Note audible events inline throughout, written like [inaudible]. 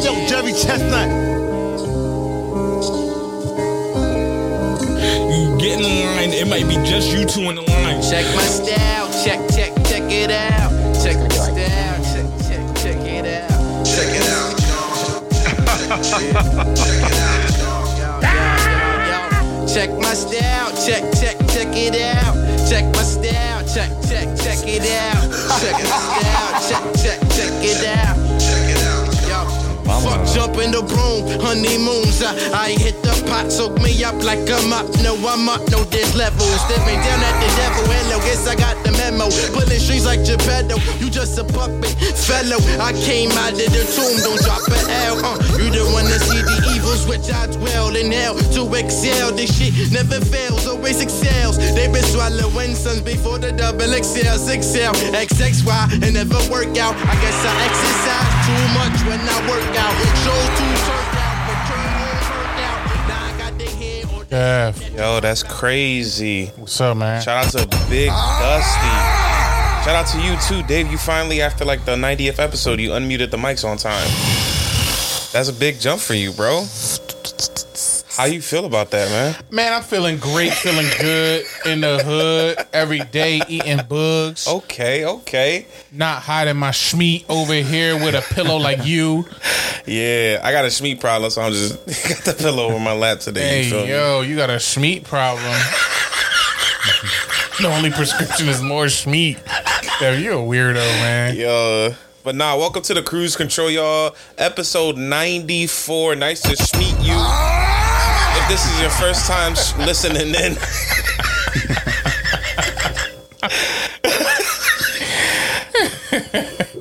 chestnut. You Get in the line. It might be just you two in the line. Check my style, check, check, check it out. Check my style, check, check, check it out. Check it out. Check my style, check, check, check it out. Check my style, check, check, check it out. Check my style, check, check, check it out. Check it out. Fuck jump in the broom, honeymoons. I, I hit the pot, soak me up like a mop. No, I'm up, no there's levels. Stepping down at the devil. Hello, guess I got the memo. Pulling strings like Geppetto. You just a puppet, fellow. I came out of the tomb, don't drop an L. Uh, you the one that see the evils which I dwell in hell to excel. This shit never fails, always excels. They been swallowing sons before the double XL, 6L, XXY, and never work out. I guess I exercise too much when I work out. Shows too turned out, but turn on turned out. Now I got the head Yo, that's crazy. what's up, man? Shout out to Big Dusty. Shout out to you too, Dave. You finally, after like the 90th episode, you unmuted the mics on time. That's a big jump for you, bro. How you feel about that, man? Man, I'm feeling great, feeling good in the hood every day, eating bugs, Okay, okay. not hiding my schmeat over here with a pillow like you. Yeah, I got a Schmeat problem, so I'm just [laughs] got the pillow over my lap today. you Hey, me? yo, you got a schmeat problem. the only prescription is more schmeat. Yo, you a weirdo, man. Yo. But nah, welcome to the Cruise Control, y'all. Episode 94. Nice to meet you. If this is your first time sh- listening in,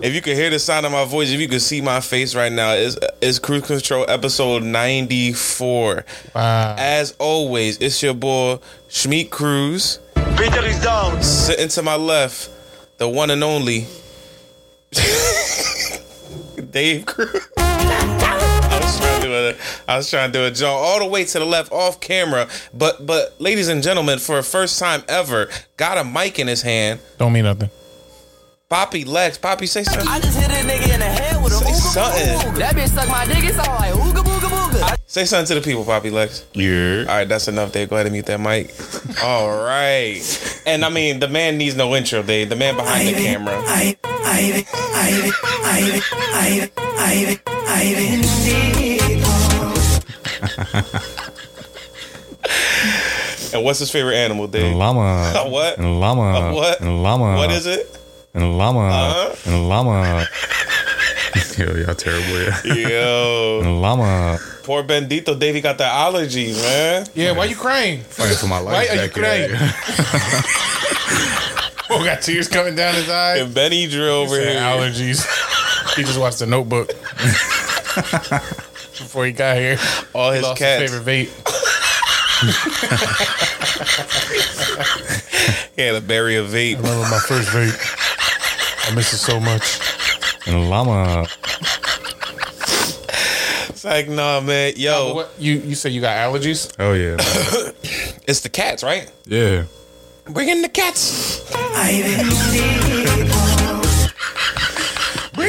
if you can hear the sound of my voice, if you can see my face right now, is is Cruise Control episode 94. Wow. As always, it's your boy Schmeat Cruz. Peter is down. Sitting to my left, the one and only [laughs] Dave Cruz. Do a, I was trying to do a jump all the way to the left off camera, but but ladies and gentlemen, for the first time ever, got a mic in his hand. Don't mean nothing. Poppy Lex, Poppy say something. I just hit a nigga in the head with a Say ooga something. booga booga. That bitch suck my dick. It's all like ooga booga booga. Say something to the people, Poppy Lex. Yeah. All right, that's enough, Dave. Go ahead and mute that mic. All right, and I mean the man needs no intro, Dave. The man behind the camera. [laughs] And what's his favorite animal, Dave? [laughs] llama. A what? And llama. A what? And a llama. What is it? And a llama. Uh-huh. And a llama. [laughs] Yo, y'all terrible. Yeah. Yo, And a llama. poor Bendito Davey got the allergies, man. Yeah, why you crying? Fighting for my life. Why are you crying? Oh, got tears coming down his eyes. And Benny Drew over here. allergies. he just watched the Notebook before he got here. All He his lost cats. his favorite vape. [laughs] He had a berry of vape. Remember my first vape. I miss it so much. And a llama. It's like, nah, man. Yo, What you you say you got allergies? Oh, yeah. [coughs] it's the cats, right? Yeah. Bring in the cats.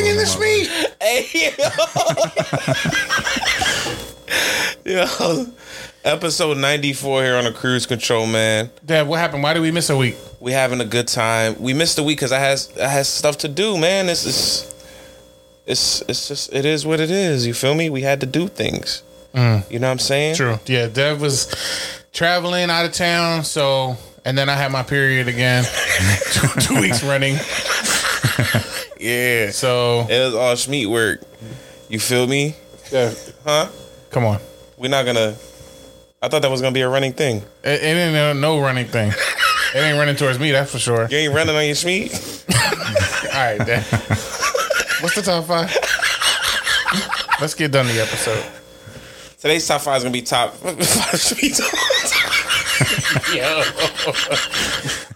Bring in the meat. Hey, yo. [laughs] yo. Episode 94 here on the Cruise Control, man. Dad, what happened? Why did we miss a week? We having a good time. We missed a week because I has I has stuff to do, man. It's it's it's it's just it is what it is. You feel me? We had to do things. Mm. You know what I'm saying? True. Yeah, Dev was traveling out of town, so and then I had my period again, [laughs] two, two weeks running. [laughs] Yeah. So It was all Schmeat work. You feel me? yeah, Huh? come on, We're not gonna. I thought that was gonna be a running thing. it, it ain't no, no running thing. [laughs] It ain't running towards me, that's for sure. You ain't running on your Schmeat. [laughs] All right, Dad. What's the top five? Let's get done the episode. Today's top five is gonna be top [laughs] five Schmeats. Yo.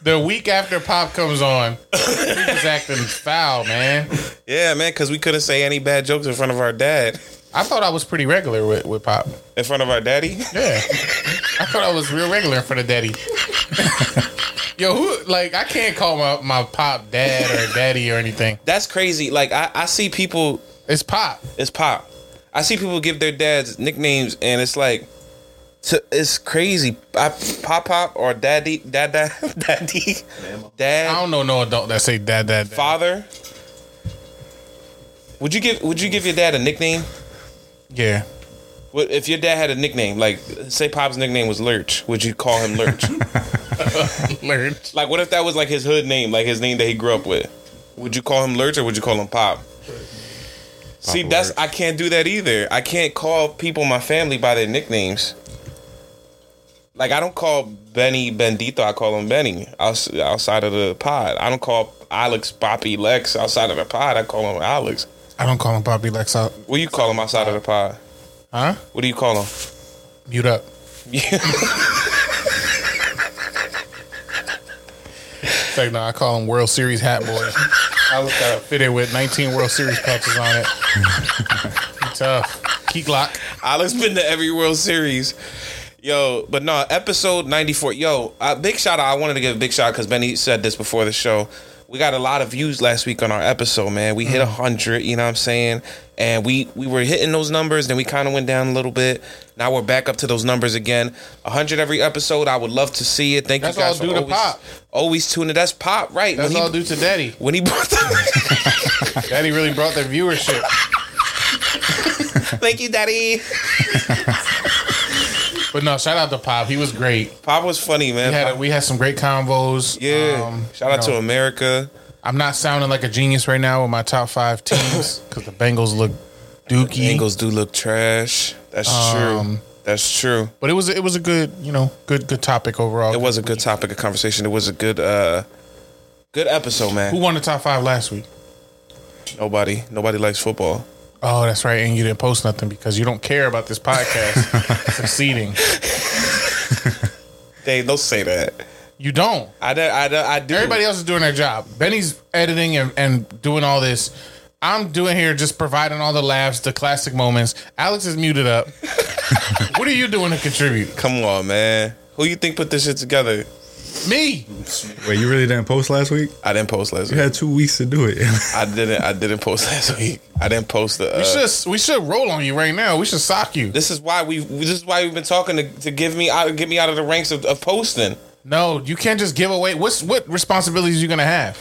The week after Pop comes on, he was acting foul, man. yeah, man, because we couldn't say any bad jokes in front of our dad. I thought I was pretty regular with, with Pop. In front of our daddy. Yeah. I thought I was real regular in front of daddy. [laughs] Yo, who like I can't call my, my pop dad or daddy or anything. That's crazy. Like I, I see people. It's pop. It's pop. I see people give their dads nicknames, and it's like, to, it's crazy. I, pop pop or daddy, dad dad [laughs] daddy, dad. I don't know no adult that say dad, dad, dad. father. Would you give Would you give your dad a nickname? Yeah. What if your dad had a nickname? Like, say Pop's nickname was Lurch. Would you call him Lurch? [laughs] Lurch. like, what if that was like his hood name, like his name that he grew up with? Would you call him Lurch or would you call him Pop? See, Papa that's I can't do that either. I can't call people in my family by their nicknames. Like I don't call Benny Bendito. I call him Benny outside of the pod. I don't call Alex Poppy Lex outside of the pod. I call him Alex. I don't call him Poppy Lex out. What do you call him outside of the pod? Huh? What do you call him? Mute up. It's like, no, I call him World Series hat boy. [laughs] I got fitted with 19 World Series patches on it. [laughs] Tough. Key Glock. Alex been to every World Series. Yo, but no, episode 94. Yo, uh, big shout out. I wanted to give a big shout because Benny said this before the show. We got a lot of views last week on our episode, man. We hit a 100, you know what I'm saying? And we we were hitting those numbers, then we kind of went down a little bit. Now we're back up to those numbers again. 100 every episode. I would love to see it. Thank That's you guys all for due to always, Pop. always tuning. That's Pop, right? That's all due to Daddy. [laughs] when he brought the [laughs] Daddy really brought the viewership. [laughs] Thank you, Daddy. But no, shout out to Pop. He was great. Pop was funny, man. We had, Pop- we had some great convos. yeah. Um, shout out know, to America. I'm not sounding like a genius right now with my top five teams [laughs] because the Bengals look dookie. Bengals do look trash. That's true. Um, That's true. But it was it was a good you know good good topic overall. It was a good topic of conversation. It was a good uh good episode, man. Who won the top five last week? Nobody nobody likes football. Oh, that's right, and you didn't post nothing because you don't care about this podcast [laughs] succeeding. [laughs] Dave, don't say that. You don't. I do, I do, I do. Everybody else is doing their job. Benny's editing and, and doing all this. I'm doing here just providing all the laughs, the classic moments. Alex is muted up. [laughs] what are you doing to contribute? Come on, man. Who you think put this shit together? Me. Wait, you really didn't post last week? I didn't post last week. You week. had two weeks to do it. I didn't. I didn't post last week. I didn't post the. Uh, We should we should roll on you right now. We should sock you. this is why we. This is why we've been talking to, to give me out, get me out of the ranks of, of posting. No, you can't just give away. What's what responsibilities you gonna have?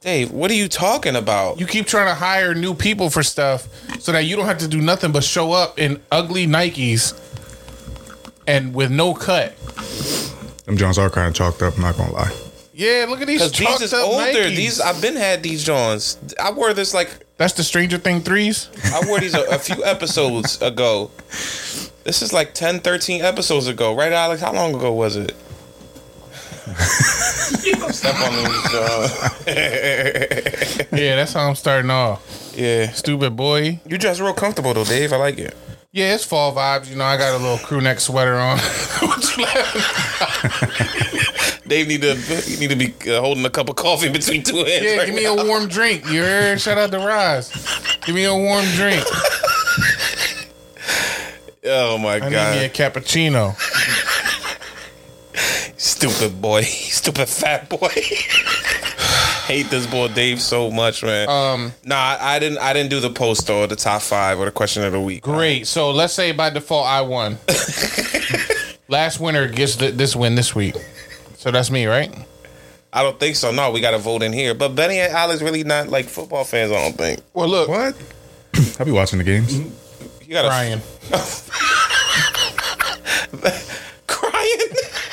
Dave, what are you talking about? You keep trying to hire new people for stuff so that you don't have to do nothing but show up in ugly Nikes and with no cut. Them Jones are kind of chalked up. I'm not gonna lie. Yeah, look at these Because these chalked is up older. Nikes. These I've been had these Johns. I wore this like That's the Stranger Thing threes. I wore these a, a few episodes ago. This is like 10, 13 episodes ago, right, Alex? How long ago was it? [laughs] Step on these, uh, Yeah, that's how I'm starting off. Yeah. Stupid boy. You dress real comfortable though, Dave. I like it. Yeah, it's fall vibes. You know, I got a little crew neck sweater on. [laughs] what you laughing? Dave need to you need to be uh, holding a cup of coffee between two hands. Yeah, right give me now. a warm drink. You heard? Shout out to Roz. Give me a warm drink. Oh my god. I need me a cappuccino. Stupid boy. [laughs] Stupid fat boy. Hate this boy Dave so much, man. Um, nah, I, I didn't I didn't do the post or the top five or the question of the week. great. So let's say by default I won. [laughs] Last winner gets th- this win this week. So that's me, right? I don't think so. No, we got to vote in here. But Benny and Alex really not like football fans. I don't think. Well, look, What? I'll be watching the games. You got to Ryan. crying.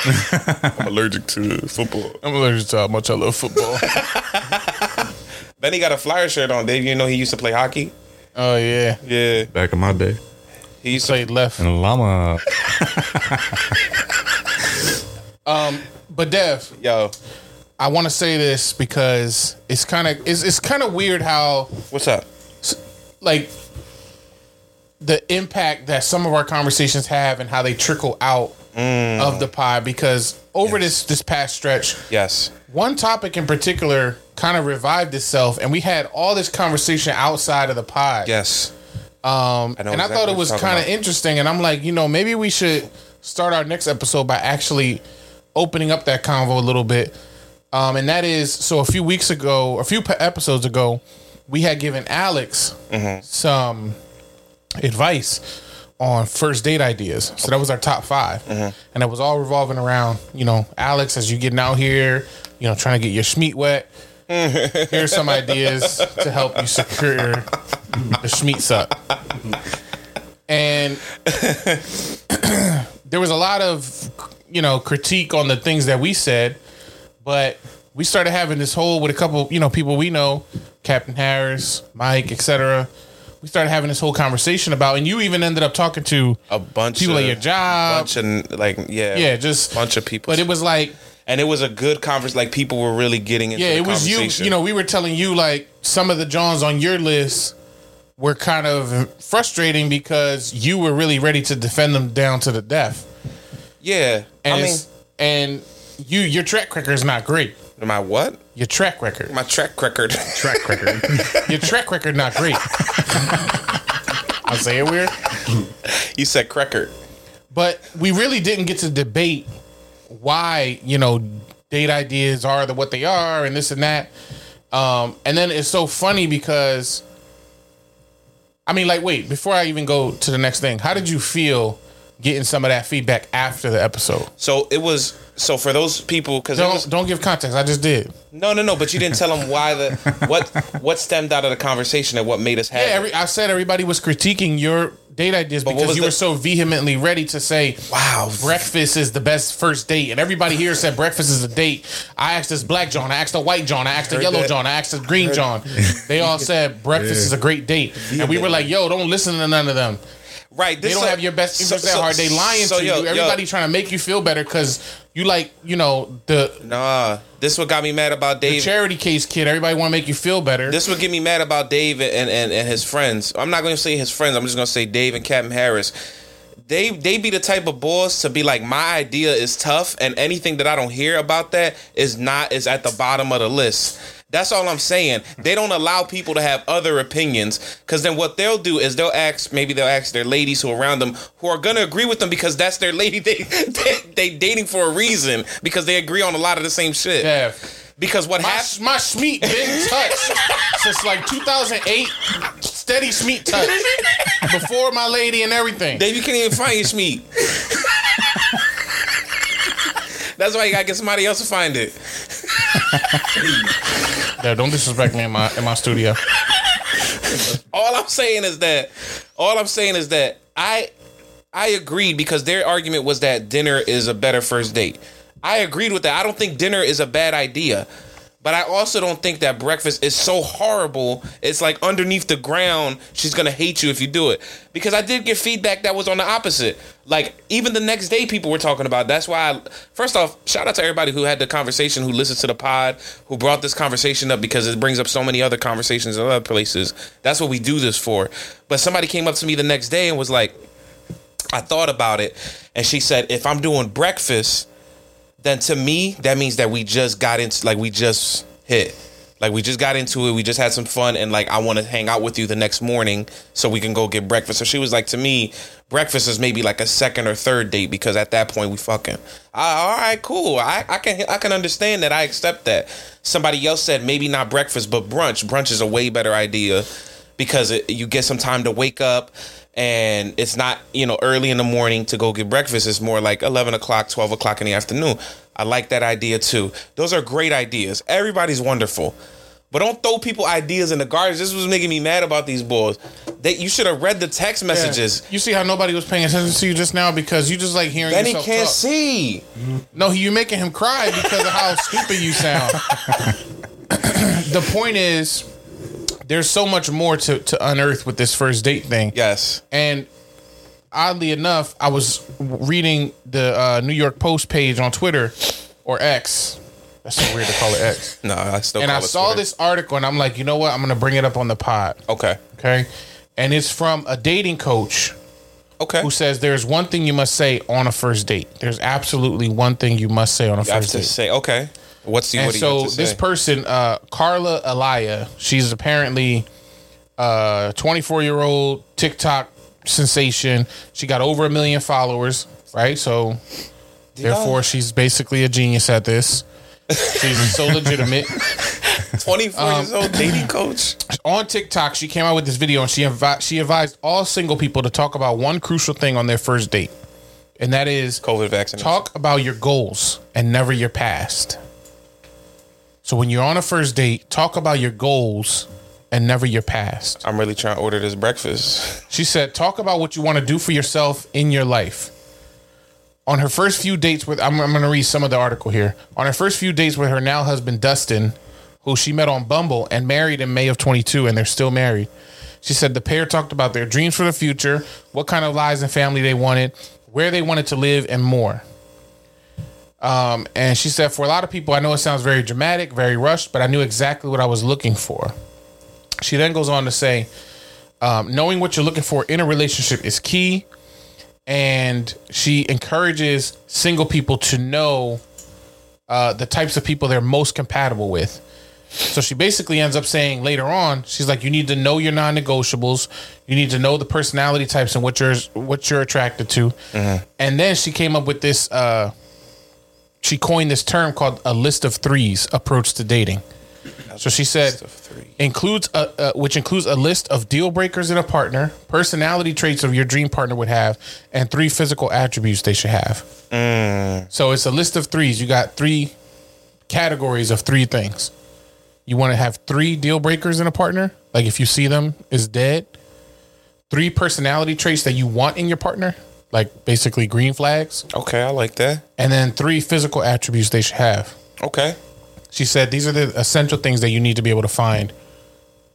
[laughs] I'm allergic to football. I'm allergic to how much I love football. [laughs] Benny got a flyer shirt on. Dave, you know he used to play hockey. oh yeah, Yeah, Back in my day. he used to. played left. And llama. [laughs] Um, but Dev, Yo, I want to say this because it's kind of it's, it's kind of weird how what's up? like the impact that some of our conversations have and how they trickle out of the pod because over this this past stretch Yes. one topic in particular kind of revived itself and we had all this conversation outside of the pod Yes. um I and i thought it was kind of interesting and i'm like you know maybe we should start our next episode by actually opening up that convo a little bit um and that is so a few weeks ago a few episodes ago we had given alex Mm-hmm. some advice on first date ideas. So that was our top 5 Mm-hmm. and it was all revolving around you know Alex as you getting out here, you know trying to get your schmeat wet. [laughs] Here's some ideas to help you secure the schmeat suck. And [clears throat] there was a lot of you know critique on the things that we said, but we started having this whole with a couple you know people we know, Captain Harris, Mike, etc. We started having this whole conversation about, and you even ended up talking to A bunch of people of at your job. bunch of like yeah, yeah, just bunch of people. But it was like, and it was a good conversation. Like people were really getting into. yeah, the it was you. You know, we were telling you like some of the Johns on your list were kind of frustrating because you were really ready to defend them down to the death. Yeah, And I mean, and you your track record is not great. my what? Your track record. My track record. Track record. [laughs] Your track record not great. I say it weird. you said record. But we really didn't get to debate why, you know, date ideas are the what they are and this and that. Um, and then it's so funny because I mean, like, wait, before I even go to the next thing, how did you feel getting some of that feedback after the episode? So it was. So for those people, because Don't don't give context. I just did. no, no, no. But you didn't tell them why the [laughs] what what stemmed out of the conversation and what made us have. Yeah, every, I said everybody was critiquing your date ideas what because you the- were so vehemently ready to say, Wow. breakfast is the best first date," and everybody here said breakfast is a date. I asked this black John, I asked the white John, I asked the yellow that. John, I asked the green John. They all [laughs] said breakfast is a great date, and we were like, "Yo, don't listen to none of them. Right. They don't so- have your best so- at heart. They lying so, to yo, you. yo, Everybody trying to make you feel better because you like, you know, the." Nah, this what got me mad about The Dave. charity case kid, everybody want to make you feel better. this would get me mad about Dave and, and, and his friends. I'm not going to say his friends. I'm just going to say Dave and Captain Harris. They they be the type of boss to be like my idea is tough and anything that I don't hear about that is not is at the bottom of the list. That's all I'm saying. They don't allow people to have other opinions because then what they'll do is they'll ask maybe they'll ask their ladies who are around them who are gonna agree with them because that's their lady [laughs] they they, they dating for a reason because they agree on a lot of the same shit. yeah. Because what My, happens? my Schmeat been touched since like 2008. Steady Schmeat touch. Before my lady and everything. Dave, you can't even find your Schmeat. That's why you gotta get somebody else to find it. [laughs] Yeah, don't disrespect me in my in my studio. All I'm saying is that all I'm saying is that I I agreed because their argument was that dinner is a better first date. I agreed with that. I don't think dinner is a bad idea. But I also don't think that breakfast is so horrible. It's like underneath the ground, she's gonna hate you if you do it. Because I did get feedback that was on the opposite. Like even the next day, people were talking about. That's why. I, first off, shout out to everybody who had the conversation, who listened to the pod, who brought this conversation up because it brings up so many other conversations in other places. That's what we do this for. But somebody came up to me the next day and was like, I thought about it, and she said, if I'm doing breakfast, then to me that means that we just got into like we just hit. Like we just got into it, we just had some fun, and like I want to hang out with you the next morning so we can go get breakfast. So she was like, to me, breakfast is maybe like a second or third date because at that point we fucking. All right, cool. I, I can I can understand that. I accept that. Somebody else said maybe not breakfast, but brunch. Brunch is a way better idea because it, you get some time to wake up and it's not you know early in the morning to go get breakfast. It's more like 11 o'clock 12 o'clock in the afternoon. I like that idea too. Those are great ideas. Everybody's wonderful. But don't throw people ideas in the garbage. This was making me mad about these boys. They, you should have read the text messages. You see how nobody was paying attention to you just now? Because you just like hearing then he can't talk. see. No, you making him cry because of how [laughs] stupid you sound. [laughs] the point is, there's so much more to, to unearth with this first date thing. yes And oddly enough, I was reading the uh, New York Post page on Twitter or X. That's so weird to call it X. [laughs] no i still And I saw Twitter. this article and I'm like, you know what? I'm going to bring it up on the pod. okay Okay. And it's from a dating coach okay who says there's one thing you must say on a first date. There's absolutely one thing you must say on a have first to date. say okay what's the And what so this person, uh, Carla Alaya, she's apparently a 24 year old TikTok sensation. She got over a million followers, right? So therefore, she's basically a genius at this. She's so [laughs] legitimate. 24 Um, years old dating coach. on TikTok, she came out with this video and she advi- she advised all single people to talk about one crucial thing on their first date, and that is COVID vaccination. talk about your goals and never your past. So when you're on a first date, talk about your goals and never your past. I'm really trying to order this breakfast. She said, talk about what you want to do for yourself in your life. On her first few dates with, I'm, I'm going to read some of the article here. On her first few dates with her now husband, Dustin, who she met on Bumble and married in May of 22, and they're still married. She said the pair talked about their dreams for the future, what kind of lives and family they wanted, where they wanted to live, and more. Um, and she said, for a lot of people, I know it sounds very dramatic, very rushed, but I knew exactly what I was looking for. She then goes on to say, um, knowing what you're looking for in a relationship is key. And she encourages single people to know uh, the types of people they're most compatible with. So she basically ends up saying later on, she's like, you need to know your non-negotiables. You need to know the personality types and what you're what you're attracted to. And then she came up with this. Uh, she coined this term called a list of threes approach to dating. So she said List of three. includes a, uh, which includes a list of deal breakers in a partner, personality traits of your dream partner would have, and three physical attributes they should have. So it's a list of threes. You got three categories of three things. You want to have three deal breakers in a partner, like if you see them is dead. Three personality traits that you want in your partner, like basically green flags, Okay, I like that. and then three physical attributes they should have. Okay. She said these are the essential things that you need to be able to find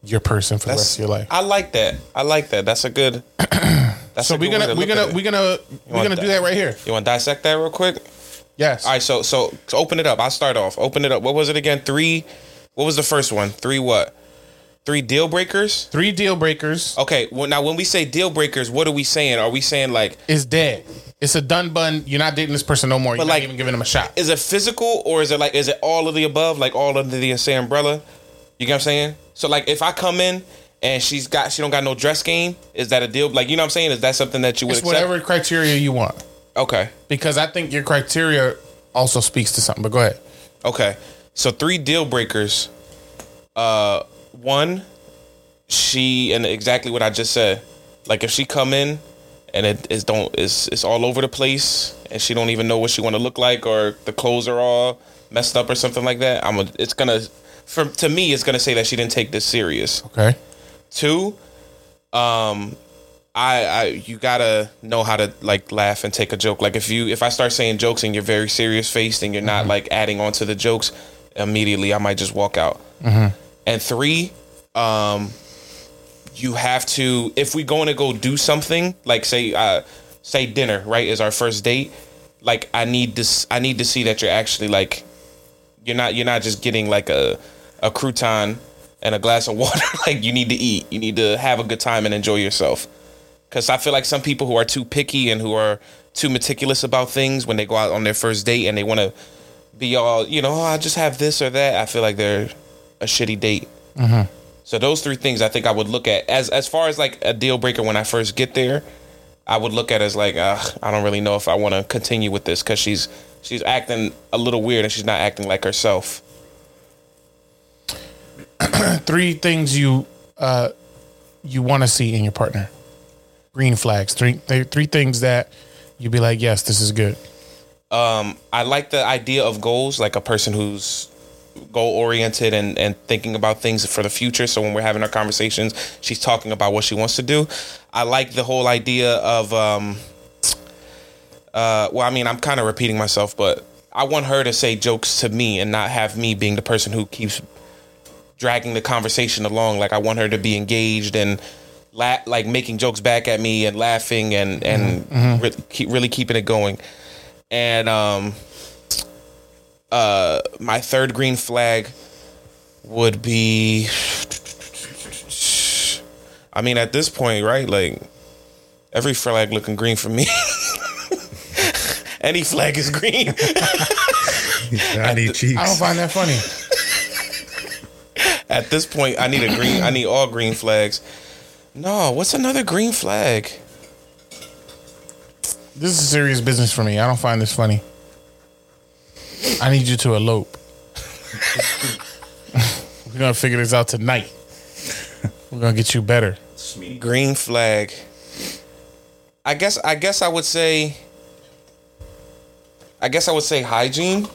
your person for the rest of your life. I like that. I like that. That's a good. [clears throat] That's So a we're good gonna to we're gonna we're gonna we're gonna do that? right here. You want to dissect that real quick? Yes. All right. So so so open it up. I'll start off. Open it up. What was it again? Three. What was the first one? Three what? Three deal breakers. Three deal breakers Okay. Well, now when we say deal breakers, what are we saying? Are we saying like It's dead. It's a done bun. You're not dating this person no more. You're like- not even giving them a shot. is it physical or is it like is it all of the above like all under the same umbrella you get what i'm saying so like if i come in and she's got she don't got no dress game is that a deal like you know what i'm saying is that something that you would It's accept whatever criteria you want. okay Because I think your criteria also speaks to something. But go ahead. okay so three deal breakers uh one she and exactly what i just said like if she come in and it is don't it's it's all over the place and she don't even know what she want to look like or the clothes are all messed up or something like that i'm a, it's gonna for to me it's gonna say that she didn't take this serious Okay. two um I, I you gotta know how to like laugh and take a joke. Like if you if I start saying jokes and you're very serious faced and you're not like adding on to the jokes, immediately I might just walk out. And three, um, you have to if we going to go do something like say uh say dinner right is our first date. Like I need this I need to see that you're actually like you're not you're not just getting like a a crouton and a glass of [laughs] water. like you need to eat. You need to have a good time and enjoy yourself. Because I feel like some people who are too picky and who are too meticulous about things when they go out on their first date and they want to be all, you know, oh, I just have this or that. I feel like they're a shitty date. So those three things I think I would look at as as far as like a deal breaker when I first get there. I would look at as like, uh, I don't really know if I want to continue with this because she's she's acting a little weird and she's not acting like herself. [clears throat] Three things you uh you want to see in your partner. Green flags. Three th- three things that you'd be like, yes, this is good. um, I like the idea of goals, like a person who's goal oriented and, and thinking about things for the future. So when we're having our conversations, she's talking about what she wants to do. I like the whole idea of, um, uh, well, I mean, I'm kind of repeating myself, but I want her to say jokes to me and not have me being the person who keeps dragging the conversation along. Like I want her to be engaged and la- like making jokes back at me and laughing and and re- keep really keeping it going. And um, uh, my third green flag would be. I mean, at this point, right? Like every flag looking green for me. [laughs] Any flag is green. [laughs] I need cheeks. I don't find that funny. [laughs] At this point, I need a green. I need all green flags. No, what's another green flag? This is serious business for me. I don't find this funny. I need you to elope. We're gonna figure this out tonight. We're gonna get you better. Green flag. I guess I guess I would say I guess I would say hygiene.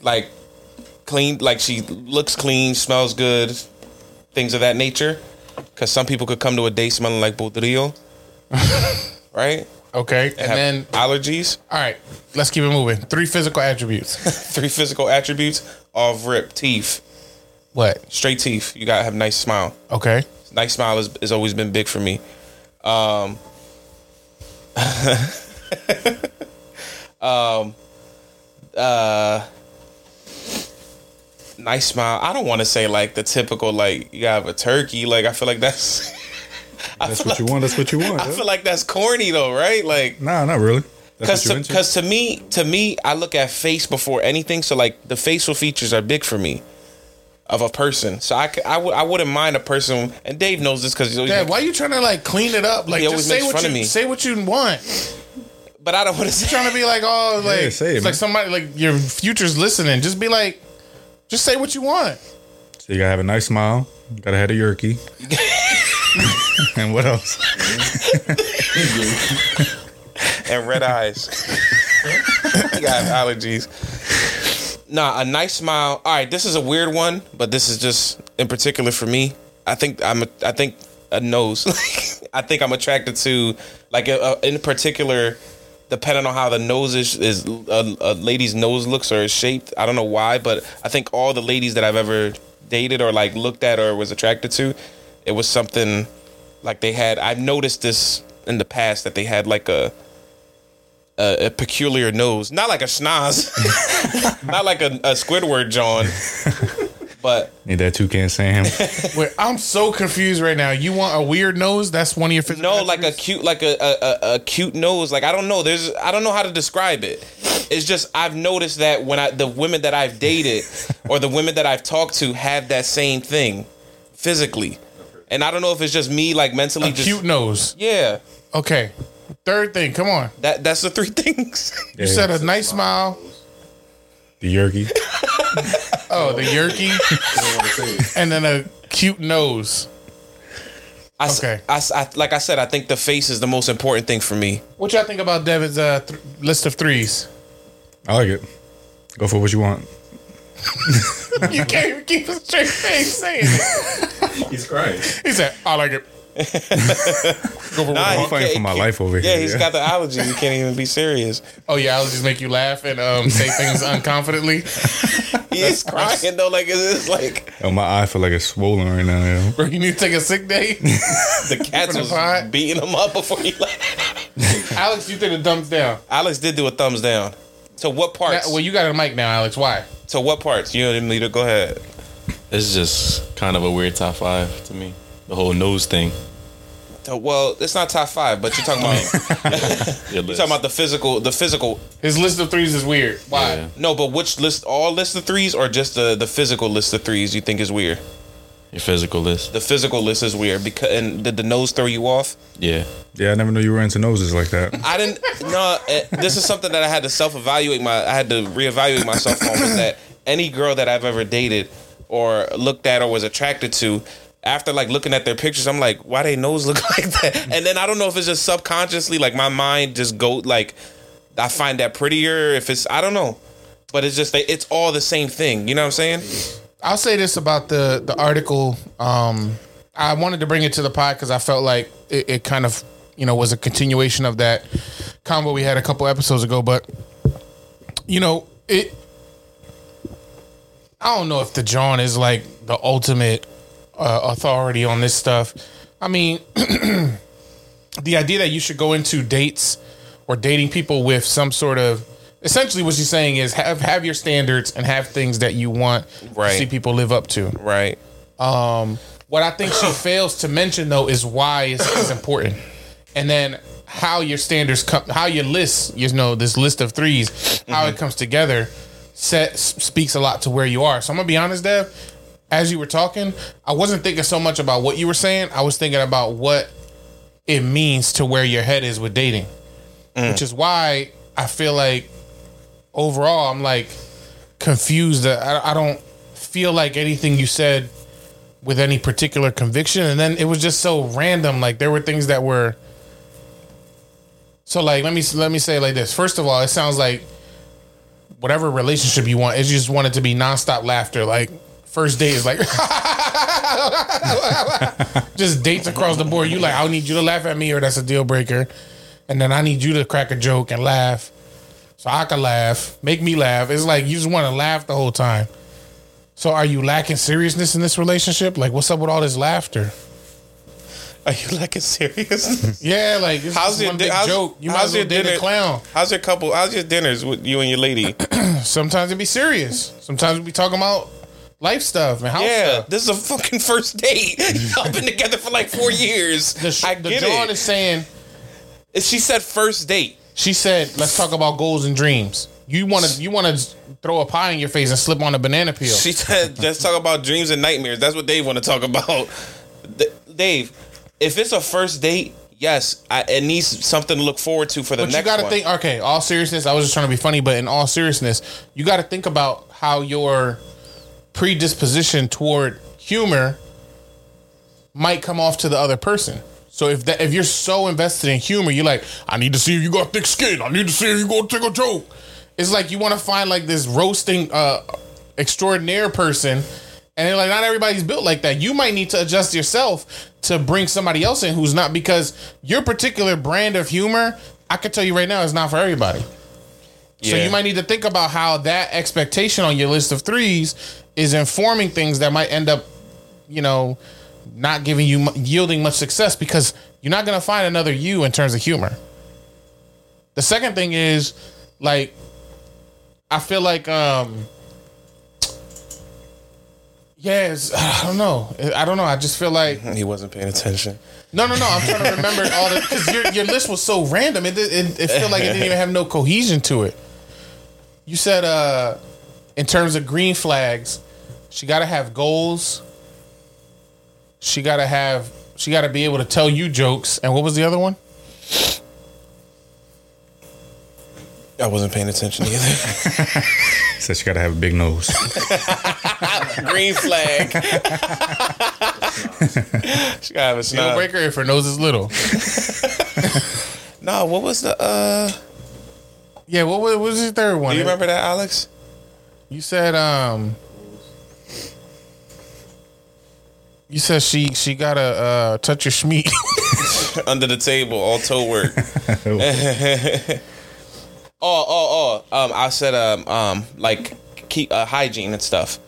Like clean like she looks clean, smells good, things of that nature. Cause some people could come to a date smelling like Bodrio. [laughs] right? Okay, and Have then allergies. all right, let's keep it moving. Three physical attributes. [laughs] [laughs] Three physical attributes. of rip, teeth. what? Straight teeth. You gotta have a nice smile. Okay. nice smile has, has always been big for me. Um, [laughs] um, uh, nice smile. I don't want to say like the typical like you have a turkey. Like I feel like that's. I That's feel what you want. That's what you want. I yeah. feel like that's corny though, right? Like Nah, not really. That's because to, into. 'cause to me to me I look at face before anything. So like the facial features are big for me. Of a person, so I, c- I, w- I wouldn't mind a person, and Dave knows this because he's always Dad, why you trying to like clean it up? Like just say what you of me. say what you want. but I don't want to say. trying to be like, oh, like Yeah, say it, it's man. like somebody like your future's listening. Just be like, just say what you want. so you gotta have a nice smile. Gotta have a yerkie. [laughs] [laughs] and what else? and red eyes. you got allergies. Nah, a nice smile. All right, this is a weird one, but this is just in particular for me. I think I'm. A, I think a nose. [laughs] I think I'm attracted to like uh, in particular, depending on how the nose is, is a, a lady's nose looks or is shaped. I don't know why, but I think all the ladies that I've ever dated or like looked at or was attracted to, it was something like they had. I've noticed this in the past that they had like a a, a peculiar nose, not like a schnoz, [laughs] not like a, a Squidward John, but Need that toucan Sam. [laughs] Wait, I'm so confused right now. You want a weird nose? That's one of your physical no, like a cute, like a, a a- a cute nose. Like I don't know. There's I don't know how to describe it. It's just I've noticed that when I the women that I've dated or the women that I've talked to have that same thing physically, and I don't know if it's just me like mentally a just cute nose. yeah. Okay. Third thing, come on. That that's the three [laughs] things. You said a nice smile. the yerkie. [laughs] Oh, the yerkie, [laughs] and then a cute nose. I, s- Okay. I s- I- like I said, I think the face is the most important thing for me. What y'all think about Devin's uh, th- list of threes? I like it. Go for what you want. [laughs] You can't even keep a straight face saying it. He's crying. He said, "I like it." [laughs] Go for Nah, what? he I'm fighting for my life over here. Yeah, here. he's yeah. got the allergy. He can't even be serious. [laughs] Oh yeah, I'll make you laugh and um, say things unconfidently. He's is crying though. Like it's like Oh, my eye feel like it's swollen right now. Yo. Bro, you need to take a sick day. the cats was pod? beating him up before he left. Alex, you did a thumbs down. Alex did do a thumbs down. So what Now, parts? well, you got a mic now, Alex. Why? so what parts? You don't need to go ahead. It's just kind of a weird top five to me. The whole nose thing. So, well, it's not top five, but you're talking about [laughs] Your you're talking about the physical, the physical. His list of threes is weird. Why? Yeah. No, but which list? All list of threes, or just the the physical list of threes? You think is weird? Your physical list. The physical list is weird because and did the nose throw you off? Yeah. Yeah, I never knew you were into noses like that. [laughs] I didn't. No, eh, this is something that I had to self evaluate. My I had to reevaluate myself on was that any girl that I've ever dated or looked at or was attracted to. After like looking at their pictures, I'm like, why they nose look [laughs] like that? And then I don't know if it's just subconsciously, like my mind just go like, I find that prettier. If it's, I don't know, but it's just it's all the same thing. You know what I'm saying? I'll say this about the the article. Um, I wanted to bring it to the pod because I felt like it, it kind of you know was a continuation of that combo we had a couple episodes ago. But you know it. I don't know if the John is like the ultimate uh, authority on this stuff. I mean, [clears throat] the idea that you should go into dates or dating people with some sort of essentially what she's saying is have have your standards and have things that you want Right. to see people live up to. Right. Um, what I think she fails to mention though is why is, is [coughs] important, and then how your standards come, how your list, you know, this list of threes, how it mm-hmm. comes together, set speaks a lot to where you are. So I'm gonna be honest, Dev. As you were talking, I wasn't thinking so much about what you were saying. I was thinking about what it means to where your head is with dating, which mm. is why I feel like overall I'm like confused. I, I don't feel like anything you said with any particular conviction, and then it was just so random. Like there were things that were. So like let me let me say like this. First of all, it sounds like whatever relationship you want, it just want it to be nonstop laughter. Like first date is like [laughs] just dates across the board. You like I need you to laugh at me, or that's a deal breaker. And then I need you to crack a joke and laugh, so I can laugh, make me laugh. It's like you just want to laugh the whole time. So are you lacking seriousness in this relationship? Like what's up with all this laughter? Are you like serious? [laughs] Yeah, like it's How's just your di- how's- joke. You might as well date a dinner- clown. How's your couple? How's your dinners with you and your lady? [clears throat] [clears throat] Sometimes it be serious. Sometimes we be talking about life stuff and house yeah, stuff. this is a fucking first date. [laughs] Y'all been together for like four years. The, sh- I the John it. is saying She said first date. She said, "Let's talk about goals and dreams." You want to you want to throw a pie in your face and slip on a banana peel. She said, "Let's talk about dreams and nightmares." That's what Dave want to talk about. D- Dave, if it's a first date, yes, I, it needs something to look forward to for the next. but you got to think. Okay, all seriousness, I was just trying to be funny, but in all seriousness, you got to think about how your predisposition toward humor might come off to the other person. So if that if you're so invested in humor, you're like, I need to see if you got thick skin. I need to see if you gonna take a joke. It's like you want to find like this roasting uh extraordinaire person. And they're like, not everybody's built like that. You might need to adjust yourself to bring somebody else in who's not because your particular brand of humor, I can tell you right now, is not for everybody. Yeah. So you might need to think about how that expectation on your list of threes is informing things that might end up, you know, not giving you yielding much success because you're not going to find another you in terms of humor. The second thing is like I feel like um yes, [sighs] I don't know. I don't know. I just feel like [laughs] He wasn't paying attention. no, no, no. I'm trying to remember [laughs] all the because your your list was so random. It it, it felt like it didn't even have no cohesion to it. You said uh in terms of green flags, she got to have goals. She got to have she got to be able to tell you jokes. And what was the other one? I wasn't paying attention either. [laughs] Says she gotta have a big nose. [laughs] Green flag. she gotta have a Deal snub. breaker if her nose is little. [laughs] No, what was the? uh Yeah, what was, what was the third one? Do you remember that, Alex? You said um You said she she gotta uh touch your schmeat. [laughs] Under the table, all toe work. [laughs] [laughs] oh, oh, oh. Um, I said um, um, like keep uh, hygiene and stuff.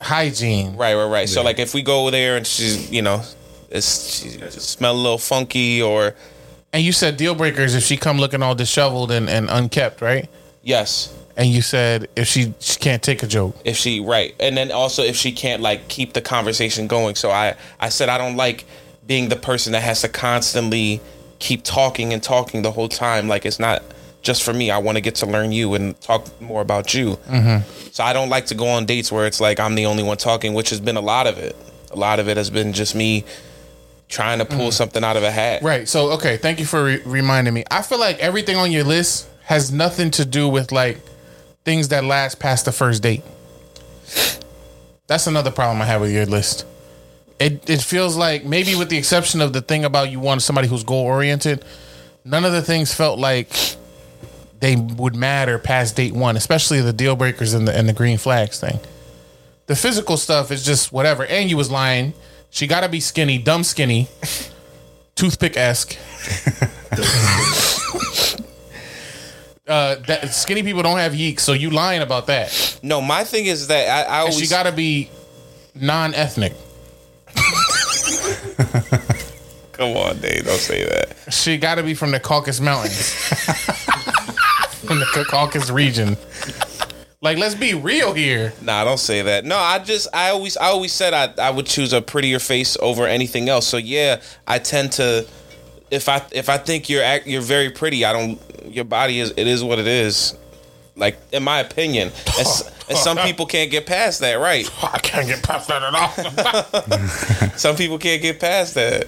Hygiene. Right, right, right. So like if we go there and she's, you know, it's she smell a little funky or And you said deal breakers if she come looking all disheveled and, and unkept, right? yes, And you said if she, she can't take a joke. if she right. And then also if she can't like keep the conversation going. So i i said i don't like being the person that has to constantly keep talking and talking the whole time. Like it's not just for me. I want to get to learn you and talk more about you. Mm-hmm. So i don't like to go on dates where it's like i'm the only one talking which has been a lot of it. A lot of it has been just me trying to pull mm. something out of a hat. Right. So okay, thank you for re- reminding me. I feel like everything on your list has nothing to do with like things that last past the first date. That's another problem I have with your list. It it feels like maybe with the exception of the thing about you want somebody who's goal oriented, none of the things felt like they would matter past date one, especially the deal breakers and the and the green flags thing. The physical stuff is just whatever. And you was lying. She got to be skinny, dumb skinny, toothpick esque. [laughs] uh, that skinny people don't have yeeks, so you lying about that. no my thing is that i, I And always she got to be non-ethnic. [laughs] come on dave don't say that She got to be from the Caucasus Mountains, [laughs] from the Caucasus region. Like, let's be real here. Nah, don't say that. No, I just I always I always said I I would choose a prettier face over anything else. So yeah, I tend to if I if I think you're act, you're very pretty, I don't your body is it is what it is. Like in my opinion, and, s- [laughs] and some people can't get past that, right? [laughs] I can't get past that at all. [laughs] Some people can't get past that.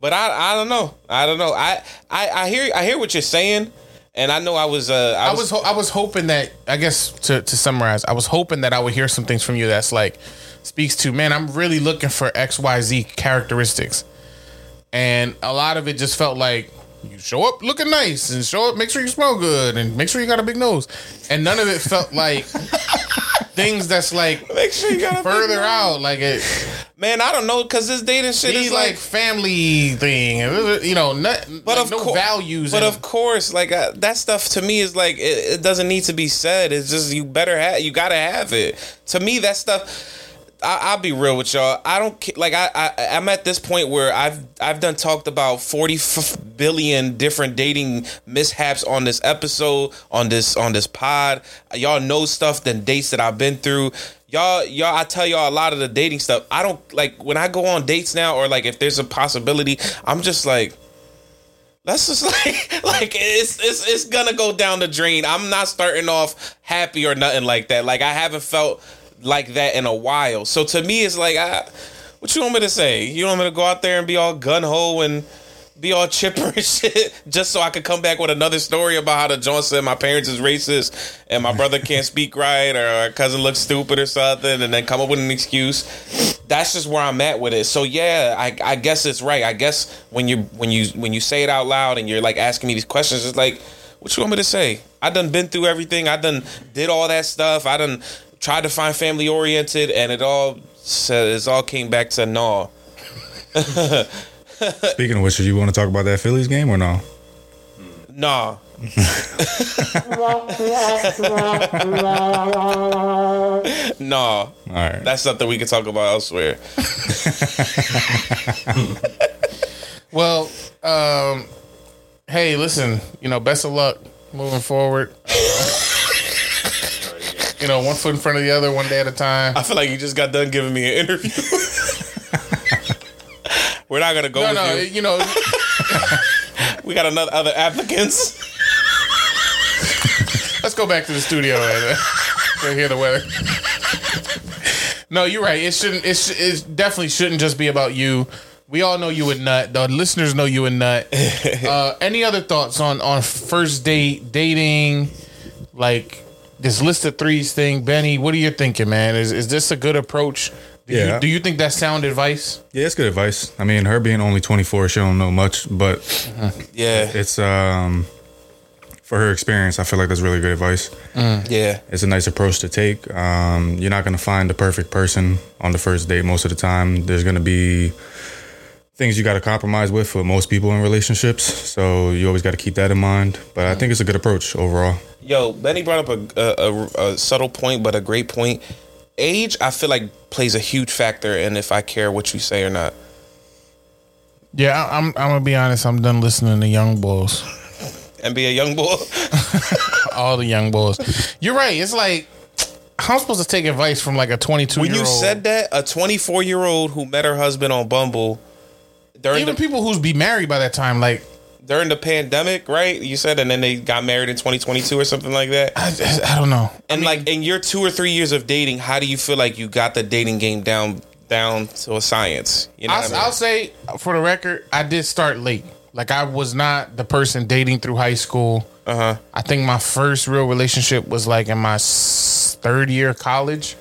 But I I don't know. I don't know. I I, I hear I hear what you're saying, And I know I was. Uh, I, I was. was ho- I was hoping that I guess to to summarize, I was hoping that I would hear some things from you that's like speaks to man, I'm really looking for X Y Z characteristics, and a lot of it just felt like you show up looking nice and show up, make sure you smell good and make sure you got a big nose, and none of it felt like [laughs] things that's like Make sure you got further out, like it Man, I don't know because this dating shit is like, like. family thing, you know, not, But like of no cour- values. But of course, like uh, that stuff to me is like it, it doesn't need to be said. It's just you better have you gotta have it. To me, that stuff. I, I'll be real with y'all. I don't like. I, I I'm at this point where I've I've done talked about forty f- billion different dating mishaps on this episode on this on this pod. Y'all know stuff than dates that I've been through. Y'all y'all I tell y'all a lot of the dating stuff. I don't like when I go on dates now or like if there's a possibility. I'm just like. That's just [laughs] like like it's it's it's gonna go down the drain. I'm not starting off happy or nothing like that. Like I haven't felt like that in a while. So to me, it's like, I, what you want me to say? You want me to go out there and be all gun ho and be all chipper and [laughs] shit just so I could come back with another story about how the John said my parents is racist and my brother can't speak right or our cousin looks stupid or something and then come up with an excuse. That's just where I'm at with it. So yeah, I, I guess it's right. I guess when you when you when you say it out loud and you're like asking me these questions, it's like, what you want me to say? I done been through everything. I done did all that stuff. I done tried to find family oriented, and it all said it all came back to no. [laughs] Speaking of which, do you want to talk about that Phillies game or no? Nah. [laughs] nah. All right. That's something we can talk about elsewhere. [laughs] Well, um, hey, listen, you know, best of luck moving forward. Uh, you know, one foot in front of the other, one day at a time. I feel like you just got done giving me an interview. [laughs] We're not gonna go No, no, you. you know, [laughs] [laughs] We got another other applicants. let's go back to the studio and uh, hear the weather. No, you're right. It shouldn't. It, sh- it definitely shouldn't just be about you. We all know you a nut. The listeners know you a nut. Uh, any other thoughts on on first date dating, like this list of threes thing, Benny? What are you thinking, man? Is is this a good approach? Do Yeah. You, do you think that's sound advice? Yeah, it's good advice. I mean, her being only 24, she don't know much, but [laughs] Yeah, it's um for her experience, I feel like that's really good advice. yeah, It's a nice approach to take. Um, you're not gonna find the perfect person on the first date most of the time. There's gonna be things you got to compromise with for most people in relationships. So you always got to keep that in mind. But I think it's a good approach overall. Yo, Benny brought up a, a, a, a subtle point, but a great point. Age, I feel like plays a huge factor in if I care what you say or not. Yeah, I- I'm. I'm gonna be honest. I'm done listening to Young Bulls. And be a young boy. [laughs] All the Young Bulls. You're right. It's like how I'm supposed to take advice from like a 22 when year you said that, a 24 year old who met her husband on Bumble during even the people who's be married by that time, like during the pandemic, right? You said, and then they got married in 2022 or something like that. I, I don't know. And like in your two or three years of dating, how do you feel like you got the dating game down down to a science? You know, I'll, what I mean? I'll say for the record, I did start late. Like I was not the person dating through high school. uh huh. I think my first real relationship was like in my third year of college.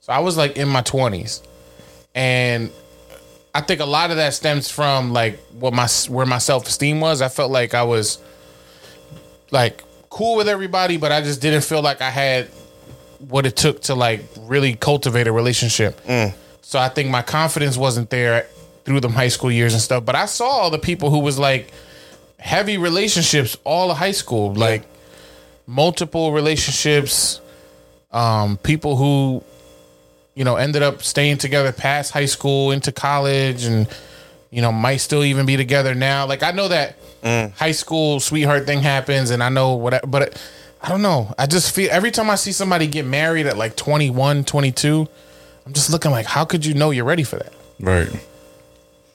So I was like in my 20s. And I think a lot of that stems from like what my where my self-esteem was. I felt like I was like cool with everybody, but I just didn't feel like I had what it took to like really cultivate a relationship. So I think my confidence wasn't there through the high school years and stuff. But I saw all the people who was like heavy relationships all of high school, like multiple relationships, um, people who, you know, ended up staying together past high school into college and, you know, might still even be together now. Like I know that mm. high school sweetheart thing happens and I know what, but I don't know. I just feel every time I see somebody get married at like 21, 22, I'm just looking like, how could you know you're ready for that? Right.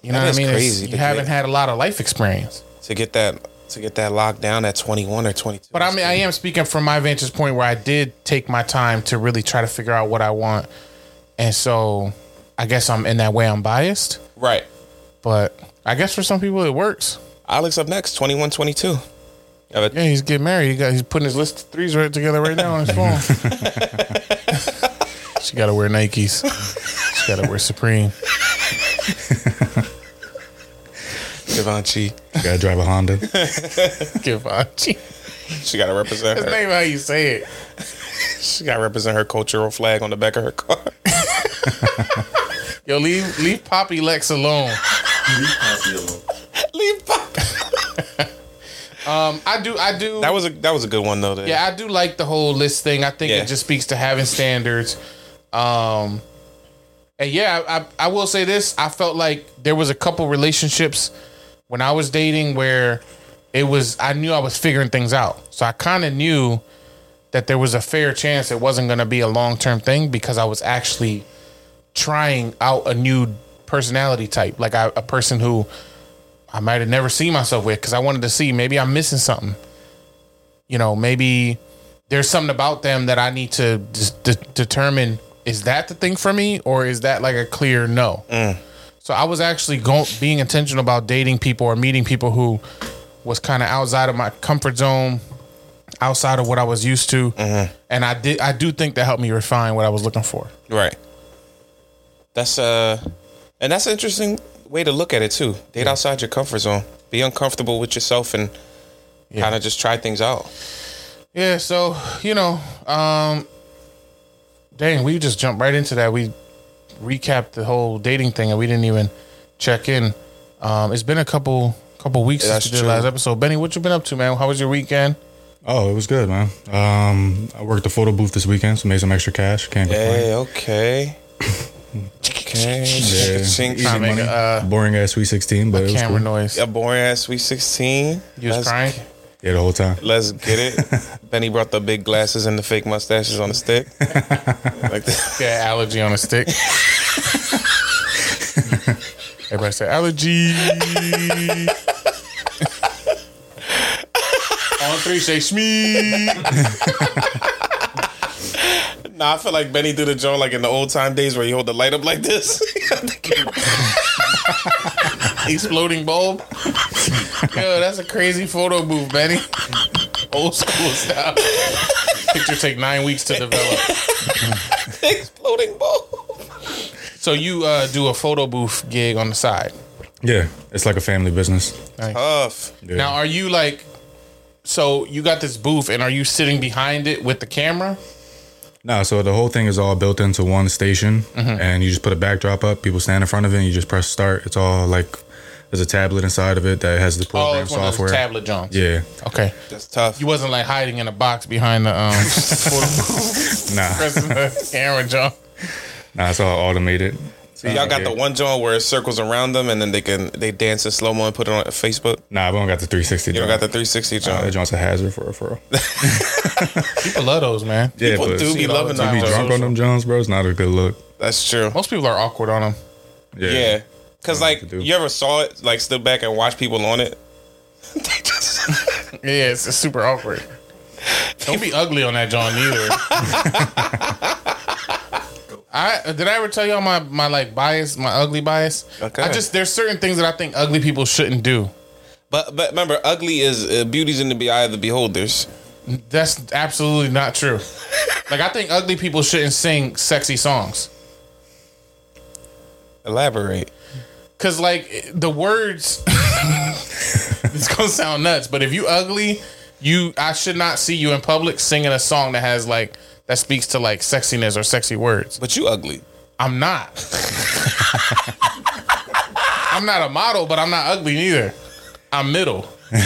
You know That what I mean? It's- crazy You to haven't get- had a lot of life experience. To get that to get that locked down at 21 or 22. But I mean, I am speaking from my vantage point where I did take my time to really try to figure out what I want. And so I guess I'm in that way, I'm biased. right. But I guess for some people it works. Alex up next, 21, 22. I Yeah, he's getting married. He got he's putting his list of threes right together right now on his phone. [laughs] she gotta wear Nikes. She gotta wear Supreme. Givenchy. You gotta drive a Honda. [laughs] Givenchy. She got to represent That's her. not even how you say it. She got to represent her cultural flag on the back of her car. [laughs] [laughs] Yo, leave leave Poppy Lex alone. Leave Pop. [laughs] Um, I do I do That was a that was a good one though. that- Yeah, I do like the whole list thing. I think Yeah. it just speaks to having standards. Um, and yeah, I, I, I will say this: I felt like there was a couple relationships when I was dating where it was I knew I was figuring things out, so I kind of knew that there was a fair chance it wasn't going to be a long term thing because I was actually trying out a new personality type, like I, a person who I might have never seen myself with because I wanted to see maybe I'm missing something you know, maybe there's something about them that I need to de- determine is that the thing for me or is that like a clear no? Mm. So I was actually going being intentional about dating people or meeting people who was kind of outside of my comfort zone, outside of what I was used to, mm-hmm. and I did I do think that helped me refine what I was looking for. Right. That's uh and that's an interesting way to look at it too. Date outside your comfort zone. Be uncomfortable with yourself and kind of just try things out. Yeah, so you know, um, dang, we just jumped right into that. We recapped the whole dating thing, and we didn't even check in. Um, it's been a couple couple weeks That's since we the last episode. Benny, what you been up to, man? How was your weekend? Oh, it was good, man. Um, I worked the photo booth this weekend, so made some extra cash. Can't complain. Hey, okay. [laughs] Okay. Yeah, Chink, easy Trying make money. a, uh, Boring ass Sweet 16, but it was camera cool. noise. A boring ass sweet sixteen. You was Let's- crying. Yeah, the whole time. Let's get it. [laughs] Benny brought the big glasses and the fake mustaches on [laughs] the stick. like that. Yeah, allergy on a stick. [laughs] Everybody say allergy. on three, say shmee. Nah, I feel like Benny did a joint like in the old time days where he hold the light up like this. [laughs] exploding bulb. Yo, that's a crazy photo booth, Benny. Old school style. Picture take nine weeks to develop. [laughs] Exploding ball. So you uh, do a photo booth gig on the side. Yeah, it's like a family business. Tough. Yeah. Now, are you like? So you got this booth, and are you sitting behind it with the camera? No, so the whole thing is all built into one station, Mm-hmm. and you just put a backdrop up. People stand in front of it, and you just press start. It's all like there's a tablet inside of it that has the program Oh, program it's one of those tablet Johns. yeah, Okay. That's tough. You wasn't like hiding in a box behind the um [laughs] nah, pressing the camera, jump. nah, it's all automated. So y'all got the one joint where it circles around them and then they can they dance in slow mo and put it on Facebook. Nah, we don't got the 360. You don't got the 360 Uh, that joint's a hazard for a for. [laughs] People love those, man. Yeah, People do be loving the time be drunk on them Jones, bro, it's not a good look. That's true. Most people are awkward on them. Yeah, Yeah. Cause like you ever saw it, like stood back and watch people on it. [laughs] [laughs] Yeah, it's, it's super awkward. Don't be ugly on that John either. I did I ever tell y'all my my like bias, my ugly bias? Okay. I just there's certain things that I think ugly people shouldn't do. But but remember, ugly is uh, beauty's in the eye of the beholders. That's absolutely not true. [laughs] like I think ugly people shouldn't sing sexy songs. Elaborate. Cause like the words [laughs] it's gonna sound nuts, but if you ugly, you I should not see you in public singing a song that has like that speaks to like sexiness or sexy words. But you ugly. I'm not. I'm not a model, but I'm not ugly neither. I'm middle. [laughs] but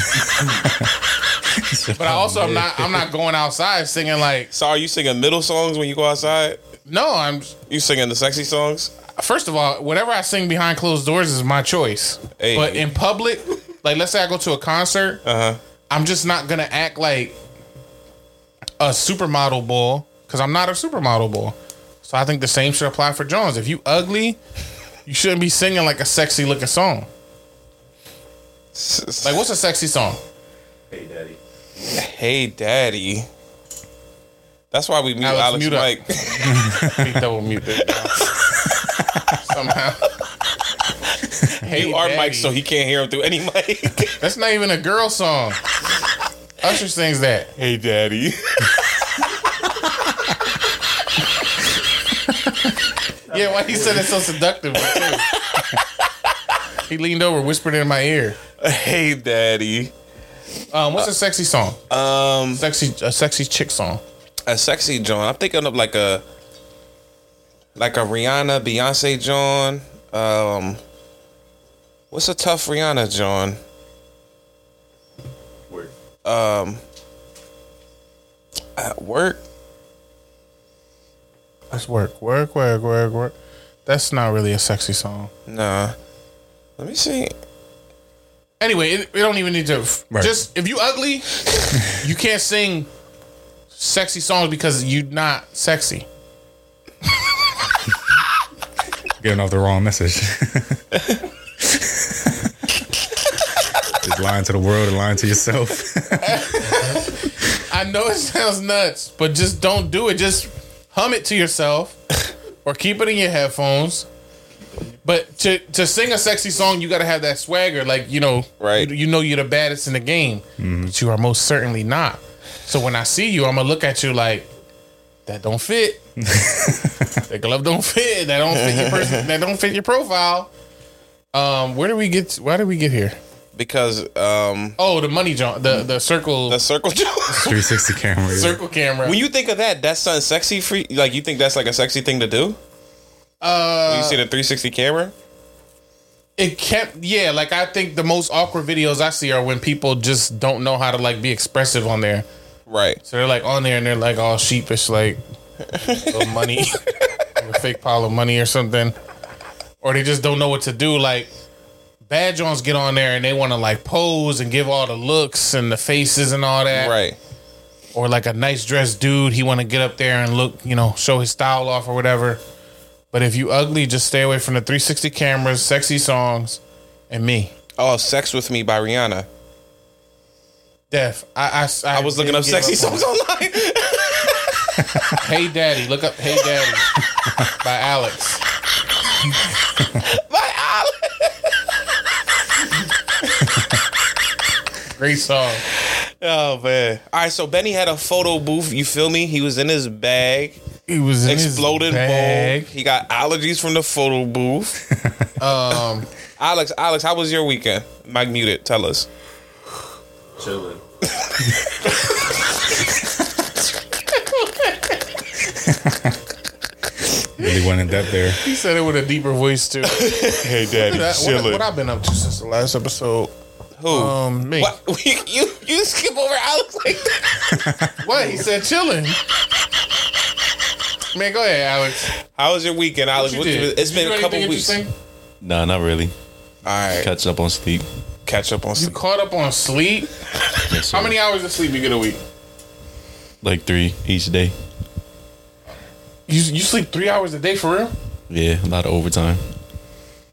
I also I'm not I'm not going outside singing like So are you singing middle songs when you go outside? no, I'm You singing the sexy songs? first of all, whatever I sing behind closed doors is my choice. Hey. But in public, like let's say I go to a concert, Uh huh. I'm just not gonna act like a supermodel bull because I'm not a supermodel boy. So I think the same should apply for Jones. If you ugly, you shouldn't be singing like a sexy looking song. Like what's a sexy song? Hey, daddy. Hey daddy. That's why we mute Alex, Alex, mute. Mike. [laughs] We double mute this somehow. [laughs] Hey, you are Mike, so he can't hear him through any mic. That's not even a girl song. Usher sings that. Hey, daddy. [laughs] Yeah, why he said it so seductive? he leaned over, whispered in my ear. hey, daddy. Um, what's a sexy song? Um, Sexy, a sexy chick song. a sexy John. I'm thinking of like a like a Rihanna, Beyonce John. Um, what's a tough Rihanna John? Work. Um, at work. Let's work, work, work, work, work. That's not really a sexy song. Nah. Let me see. Anyway, it, we don't even need to. Right. Just if you ugly, you can't sing sexy songs because you're not sexy. [laughs] Getting off the wrong message. Just lying to the world and lying to yourself. [laughs] I know it sounds nuts, but just don't do it. Just hum it to yourself [laughs] or keep it in your headphones. But to to sing a sexy song, you got to have that swagger. Like you know, Right. You, you know you're the baddest in the game, but you are most certainly not. So when I see you, I'm gonna look at you like that. Don't fit. [laughs] that glove don't fit. That don't fit your person. That don't fit your profile. Um, where do we get? Why did we get here? Because um, Oh, the money jump. The the circle the circle John. [laughs] 360 camera. yeah. circle camera. when you think of that, that's something sexy for you. Like you think that's like a sexy thing to do. uh, When you see the 360 camera. it kept yeah like i think the most awkward videos i see are when people just don't know how to like be expressive on there Right. so they're like on there and they're like all sheepish like [laughs] little money [laughs] a fake pile of money or something or they just don't know what to do like bad jones get on there and they want to like pose and give all the looks and the faces and all that Right. or like a nice dressed dude he want to get up there and look you know show his style off or whatever but if you ugly just stay away from the 360 cameras sexy songs and me Oh, "Sex with Me" by Rihanna. Def. I, I, I was looking up sexy up songs online. Hey Daddy. Look up Hey Daddy by Alex. [laughs] Great song. Oh man! All right, so Benny had a photo booth. You feel me? He was in his bag, He was in exploding his bag. ball. He got allergies from the photo booth. [laughs] Um, Alex, Alex, how was your weekend? Mike muted. Tell us. Chilling. [laughs] Really went in depth there. he said it with a deeper voice too. Hey, Daddy, That- what, what I've been up to since the last episode? Who? Um, me. What? [laughs] you you skip over Alex like that? [laughs] What? He said chilling. Man, go ahead, Alex. How was your weekend, Alex? What What- you did? It's Did been do a couple weeks. All interesting? Nah, not really. All right. Catch up on sleep. catch up on sleep. You caught up on sleep. [laughs] Yes, How many hours of sleep you get a week? Like three each day. You you sleep three hours a day for real? Yeah, a lot of overtime.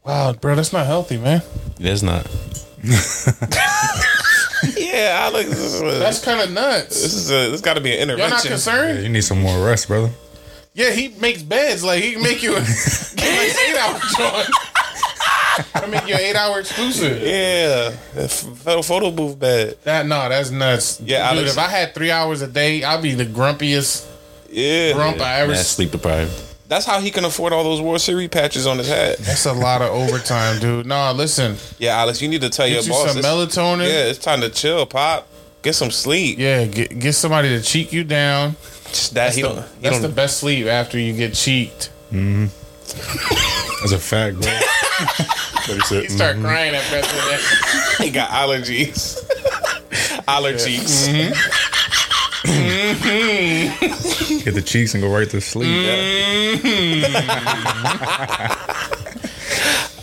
Wow, bro, that's not healthy, man. That's not. [laughs] Yeah, Alex. This is a, That's kind of nuts. this is a, this got to be an Y'all not intervention. Yeah, you need some more rest, brother. Yeah, he makes beds. Like he can make you a [laughs] he makes eight hour joint. I make you an eight hour exclusive. Yeah, a photo, photo booth bed. That no, that's nuts. Yeah, dude. Alex- If I had three hours a day, I'd be the grumpiest Yeah, grump I ever. Mad s- sleep deprived. That's how he can afford all those World Series patches on his head. That's a lot of overtime, dude. Nah, listen, Yeah, Alex, you need to tell get your you boss. some it's- melatonin. Yeah, it's time to chill, pop. Get some sleep. Yeah, get get somebody to cheek you down. That That's, he the, don't. He that's don't. the best sleep after you get cheeked. Mm-hmm. That's a fact, bro. [laughs] You start mm-hmm. crying after that. [laughs] he got allergies. [laughs] Allergies. Mm-hmm. Hit the cheeks and go right to sleep.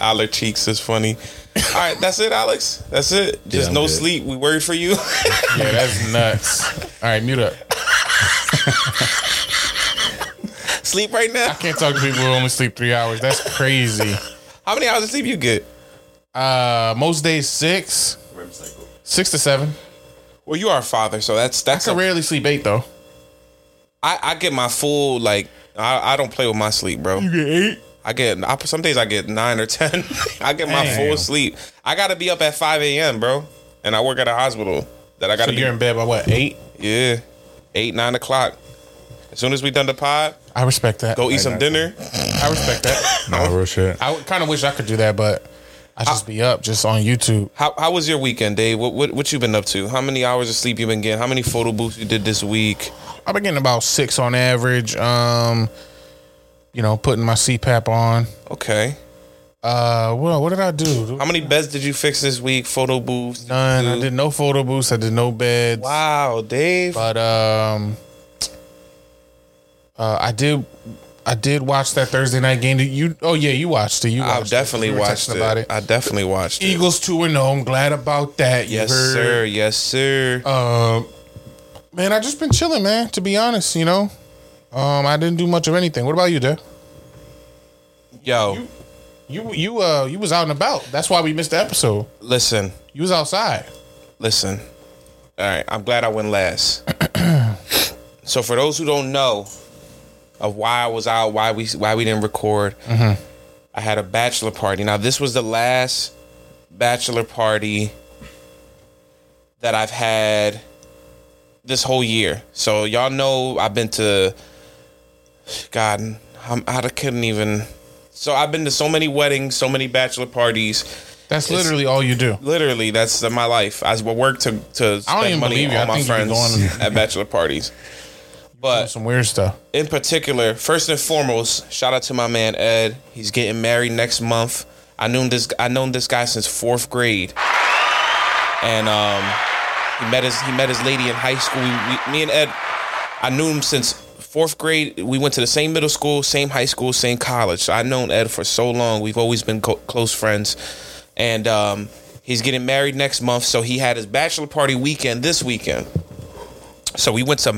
Allergies is funny. All right, that's it, Alex. That's it. Just I'm no good. sleep. We worried for you. [laughs] Yeah, that's nuts. All right, mute up. sleep right now. I can't talk to people who only sleep three hours. That's crazy. How many hours of sleep you get? Uh, most days six, six to seven. Well, you are a father, so that's I that's. can a- rarely sleep eight though. I, I get my full like. I, I don't play with my sleep, bro. You get eight? I get I, some days I get nine or ten. [laughs] I get my Damn. full sleep. I got to be up at five a.m., bro, and I work at a hospital. that I got So to you're be. in bed by what eight? Yeah, eight nine o'clock. As soon as we done the pod, I respect that. go eat some dinner. I respect that. [laughs] No real shit. I kind of wish I could do that, but I just be up just on YouTube. How how was your weekend, Dave? What what what you been up to? How many hours of sleep you been getting? How many photo booths you did this week? I've been getting about six on average. Um, you know, putting my CPAP on. Okay. Uh, well, what did I do? How many beds did you fix this week? Photo booths? None. I did no photo booths. I did no beds. Wow, Dave. But um, uh, I did. I did watch that Thursday night game. Did You oh yeah, you watched it. You I definitely it. You watched it. about it. I definitely watched it. Eagles two and zero. I'm glad about that. You Yes, heard? sir. Yes, sir. Um, man, I just been chilling, man. To be honest, you know, um, I didn't do much of anything. What about you, Dad? Yo, You you uh you was out and about. That's why we missed the episode. listen, You was outside. listen. All right, I'm glad I went last. [clears throat] so for those who don't know of why I was out, why we why we didn't record, mm-hmm. I had a bachelor party. Now this was the last bachelor party that I've had this whole year. So y'all know I've been to God, I'm, I couldn't even. So I've been to so many weddings, so many bachelor parties. That's literally all you do. Literally, that's my life. I work to to spend money on I my think you be friends going- at bachelor parties. [laughs] But Some weird stuff. in particular, first and foremost, shout out to my man Ed. He's getting married next month. I knew this. I known this guy since fourth grade, and um, he met his he met his lady in high school. We, we, me and Ed, I knew him since fourth grade. We went to the same middle school, same high school, same college. So I known Ed for so long. We've always been co- close friends, and um, he's getting married next month. So he had his bachelor party weekend this weekend. So we went to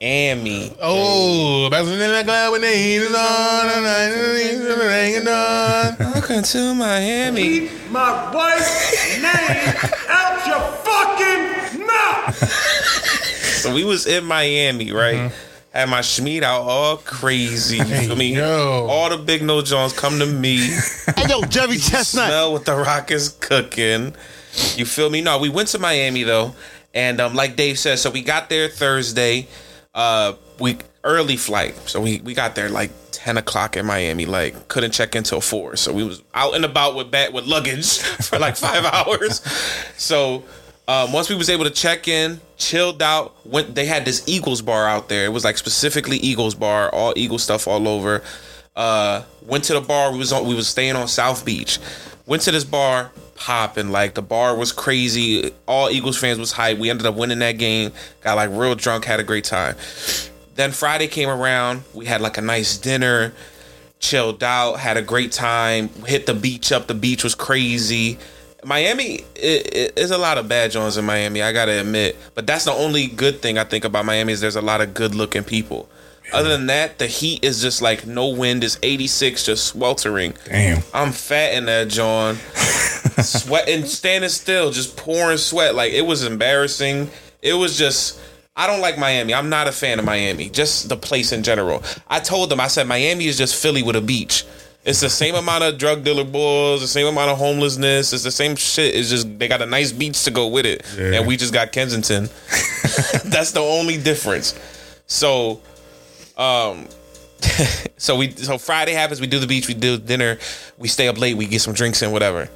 Miami. Oh, that's when that glad when the heat is on and the hanging on. [laughs] Welcome to Miami. my wife's name out your fucking mouth. So we was in Miami, right? Had my schmeat out all crazy. You feel me? yo. All the big no Johns come to me. [laughs] Hey, yo, Jerry Chestnut. smell what the rock is cooking. You feel me? No, we went to Miami though, and um, like Dave said, so we got there Thursday. Uh, we early flight, so we we got there like ten o'clock in Miami. Like couldn't check in till four, so we was out and about with bat with luggage [laughs] for like five [laughs] hours. So. Um, once we was able to check in, chilled out, went. They had this Eagles bar out there. It was like specifically Eagles bar, all Eagle stuff all over. Uh, went to the bar. We was on. We was staying on South Beach. Went to this bar, popping like the bar was crazy. All Eagles fans was hyped. We ended up winning that game. Got like real drunk, had a great time. Then Friday came around. We had like a nice dinner, chilled out, had a great time. Hit the beach up. The beach was crazy. Miami it, it, is a lot of bad Jones in Miami. I gotta admit, but that's the only good thing I think about Miami is there's a lot of good looking people. Other than that, the heat is just like no wind. Is 86, just sweltering. Damn. I'm fat in that, John. [laughs] Sweating, standing still, just pouring sweat. Like it was embarrassing. It was just. I don't like Miami. I'm not a fan of Miami. Just the place in general. I told them. I said Miami is just Philly with a beach. It's the same amount of drug dealer boys, the same amount of homelessness. It's the same shit. It's just they got a nice beach to go with it, Yeah. and we just got Kensington. [laughs] That's the only difference. So, um, [laughs] so we so Friday happens. We do the beach. We do dinner. We stay up late. We get some drinks and whatever.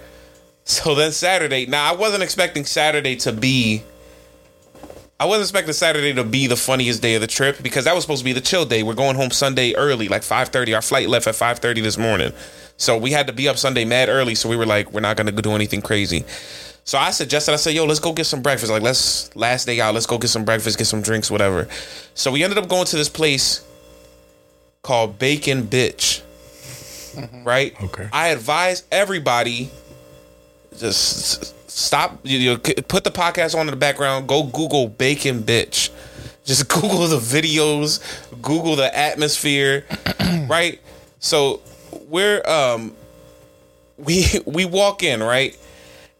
So then Saturday. Now I wasn't expecting Saturday to be. I wasn't expecting Saturday to be the funniest day of the trip because that was supposed to be the chill day. We're going home Sunday early, like five thirty. Our flight left at five thirty this morning, so we had to be up Sunday mad early. So we were like, we're not gonna do anything crazy. So I suggested, I said, yo, let's go get some breakfast. Like, let's last day out, let's go get some breakfast, get some drinks, whatever. So we ended up going to this place called Bacon Bitch. Right? Okay. I advise everybody just stop you, you put the podcast on in the background, go Google Bacon Bitch. Just [laughs] Google the videos, Google the atmosphere, [clears throat] right? So we're um we [laughs] we walk in, right?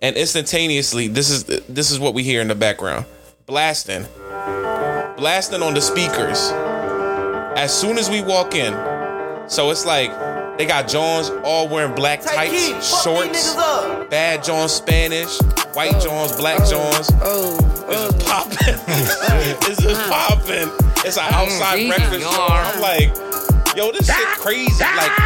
And instantaneously, this is this is what we hear in the background. Blasting. Blasting on the speakers. As soon as we walk in. So it's like they got Johns all wearing black Take tights, fuck shorts, niggas up. bad Johns, Spanish, white Johns, black Johns. Oh, It's just popping. [laughs] it's just popping. It's an outside Mm, breakfast show. I'm like, yo, this shit crazy. Like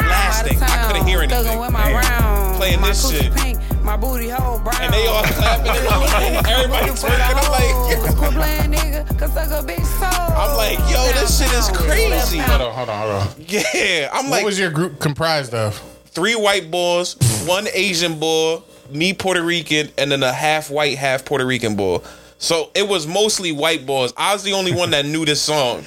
blasting. I couldn't hear anything. With my round, Playing my this shit. Pink, my booty hole brown. And they all clapping and. [laughs] Everybody [laughs] twerking. I'm like, Quit playing, nigga, cause suck a bitch soul. I'm like, yo, this shit is crazy. Hold on, hold on, hold on. Yeah, I'm What like was your group comprised of? three white boys, one Asian boy, me Puerto Rican, and then a half white, half Puerto Rican boy. So it was mostly white boys. I was the only one that knew this song.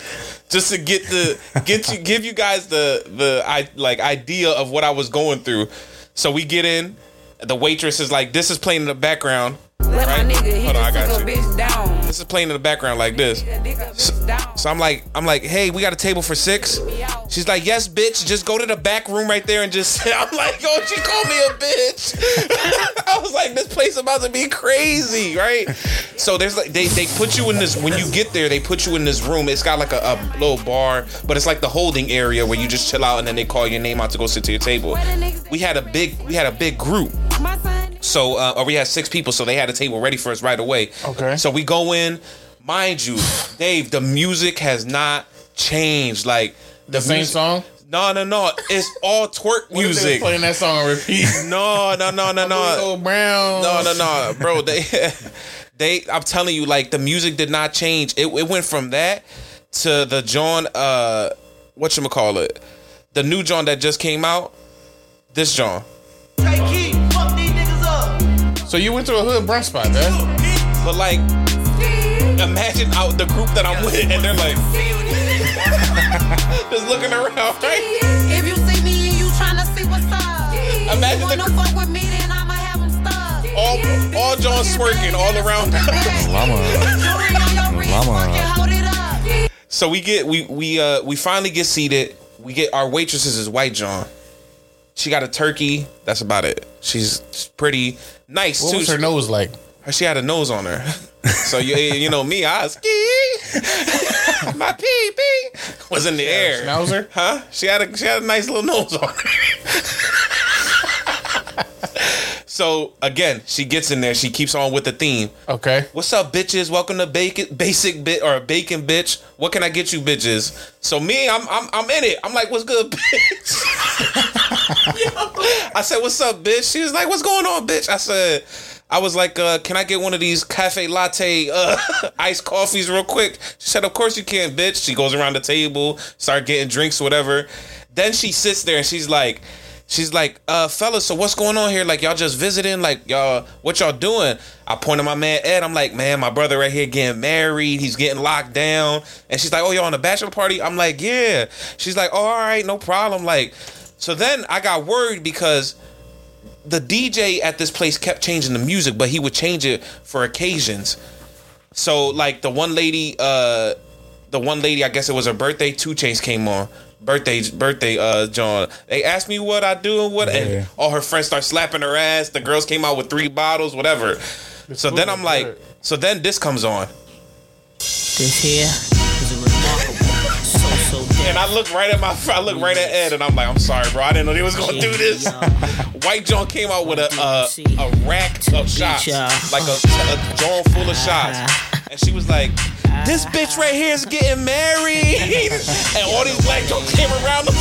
Just to get the get you give you guys the the I like idea of what I was going through. So we get in, the waitress is like, this is playing in the background. Let right? my nigga, he Hold on, I got you. bitch down. This is playing in the background like this. Dick a bitch down. So I'm like, I'm like, hey, we got a table for six. She's like, yes, bitch. Just go to the back room right there and just sit. [laughs] I'm like, yo, she called me a bitch. [laughs] I was like, this place about to be crazy, right? So there's like they they put you in this when you get there, they put you in this room. It's got like a, a little bar, but it's like the holding area where you just chill out and then they call your name out to go sit to your table. We had a big we had a big group. My son, So, uh, or we had six people, so they had a table ready for us right away. Okay. So we go in, mind you, Dave, the music has not changed. Like The same music- song? No, no, no. It's all twerk What if they music. playing that song on repeat. [laughs] No, no, no, no, no. Oh, Brown. No, no, no, bro. They, [laughs] they. I'm telling you, like the music did not change. It, it went from that to the John. Uh, what you call it? The new John that just came out. This John. So you went to a hood brunch spot, man. But like, imagine out the group that I'm with, and they're like, [laughs] just looking around, right? if you see me and you trying to see what's up, Imagine you wanna the- fuck with me, then I'ma have 'em stuck. All, all John smirking all around. Llama. Jewelry on your wrist, Llama. work it, hold it up. So we get we we uh we finally get seated. We get our waitresses is white John. She got a turkey. That's about it. She's pretty nice What too. was her nose like? She had a nose on her. [laughs] So you you know me, I was ski. [laughs] My pee pee was in the air. Schnauzer? Huh? She had a she had a nice little nose on her. [laughs] so again, she gets in there. She keeps on with the theme. Okay. What's up, bitches? Welcome to bacon, basic bit or bacon, bitch. What can I get you, bitches? So me, I'm I'm I'm in it. I'm like, what's good, [laughs] bitch? I said, what's up, bitch? She was like, what's going on, bitch? I said. I was like, uh, can I get one of these cafe latte uh, [laughs] iced coffees real quick? She said, of course you can, bitch. She goes around the table, start getting drinks, whatever. Then she sits there and she's like, she's like, uh, fellas, so what's going on here? Like, y'all just visiting? Like, y'all, what y'all doing? I point my man Ed. I'm like, man, my brother right here getting married. He's getting locked down. And she's like, oh, y'all on a bachelor party? I'm like, yeah. She's like, oh, all right, no problem. Like, so then I got worried because the DJ at this place kept changing the music, but he would change it for occasions. So like the one lady, uh the one lady, I guess it was her birthday, 2 Chainz came on. Birthday birthday uh John. They asked me what I do and what Yeah. and all her friends start slapping her ass. The girls came out with three bottles, whatever. So then I'm like, so then this comes on. This here is a remarkable, so so And I look right at my I look right at Ed and I'm like, I'm sorry, bro. I didn't know they was gonna do this. White John came out with a a, a rack of shots, like a, a John full of shots, and she was like, "This bitch right here is getting married," [laughs] and all these black Johns came around them.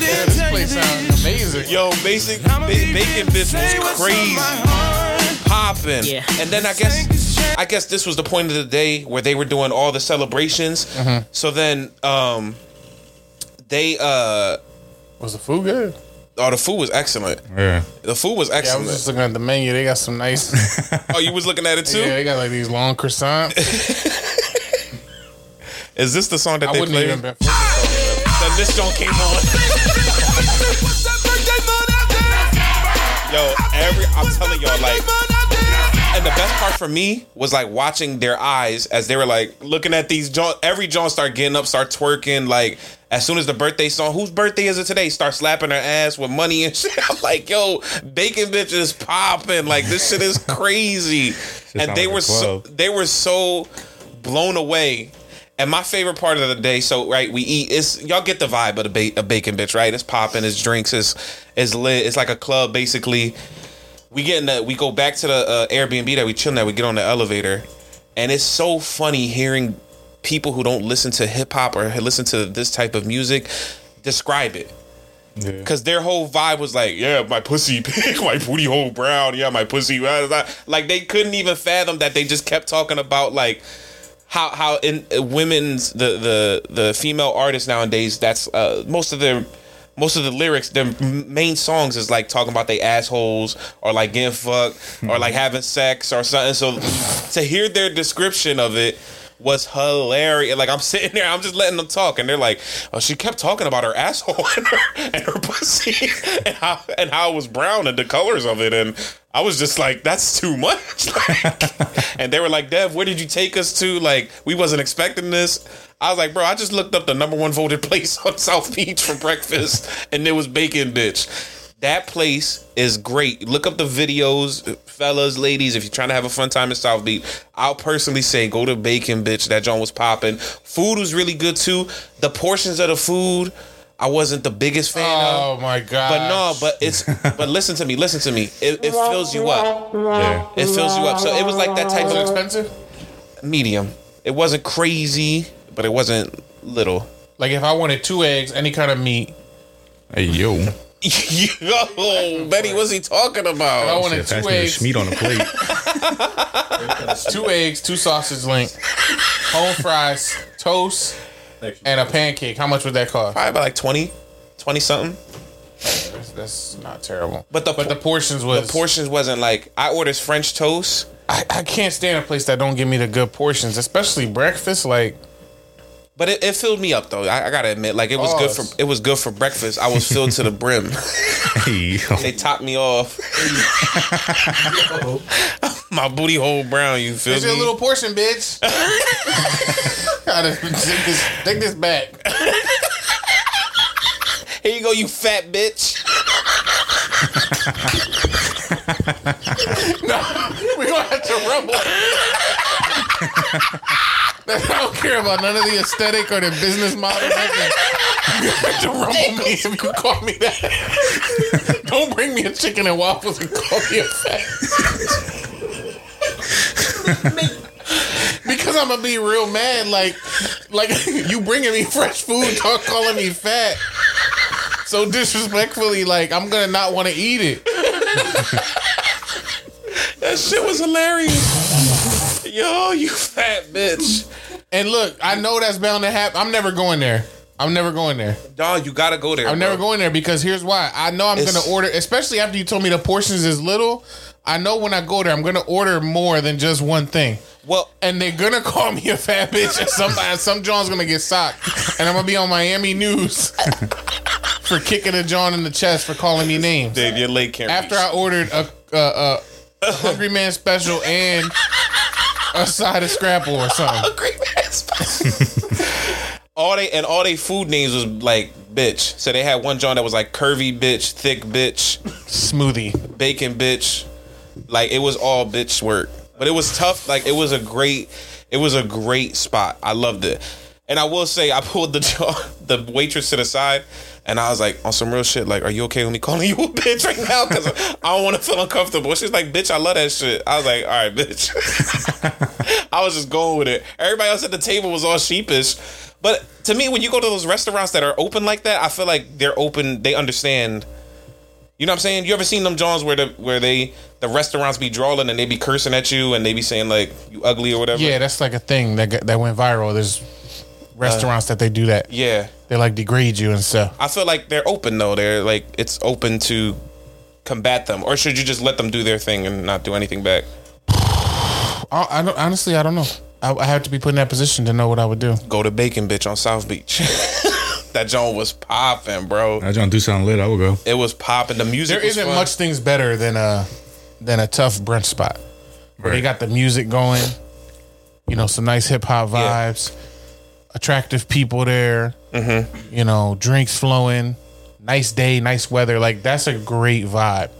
Yeah, this place sounds amazing. Yo, basic ba- bacon bitch was crazy, popping. Yeah. And then I guess I guess this was the point of the day where they were doing all the celebrations. So then um they uh Was the food good? Oh the food was excellent. Yeah. The food was Yeah, I excellent. was just looking at the menu. They got some nice. [laughs] oh, you was looking at it too? yeah, they got like these long croissants. [laughs] Is this the song that I they wouldn't played? even been. Then this song came on. [laughs] Yo, every I'm telling y'all, like, and the best part for me was like watching their eyes as they were like looking at these John. Every John start getting up, start twerking. Like as soon as the birthday song, whose birthday is it today? Start slapping her ass with money and [laughs] shit. I'm like, yo, bacon bitch is popping. Like this shit is [laughs] crazy. and they like were so they were so blown away And my favorite part of the day, so right, we eat. It's y'all get the vibe of the ba- a bacon bitch, right? It's popping, it's drinks, it's it's lit. It's like a club basically. We get in the, we go back to the uh, Airbnb that we chilling at. We get on the elevator, and it's so funny hearing people who don't listen to hip hop or listen to this type of music describe it. Cause their whole vibe was like, yeah, my pussy [laughs] pink, my booty hole brown, yeah, my pussy. blah, blah, blah. Like they couldn't even fathom that they just kept talking about like how how in uh, women's the the the female artists nowadays. That's uh, most of their most of the lyrics. Their main songs is like talking about they assholes or like getting fucked or like hmm. having sex or something. So to hear their description of it was hilarious. Like I'm sitting there, I'm just letting them talk, and they're like, "Oh, she kept talking about her asshole [laughs] and her, and her pussy, and how and how it was brown and the colors of it." And I was just like, "That's too much." [laughs] Like, and they were like, "Dev, where did you take us to? Like, we wasn't expecting this." I was like, "Bro, I just looked up the number one voted [laughs] place on South Beach for breakfast, and it was Bacon Bitch." That place is great. Look up the videos, fellas, ladies. If you're trying to have a fun time in South Beach, I'll personally say go to Bacon Bitch. That joint was popping. Food was really good too. The portions of the food, I wasn't the biggest fan of. Oh my god! But no, but it's but listen to me, listen to me. It, it fills you up. Yeah. It fills you up. So it was like that type was it of expensive? medium. It wasn't crazy, but it wasn't little. Like if I wanted two eggs, any kind of meat, Hey yo, [laughs] Yo, Betty, what's he talking about? I about? wanted pass two me eggs, Schmeat on the plate. [laughs] two eggs, two sausage links, home fries, toast, and a pancake. How much would that cost? Probably about like 20, 20 something. That's, that's not terrible. But the but the portions was The portions wasn't like I ordered French toast. I, I can't stand a place that don't give me the good portions, especially breakfast. Like But it, it filled me up though. I, I gotta admit, like it was good for it was good for breakfast. I was filled to the brim. [laughs] [laughs] They topped me off. [laughs] My booty hole brown. You feel it's me? your little portion, bitch. Gotta take this, take this back. Here you go, you fat bitch. no, We gonna have to rumble. I don't care about none of the aesthetic or the business model. You have to rumble me if you call me that. [laughs] Don't bring me a chicken and waffles and call me a fat. because I'm gonna be real mad. Like, like [laughs] you bringing me fresh food, talk calling me fat. So disrespectfully, like I'm gonna not want to eat it. [laughs] That shit was hilarious. Yo, you fat bitch. And look, I know that's bound to happen. I'm never going there. I'm never going there. Dog, you gotta go there. I'm bro. never going there because here's why. I know I'm It's- gonna order, especially after you told me the portions is little. I know when I go there, I'm gonna order more than just one thing. Well, And they're gonna call me a fat bitch, and some some John's gonna get socked, and I'm gonna be on Miami news [laughs] for kicking a John in the chest for calling me names. dude, your leg can't After. I ordered a, a, a Hungry Man special and a side of Scrapple or something. [laughs] Great man. [laughs] all they and all they food names was like bitch. So they had one John that was like curvy bitch, thick bitch, Smoothie. bacon bitch. Like it was all bitch work. But it was tough. Like it was a great it was a great spot. I loved it. And I will say I pulled the [laughs] the waitress to the side and I was like on some real shit like are you okay with me calling you a bitch right now cuz I don't want to feel uncomfortable. She's like bitch I love that shit. I was like all right bitch. [laughs] I was just going with it. Everybody else at the table was all sheepish. But to me, when you go to those restaurants that are open like that, I feel like they're open. They understand. You know what I'm saying? You ever seen them Johns where the where they the restaurants be drawling and they be cursing at you and they be saying like you ugly or whatever? Yeah, that's like a thing that that went viral. There's Uh, restaurants that they do that. Yeah. They like degrade you and stuff. I feel like they're open though. They're like it's open to combat them, or should you just let them do their thing and not do anything back? [sighs] I, I don't, honestly, I don't know. I, I have to be put in that position to know what I would do. Go to Bacon Bitch on South Beach. [laughs] that joint was popping, bro. That joint do sound lit. I will go. It was popping. The music. There was isn't fun. much things better than a than a tough brunch spot. Where they got the music going, you know, some nice hip hop Yeah. Attractive people there, Mm-hmm. you know, drinks flowing, nice day, nice weather. Like that's a great vibe,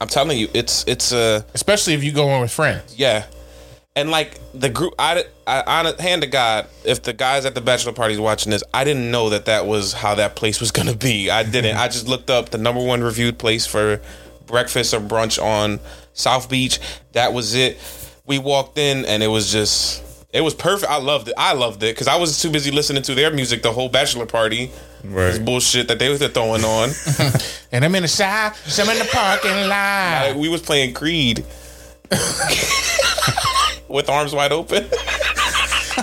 I'm telling you, it's it's uh especially if you go in with friends. yeah. And like the group, I, I, on hand to God, if the guys at the bachelor parties watching this, I didn't know that that was how that place was [laughs] gonna be. I didn't. I just looked up the number one reviewed place for breakfast or brunch on South Beach. That was it. We walked in and it was just, it was perfect. I loved it. I loved it because I was too busy listening to their music the whole bachelor party. This bullshit that they were throwing on. [laughs] And I'm in the shop, some in the parking lot. Like, we was playing Creed with arms wide open.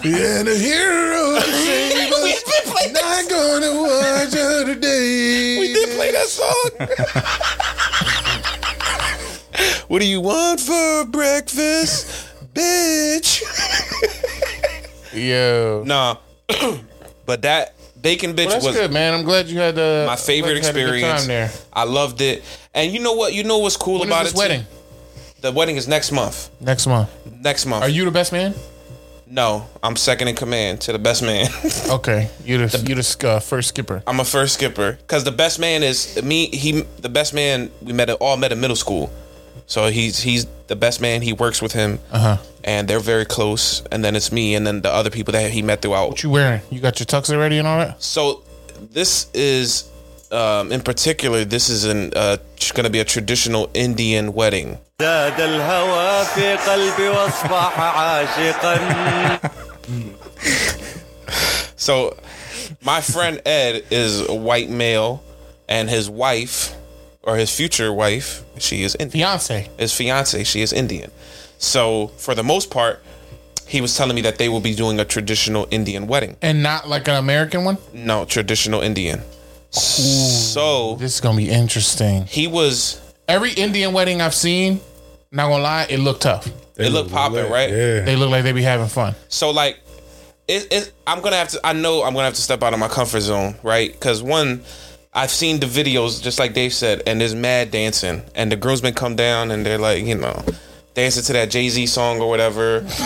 Yeah, the hero save us. Not gonna watch her today. We did play that song. [laughs] what do you want for breakfast, bitch? [laughs] Yo. nah, [clears throat] but that bacon bitch Well, was good, man. I'm glad you had the my favorite glad you had a good experience. time there. I loved it. And you know what? You know what's cool When about it? this too? wedding? The wedding is next month. Next month. Next month. Are you the best man? No, I'm second in command to the best man. [laughs] Okay, you the you the uh, first skipper. I'm a first skipper because the best man is me. He the best man we met at, all met in middle school, so he's he's the best man. He works with him, uh-huh. and they're very close. And then it's me, and then the other people that he met throughout. What you wearing? You got your tux already and all that? So this is, um, in particular, this is an uh, going to be a traditional Indian wedding. so, my friend Ed is a white male, and his wife or his future wife, she is Indian. Fiance. His fiance, she is Indian. So, for the most part, he was telling me that they will be doing a traditional Indian wedding. And not like an American one? No, traditional Indian. So, This is gonna be interesting. he was. Every Indian wedding I've seen, not gonna lie, it looked tough. It looked popping, right? Yeah. They look like they be having fun. So like, it, it, I'm gonna have to. I know I'm gonna have to step out of my comfort zone, right? Because one, I've seen the videos, just like Dave said, and there's mad dancing, and the groomsmen come down and they're like, you know, dancing to that Jay Z song or whatever. [laughs]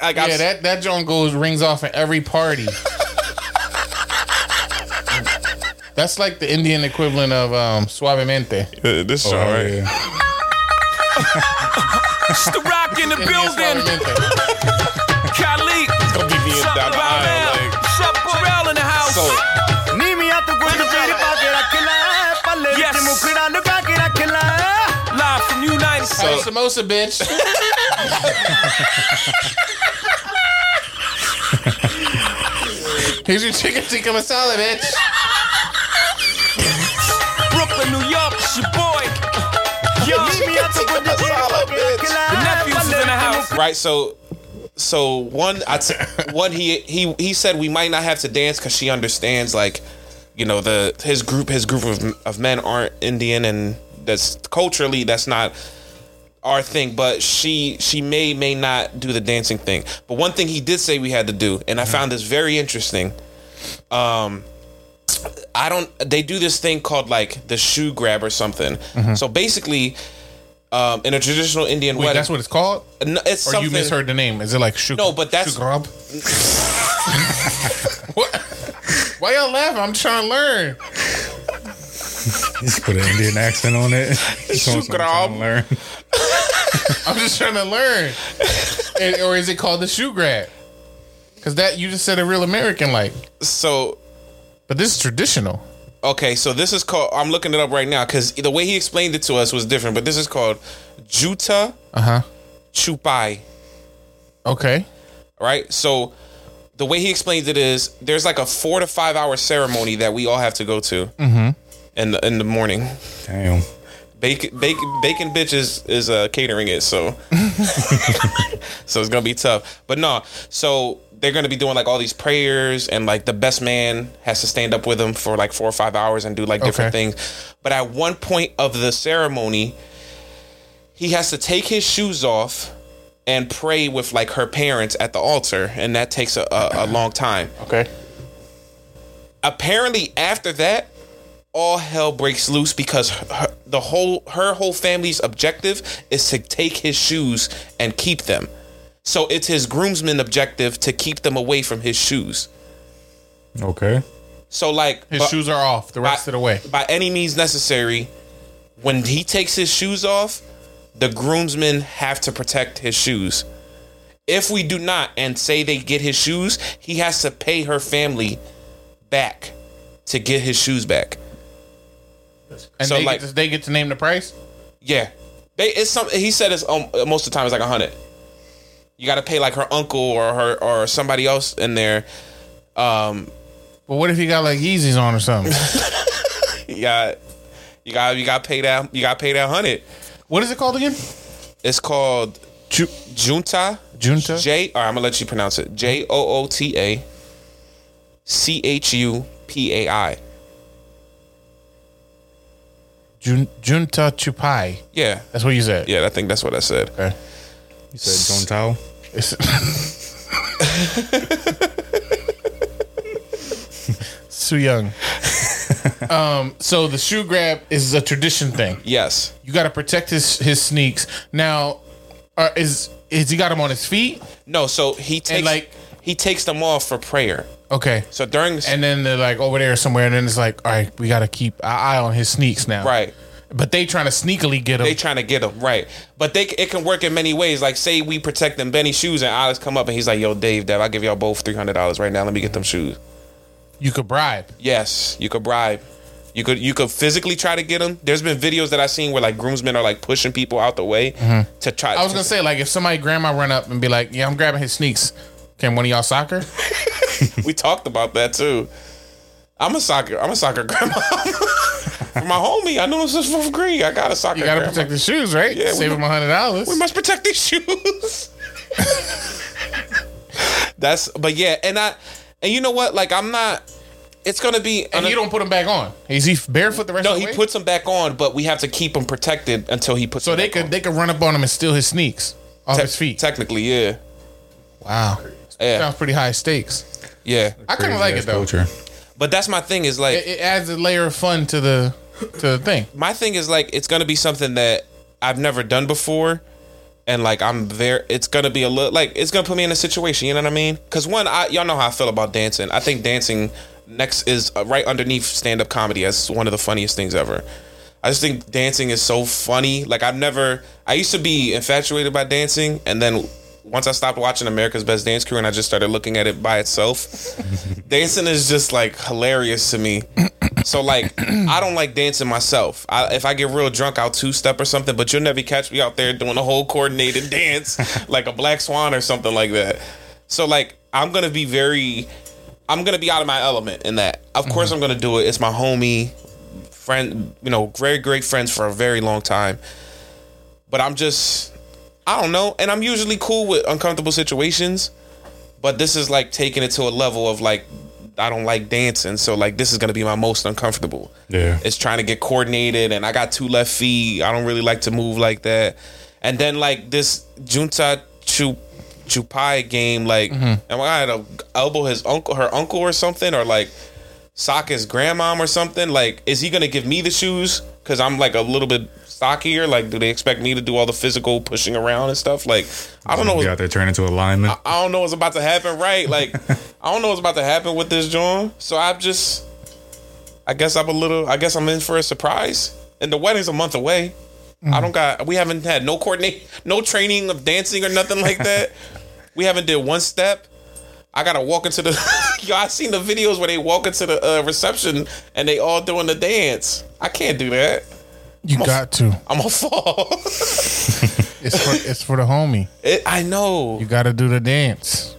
Like, yeah, I've- that that joint goes rings off at every party. That's like the Indian equivalent of um, suavemente. Uh, this Oh, song, right? yeah. It's the rock in the Indian building. samosa, bitch. [laughs] Here's your chicken tikka masala, bitch. Brooklyn, New York, it's your boy. Yo, me out the masala, bitch. The nephews is in the house. Right, so so one I t- [laughs] one he he he said we might not have to dance cuz she understands like you know the his group his group of, of men aren't Indian and that's culturally that's not our thing but she she may may not do the dancing thing but one thing he did say we had to do and I found this very interesting um I don't they do this thing called like the shoe grab or something so basically um in a traditional Indian Wait, wedding that's what it's called? no, it's Or something you misheard the name? Is it like shoe? No, but that's- Sugarab? [laughs] what? Why y'all laughing? I'm trying to learn. [laughs] Just put an Indian accent on it. So I'm trying to learn. [laughs] I'm just trying to learn. And- or is it called the shoe grab? Because that you just said a real American like, so but this is traditional. okay so this is called i'm looking it up right now because the way he explained it to us was different but this is called juta Uh huh. chupai Okay. right so the way he explains it is there's like a four to five hour ceremony that we all have to go to in the in the morning Damn. bacon bacon bacon bitch is is uh catering it so [laughs] so it's gonna be tough but no so they're gonna be doing like all these prayers and like the best man has to stand up with them for like four or five hours and do like different Okay. things but at one point of the ceremony he has to take his shoes off and pray with like her parents at the altar and that takes a, a, a long time Okay. apparently after that all hell breaks loose because her, the whole her whole family's objective is to take his shoes and keep them so it's his groomsmen objective to keep them away from his shoes Okay. so like His but shoes are off the by, rest of the way. by any means necessary when he takes his shoes off, the groomsmen have to protect his shoes. If we do not and say they get his shoes, he has to pay her family back to get his shoes back. And So, they, like- get to, they get to name the price. Yeah, they it's some. He said it's um, most of the time it's like a hundred. You got to pay like her uncle or her or somebody else in there. Um, But what if he got like Yeezys on or something? [laughs] you got you got you got to pay that you got to pay that hundred. what is it called again? It's called Ju- junta. Junta. J. All right, I'm gonna let you pronounce it. J O O T A. C H U P A I. Jun- Junta Chupai. Yeah, That's what you said. yeah. I think that's what I said. Okay. You said John Tao. It's- [laughs] Too young. [laughs] um, so the shoe grab is a tradition thing. Yes. You got to protect his his sneaks. Now, uh, is is he got him on his feet? No. So he takes like- he takes them off for prayer. Okay. So during And then they're like over there somewhere, and then it's like, all right, we got to keep our eye on his sneaks now. right. But they trying to sneakily get him. They trying to get him right, but they it can work in many ways. Like say we protect them Benny shoes, and Alex come up and he's like, "Yo, Dave, Dev, I give y'all both three hundred dollars right now. Let me get them shoes." you could bribe. Yes, you could bribe. You could you could physically try to get them. There's been videos that I've seen where like groomsmen are like pushing people out the way mm-hmm. to try. I was gonna say like if somebody grandma run up and be like, yeah, I'm grabbing his sneaks. Can one of y'all soccer? [laughs] we talked about that too. I'm a soccer. I'm a soccer grandma. [laughs] My homie, I know it's just for green. I got a soccer. You got to grandma. protect his shoes, right? Yeah, Save him a hundred dollars. We must protect these shoes. [laughs] That's but yeah, and I and you know what? Like I'm not. It's gonna be. And you don't put him back on. Is he barefoot the rest No, of the? No, he way? puts them back on, but we have to keep him protected until he puts. so them they back could on. they could run up on him and steal his sneaks off Te- his feet. Technically, yeah, Wow. Yeah, Sounds pretty high stakes. yeah. I kind of like it though. Culture. But that's my thing. Is like It, it adds a layer of fun to the to the thing. my thing is like it's gonna be something that I've never done before, and like I'm very. It's gonna be a little like it's gonna put me in a situation. You know what I mean? Because one, I y'all know how I feel about dancing. I think dancing next is uh, right underneath stand up comedy as one of the funniest things ever. I just think dancing is so funny. Like I've never. I used to be infatuated by dancing, and then once I stopped watching America's Best Dance Crew and I just started looking at it by itself, [laughs] dancing is just like hilarious to me. So like, I don't like dancing myself. I, if I get real drunk, I'll two step or something. But you'll never catch me out there doing a whole coordinated [laughs] dance like a black swan or something like that. So like, I'm gonna be very. I'm gonna be out of my element in that. Of mm-hmm. course, I'm gonna do it. It's my homie, friend. You know, very great friends for a very long time. But I'm just, I don't know. And I'm usually cool with uncomfortable situations. But this is like taking it to a level of like, I don't like dancing. So like, this is gonna be my most uncomfortable. Yeah. It's trying to get coordinated, and I got two left feet. I don't really like to move like that. And then like this Junta Chu Chupai game, like, mm-hmm. am I gonna elbow his uncle, her uncle, or something, or like sock his grandmom or something? Like, is he gonna give me the shoes because I'm like a little bit stockier? Like, do they expect me to do all the physical pushing around and stuff? Like, I don't know. You what's- out there turning into a lineman. I don't know what's about to happen, right? Like, [laughs] I don't know what's about to happen with this John. So I'm just, I guess I'm a little, I guess I'm in for a surprise. And the wedding's a month away. I don't got, we haven't had no coordinate, no training of dancing or nothing like that. [laughs] we haven't did one step. I gotta walk into the, [laughs] yo, I seen the videos where they walk into the uh, reception and they all doing the dance. I can't do that. You got to. I'm gonna fall. [laughs] It's for it's for the homie. It, I know. You got to do the dance.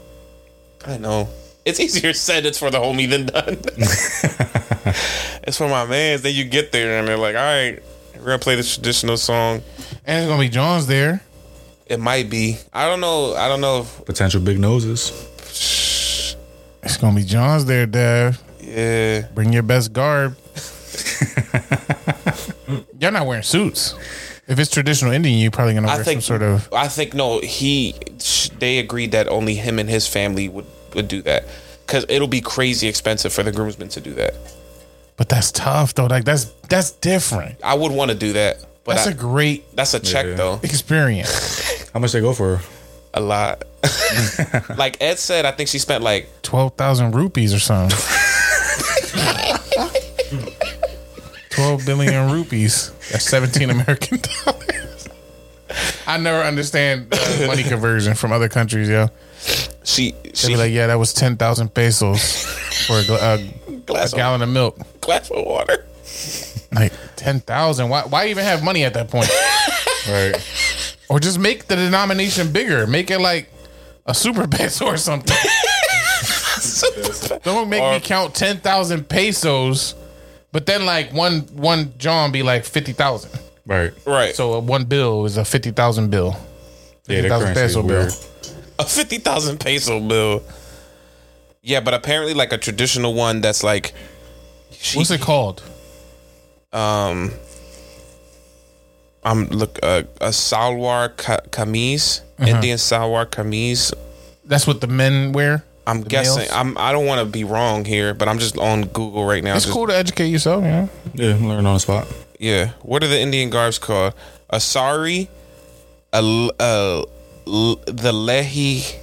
I know. It's easier said it's for the homie than done. [laughs] it's for my mans. Then you get there and they're like, all right, we're gonna play this traditional song. And it's gonna be John's there. It might be. I don't know. I don't know. If, Potential big noses. [sighs] It's gonna be John's there, Dev. yeah. Bring your best garb. [laughs] You're not wearing suits. If it's traditional Indian, you're probably gonna I wear think some sort of. I think no. He. They agreed that only him and his family would would do that because it'll be crazy expensive for the groomsmen to do that. But that's tough though. Like that's that's different. I would want to do that, but That's I- a great that's a check Yeah. though. experience. [laughs] How much they go for? A lot. [laughs] like Ed said, I think she spent like Twelve thousand rupees or something. [laughs] Twelve billion rupees. That's 17 American [laughs] dollars. I never understand uh, [laughs] money conversion from other countries, yo. She she be like, yeah, that was 10,000 pesos for a, gla- a, Glass a of- gallon of milk. glass of water. Like 10,000. Why, why even have money at that point? [laughs] Right. Or just make the denomination bigger. Make it like a super peso or something. Don't make me count 10,000 pesos, but then like one one John be like 50,000. Right. Right. So a one bill is a 50,000 bill. Yeah, that 50,000 currency peso bill. a fifty thousand peso bill. Yeah, but apparently like a traditional one that's like What's it called? um I'm look uh, a salwar ka- kameez, Uh-huh. Indian salwar kameez. That's what the men wear. I'm The guessing. males? I'm. I don't want to be wrong here, but I'm just on Google right now. It's just- cool to educate yourself, yeah. Yeah, learn on the spot. Yeah. What are the Indian garbs called? A sari, a, l- a l- the lehi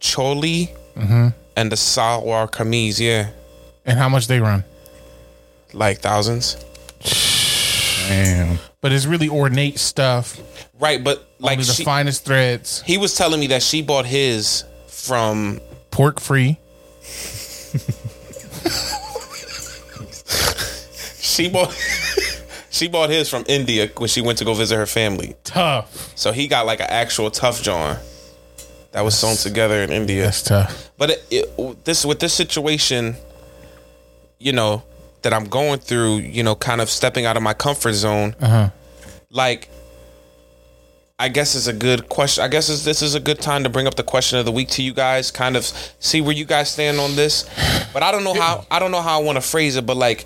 choli, Mm-hmm. and the salwar kameez. Yeah, And how much they run? like thousands. Damn. But it's really ornate stuff. Right, but like Only the she, finest threads. he was telling me that she bought his from Pork free. she bought she bought his from India when she went to go visit her family. Tough. So he got like an actual tough John that was sewn together in India. That's tough. But it, it, this with this situation, you know, that I'm going through, you know, kind of stepping out of my comfort zone. Uh-huh. Like, I guess is a good question. I guess this is a good time to bring up the question of the week to you guys. Kind of see where you guys stand on this. But I don't know how. I don't know how I want to phrase it. But like,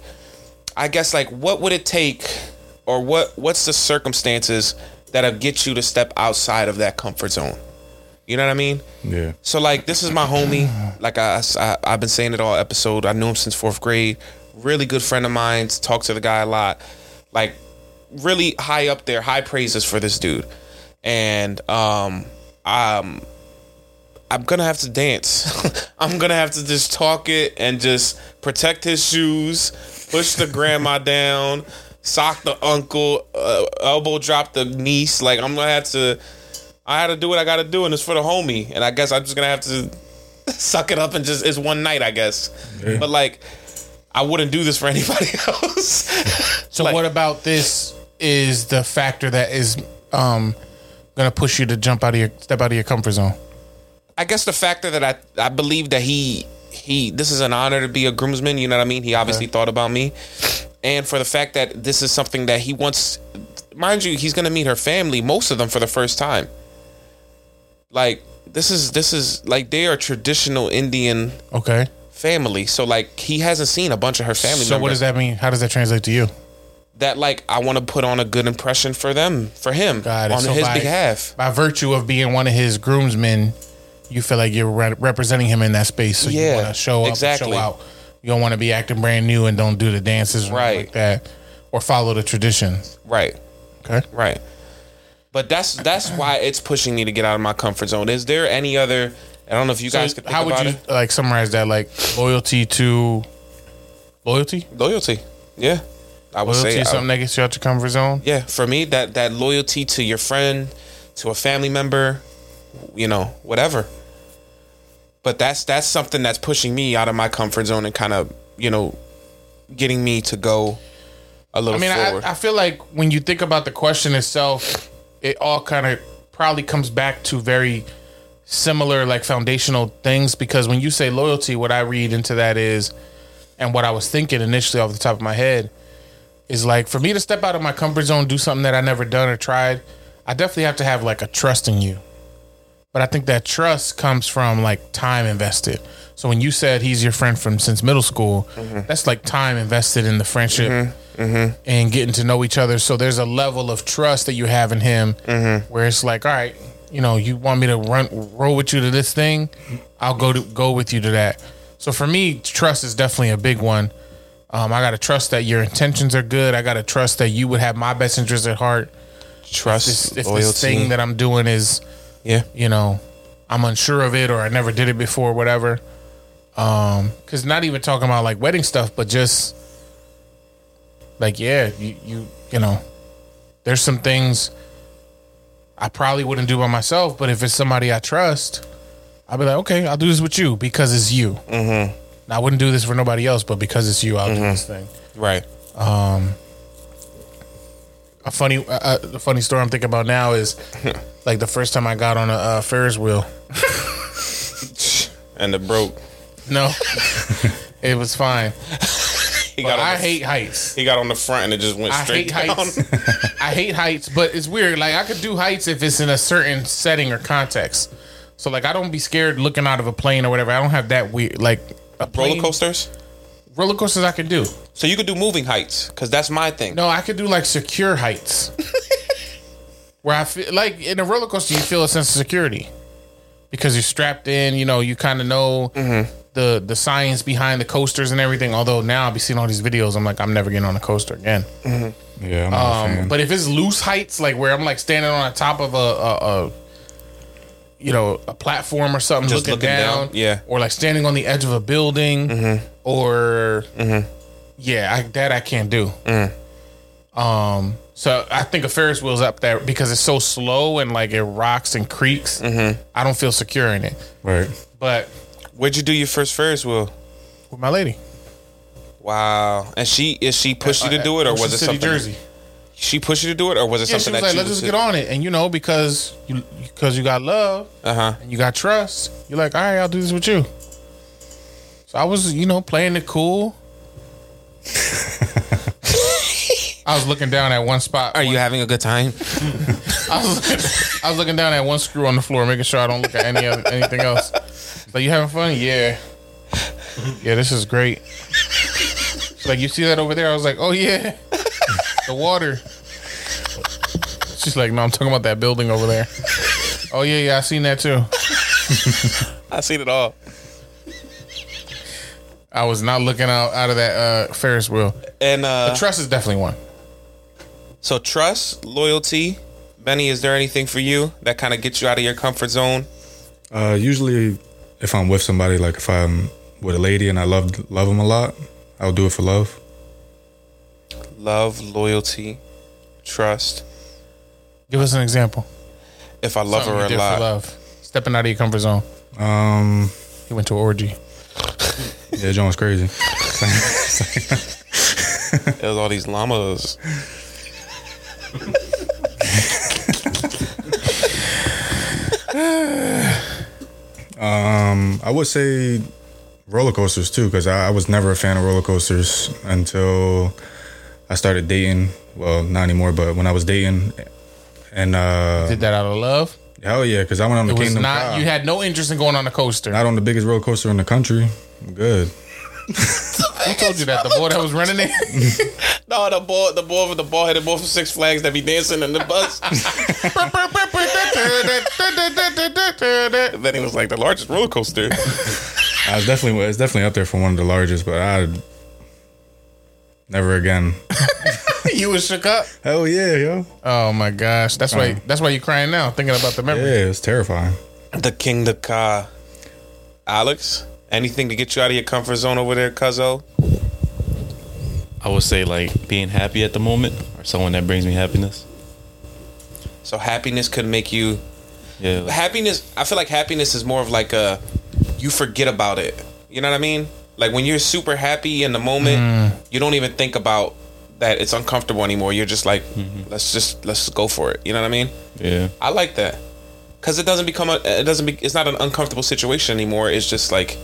I guess like, what would it take, or what what's the circumstances that'll get you to step outside of that comfort zone? You know what I mean? Yeah. So like this is my homie. Like I, I I've been saying it all episode. I knew him since fourth grade. Really good friend of mine. Talk to the guy a lot. Like really high up there. High praises for this dude. And um um I'm gonna have to dance. [laughs] I'm gonna have to just talk it and just protect his shoes, push the grandma [laughs] down, sock the uncle, uh, elbow drop the niece. Like I'm gonna have to. I had to do what I got to do, and it's for the homie. And I guess I'm just gonna have to [laughs] suck it up and just it's one night, I guess. But like, I wouldn't do this for anybody else. So what about this is the factor that is um gonna push you to jump out of your step out of your comfort zone? I guess the factor that I I believe that he he this is an honor to be a groomsman. You know what I mean? He obviously thought about me, and for the fact that this is something that he wants. Mind you, he's gonna meet her family, most of them for the first time. Like this is this is like they are traditional Indian Okay. family. So like he hasn't seen a bunch of her family So members. what does that mean? How does that translate to you? That like I want to put on a good impression for them, for him, on So his by- behalf. By virtue of being one of his groomsmen, you feel like you're re- representing him in that space. So you want to show up, exactly. show out. You don't want to be acting brand new and don't do the dances Right. like that, or follow the tradition. Right. Okay. Right. But that's that's why it's pushing me to get out of my comfort zone. Is there any other? I don't know if you So guys could how would you it. like summarize that? Like loyalty to loyalty. Loyalty. Yeah, I would Loyalty say is I- something that gets you out your comfort zone. Yeah, for me, that that loyalty to your friend, to a family member, you know, whatever. But that's that's something that's pushing me out of my comfort zone and kind of you know, getting me to go a little I mean, forward. I, I feel like when you think about the question itself, it all kind of probably comes back to very similar, like foundational things. Because when you say loyalty, what I read into that is, and what I was thinking initially off the top of my head, is like for me to step out of my comfort zone, do something that I never done or tried, I definitely have to have like a trust in you. But I think that trust comes from like time invested. So when you said he's your friend from since middle school, mm-hmm. that's like time invested in the friendship mm-hmm. Mm-hmm. and getting to know each other. So there's a level of trust that you have in him where it's like, all right, you know, you want me to run roll with you to this thing, I'll go to go with you to that. So for me, trust is definitely a big one. Um, I gotta trust that your intentions are good. I gotta trust that you would have my best interest at heart. Trust, If, this, if loyalty. this thing that I'm doing is, yeah, you know, I'm unsure of it or I never did it before, whatever. Um, cause not even talking about like wedding stuff, but just like yeah, you you you know, there's some things I probably wouldn't do by myself, but if it's somebody I trust, I'll be like, okay, I'll do this with you because it's you. Mm-hmm. Now, I wouldn't do this for nobody else, but because it's you, I'll do this thing. Right. Um, a funny, uh, the funny story I'm thinking about now is [laughs] like the first time I got on a uh, Ferris wheel. [laughs] And it broke. No, [laughs] it was fine. He But got on I the- hate heights. He got on the front and it just went I straight hate down. heights. I hate heights, but it's weird. Like I could do heights if it's in a certain setting or context. So like I don't be scared looking out of a plane or whatever. I don't have that weird like a plane, Roller coasters. Roller coasters I can do. So you could do moving heights because that's my thing. No, I could do like secure heights. [laughs] Where I feel like in a roller coaster you feel a sense of security. Because you're strapped in, you know, you kind of know the the science behind the coasters and everything. Although now I'll be seeing all these videos, I'm like, I'm never getting on a coaster again. Yeah, I'm not a Um, fan. but if it's loose heights, like where I'm like standing on the top of a, a, a you know, a platform or something, Just looking, looking down, down, yeah. or like standing on the edge of a building, mm-hmm. or mm-hmm. yeah, I, that I can't do. Mm. Um, so I think a Ferris wheel's up there because it's so slow and like it rocks and creaks. Mm-hmm. I don't feel secure in it. Right. But Where'd you do your first Ferris wheel? with my lady, Wow. And she is she pushed uh, you to uh, do it or was it something? Jersey? She pushed you to do it or was it Yeah, she something was that like, you "Let's just get on it," and you know, because you because you got love Uh huh. and you got trust, you're like, "All right, I'll do this with you." So I was, you know, playing it cool. [laughs] I was looking down at one spot. Are you having a good time? I was, looking, I was looking down at one screw on the floor, making sure I don't look at any other, anything else. Like, you having fun? Yeah. Yeah, this is great. She's like, you see that over there? I was like, oh yeah, the water. She's like, no, I'm talking about that building over there. Oh yeah, yeah, I seen that too. [laughs] I seen it all. I was not looking out out of that uh, Ferris wheel. And uh But trust is definitely one. so trust, loyalty. Benny, is there anything for you that kind of gets you out of your comfort zone? Uh, usually, if I'm with somebody, like if I'm with a lady and I love love them a lot, I'll do it for love. Love, loyalty, trust. Give us an example. If I love Something her a did for lot. love. Stepping out of your comfort zone. Um, He went to an orgy. yeah, John's crazy. [laughs] There's all these llamas. Um, I would say roller coasters too, because I, I was never a fan of roller coasters until I started dating. Well, not anymore, but when I was dating, and uh, Did that out of love. hell yeah, because I went on the It was Kingdom. not. Car. You had no interest in going on a coaster. not on the biggest roller coaster in the country. I'm good. Who told you that? The boy that was running it. [laughs] No, the boy, the boy with the ball headed boy from Six Flags that be dancing in the bus. [laughs] then he was like the largest roller coaster. [laughs] I was definitely it's definitely up there for one of the largest, but I never again. [laughs] you was shook up. Hell yeah, yo. Oh my gosh, that's why. Uh. That's why you crying now, thinking about the memory. Yeah, memory. it's terrifying. the king, the car. Alex, anything to get you out of your comfort zone over there, Cuzzo? I would say like being happy at the moment or someone that brings me happiness. So happiness could make you Yeah. happiness. I feel like happiness is more of like a you forget about it. You know what I mean? Like when you're super happy in the moment, mm. you don't even think about that it's uncomfortable anymore. You're just like, mm-hmm. let's just let's go for it. You know what I mean? yeah. I like that because it doesn't become a it doesn't be it's not an uncomfortable situation anymore. It's just like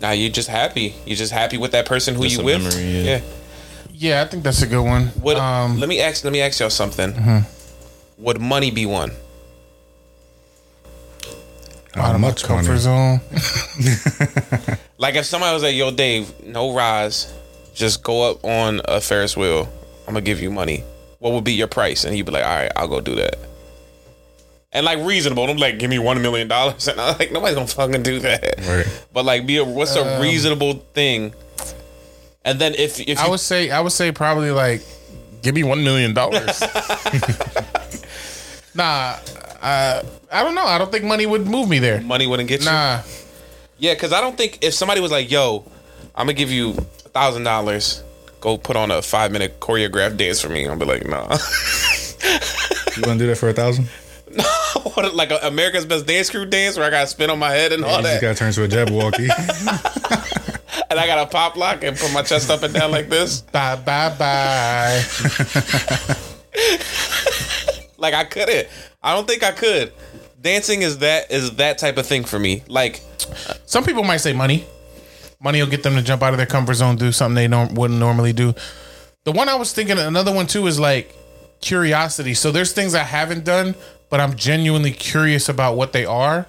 now you're just happy. You're just happy with that person who Just you a with. memory, yeah. yeah. Yeah, I think that's a good one. What? Um, let me ask. Let me ask y'all something. Mm-hmm. Would money be one? Out of my much comfort money. zone. [laughs] Like if somebody was like, "Yo, Dave, no rise, just go up on a Ferris wheel. I'm gonna give you money. What would be your price?" And he'd be like, "All right, I'll go do that." And like reasonable, I'm like, "Give me one million dollars," [laughs] and I'm like, nobody's gonna fucking do that. Right. But like, be a what's a Um, reasonable thing? And then if if I you, would say. I would say probably like, give me one million dollars. [laughs] nah, uh, I don't know. I don't think money would move me there. money wouldn't get you, Nah, yeah, because I don't think if somebody was like, "Yo, I'm gonna give you a thousand dollars," go put on a five minute choreographed dance for me. I'll be like, nah. [laughs] You gonna do that for a thousand? what, like a America's Best Dance Crew dance where I got to spin on my head and all you just that, got to turn to a Jabbawockeez. [laughs] [laughs] and I got to pop lock and put my chest up and down like this. Bye bye bye. Like I couldn't. I don't think I could. Dancing is that is that type of thing for me. Like Some people might say money. Money will get them to jump out of their comfort zone, do something they wouldn't normally do. The one I was thinking, another one too, is like curiosity. So there's things I haven't done, but I'm genuinely curious about what they are.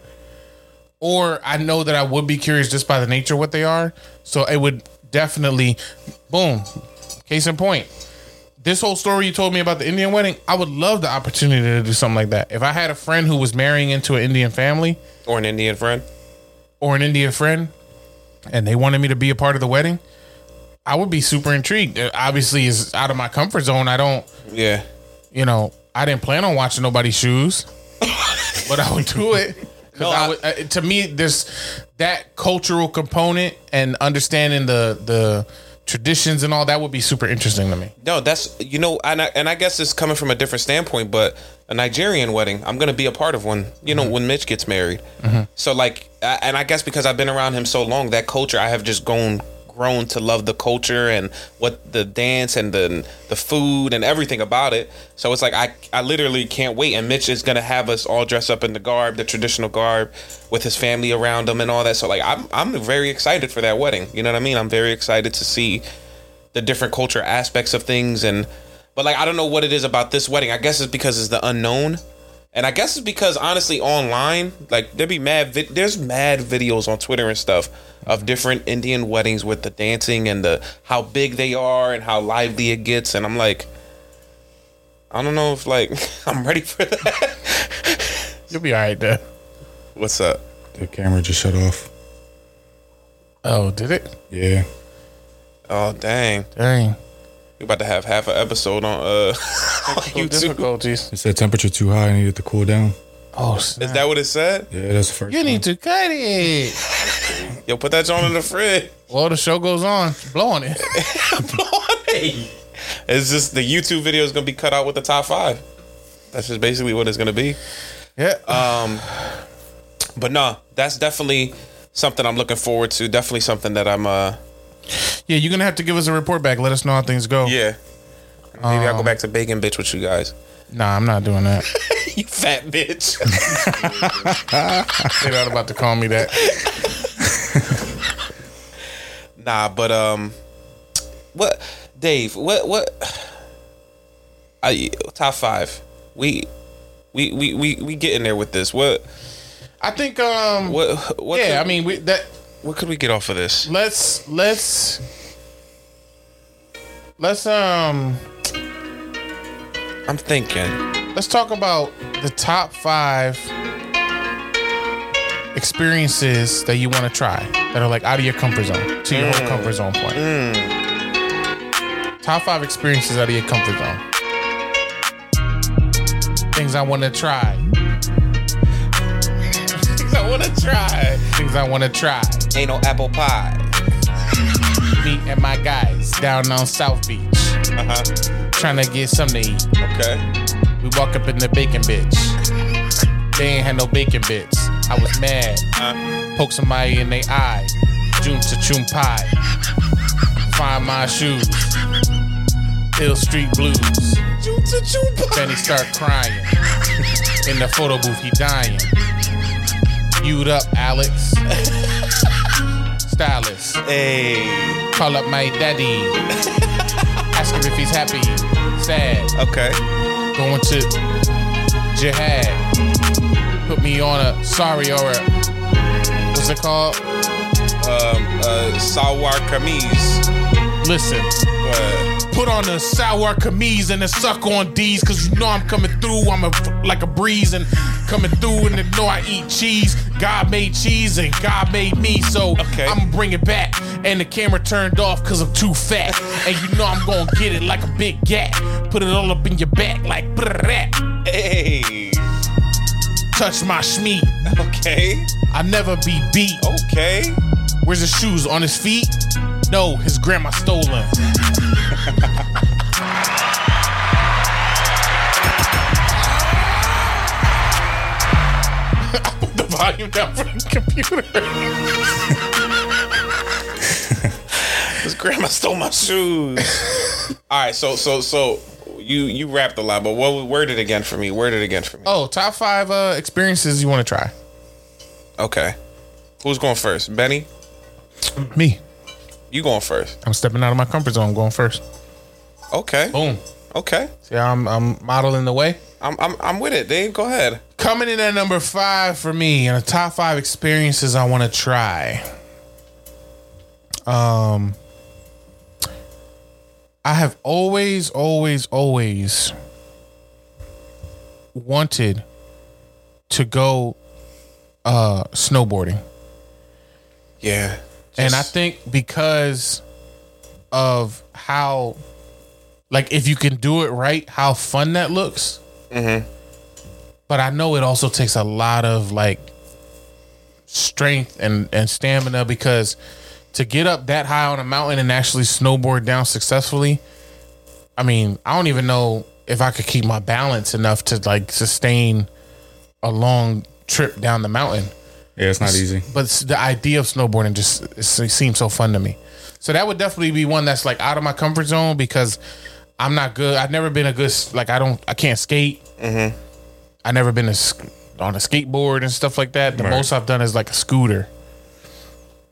Or I know that I would be curious just by the nature of what they are. So it would definitely, boom, case in point. This whole story you told me about the Indian wedding, I would love the opportunity to do something like that. If I had a friend who was marrying into an Indian family, or an Indian friend. or an Indian friend and they wanted me to be a part of the wedding, I would be super intrigued. It obviously, is out of my comfort zone. I don't, Yeah. you know, I didn't plan on watching nobody's shoes, [laughs] but I would do it. No, I I- would, uh, to me, there's that cultural component and understanding the the traditions and all that would be super interesting to me. No, that's you know, and I, and I guess it's coming from a different standpoint, but a Nigerian wedding, I'm gonna be a part of one. You know, mm-hmm. when Mitch gets married. Mm-hmm. So like, and I guess because I've been around him so long, that culture, I have just grown grown to love the culture and what the dance and the the food and everything about it. So it's like I I literally can't wait. And Mitch is gonna have us all dressed up in the garb, the traditional garb, with his family around him and all that. So like, I'm I'm very excited for that wedding. You know what I mean? I'm very excited to see the different culture aspects of things and but like I don't know what it is about this wedding. I guess it's because it's the unknown. And I guess it's because honestly online, like there be mad vid- there's mad videos on Twitter and stuff of different Indian weddings with the dancing and the how big they are and how lively it gets and I'm like I don't know if like [laughs] I'm ready for that. [laughs] You'll be all right there. What's up? the camera just shut off. Oh, did it? Yeah. Oh dang. Dang. We about to have half an episode on uh [laughs] on Technical YouTube. difficulties. It said temperature too high. I needed to cool down. Oh, Is that what it said? Yeah, that's the first. you time. need to cut it. Yo, put that joint in the fridge. Well, the show goes on. Blowing it. [laughs] Blowing it. It's just the YouTube video is gonna be cut out with the top five. That's just basically what it's gonna be. Yeah. Um, but no, that's definitely something I'm looking forward to. Definitely something that I'm. uh yeah, you're gonna have to give us a report back. Let us know how things go. Yeah. Maybe I'll go back to bacon bitch with you guys. Nah, I'm not doing that. [laughs] you fat bitch. [laughs] They're not about to call me that. [laughs] nah, but um, what, Dave? What what? [sighs] I top five. We. We, we, we, we get in there with this. What I think um what what yeah, could, I mean we that what could we get off of this? let's let's let's um I'm thinking. let's talk about the top 5 experiences that you want to try that are like out of your comfort zone to your whole comfort zone point. Top 5 experiences out of your comfort zone. Things I want to try. Things I want to try. Things I want to try. Ain't no apple pie. Me and my guys down on South Beach Uh huh. trying to get something to eat. Okay. We walk up in the bacon bitch. They ain't had no bacon bits. I was mad. Uh, Poke somebody in their eye. June to chum pie. Find my shoes. Hill Street Blues. Then he start crying. In the photo booth, he dying. Viewed up, Alex. Stylist. hey. Call up my daddy. Ask him if he's happy. Sad. Okay. Going to jihad. Put me on a sorry or a what's it called? Um. Uh. Sawar kameez. Listen, Uh, put on a sour camise and a suck on D's, cause you know I'm coming through. I'm a, like a breeze and coming through, and you know I eat cheese. God made cheese and God made me, so Okay. I'm gonna bring it back. And the camera turned off cause I'm too fat. And you know I'm gonna get it like a big gat. Put it all up in your back like brrrrat. hey. Touch my schmeat. Okay. I never be beat. Okay. Where's the shoes? On his feet? No, his grandma stole him. [laughs] volume down for the computer. His grandma stole my shoes. [laughs] All right, so so so you you rapped a lot, but what word it again for me? Word it again for me. Oh, top five uh, experiences you want to try? Okay. Who's going first? Benny? Me. You going first. I'm stepping out of my comfort zone. Going first. Okay. Boom. Okay. See, I'm I'm modeling the way. I'm I'm I'm with it, Dave. Go ahead. Coming in at number five for me, and the top five experiences I want to try. Um, I have always, always, always wanted to go uh snowboarding. Yeah. and I think because of how, like, if you can do it right, how fun that looks. Mm-hmm. But I know it also takes a lot of like strength and and stamina because to get up that high on a mountain and actually snowboard down successfully, I mean, I don't even know if I could keep my balance enough to like sustain a long trip down the mountain. Yeah, it's not easy. But the idea of snowboarding just it seems so fun to me. So that would definitely be one that's like out of my comfort zone because I'm not good. I've never been a good like I don't I can't skate. Mm-hmm. I never been a, on a skateboard and stuff like that. The Right. most I've done is like a scooter.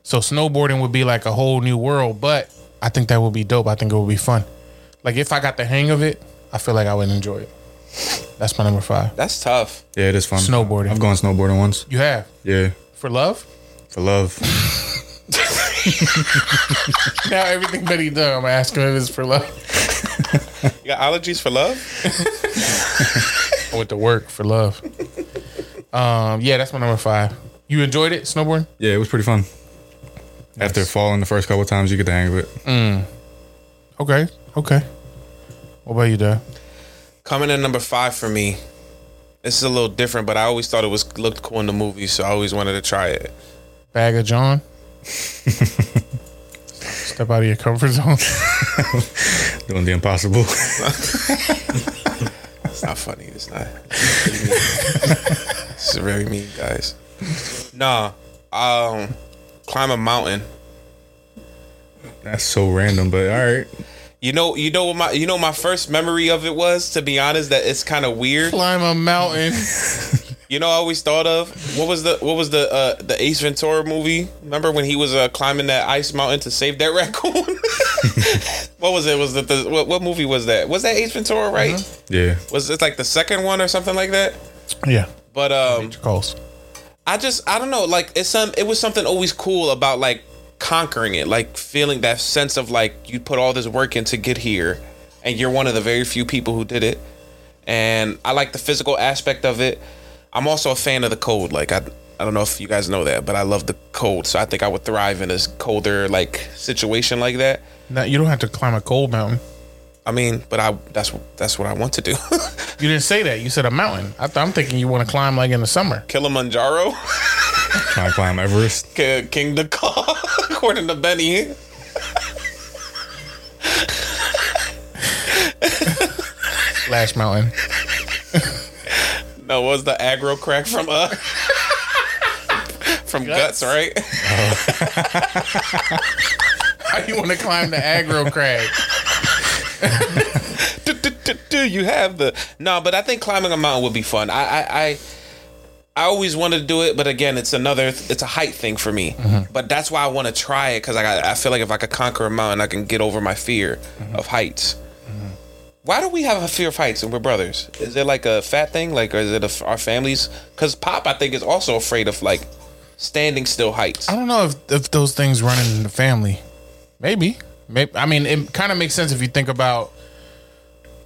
So snowboarding would be like a whole new world, but I think that would be dope. I think it would be fun. Like if I got the hang of it, I feel like I would enjoy it. That's my number five. That's tough. Yeah, it is fun. Snowboarding. I've gone snowboarding once. You have Yeah, for love. for love. [laughs] [laughs] now everything that he done, I'm asking him is for love. You got allergies for love? [laughs] I went to work for love. Um, yeah, that's my number five. You enjoyed it, snowboarding? Yeah, it was pretty fun. After falling the first couple of times, you get the hang of it. Mm. Okay, okay. What about you, Dad? Coming in number five for me. This is a little different, but I always thought it was looked cool in the movie, so I always wanted to try it. Bag of John. [laughs] Step out of your comfort zone. [laughs] Doing the impossible. [laughs] It's not funny. It's not. [laughs] It's very mean, guys. Nah. Um, climb a mountain. That's so random, but all right. You know, you know what my, you know, my first memory of it was. To be honest, that it's kind of weird. Climb a mountain. [laughs] You know, I always thought of what was the what was the uh, the Ace Ventura movie? Remember when he was uh, climbing that ice mountain to save that [laughs] raccoon? [laughs] what was it? Was it the what, what movie was that? Was that Ace Ventura? Right? Yeah. Was it like the second one or something like that? yeah. But um, Calls. I just I don't know. Like it's some it was something always cool about like conquering it, like feeling that sense of like you put all this work in to get here, and you're one of the very few people who did it. And I like the physical aspect of it. I'm also a fan of the cold. Like I I don't know if you guys know that, but I love the cold. So I think I would thrive in a colder like situation like that. Now you don't have to climb a cold mountain. I mean, but I that's that's what I want to do. [laughs] You didn't say that. You said a mountain. I th- I'm thinking you want to climb like in the summer. Kilimanjaro, [laughs] Trying to climb Everest. K- Kingda Ka, [laughs] according to Benny. Splash Mountain. No, what was the aggro crag from uh from guts, right? How do you want to climb the aggro crag? Do you have the no? But I think climbing a mountain would be fun. I I I, I always wanted to do it, but again, it's another it's a height thing for me. But that's why I want to try it because I got, I feel like if I could conquer a mountain, I can get over my fear of heights. Why do we have a fear of heights and we're brothers? Is it like a fat thing? Like, or is it a, our families? Because Pop, I think, is also afraid of like standing still heights. I don't know if, if those things run in the family. Maybe. Maybe. I mean, it kind of makes sense if you think about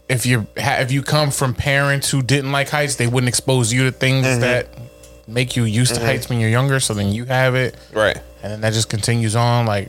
if you ha- if you come from parents who didn't like heights, they wouldn't expose you to things Mhm. that make you used to Mhm. heights when you're younger. So then you have it, Right. and then that just continues on. Like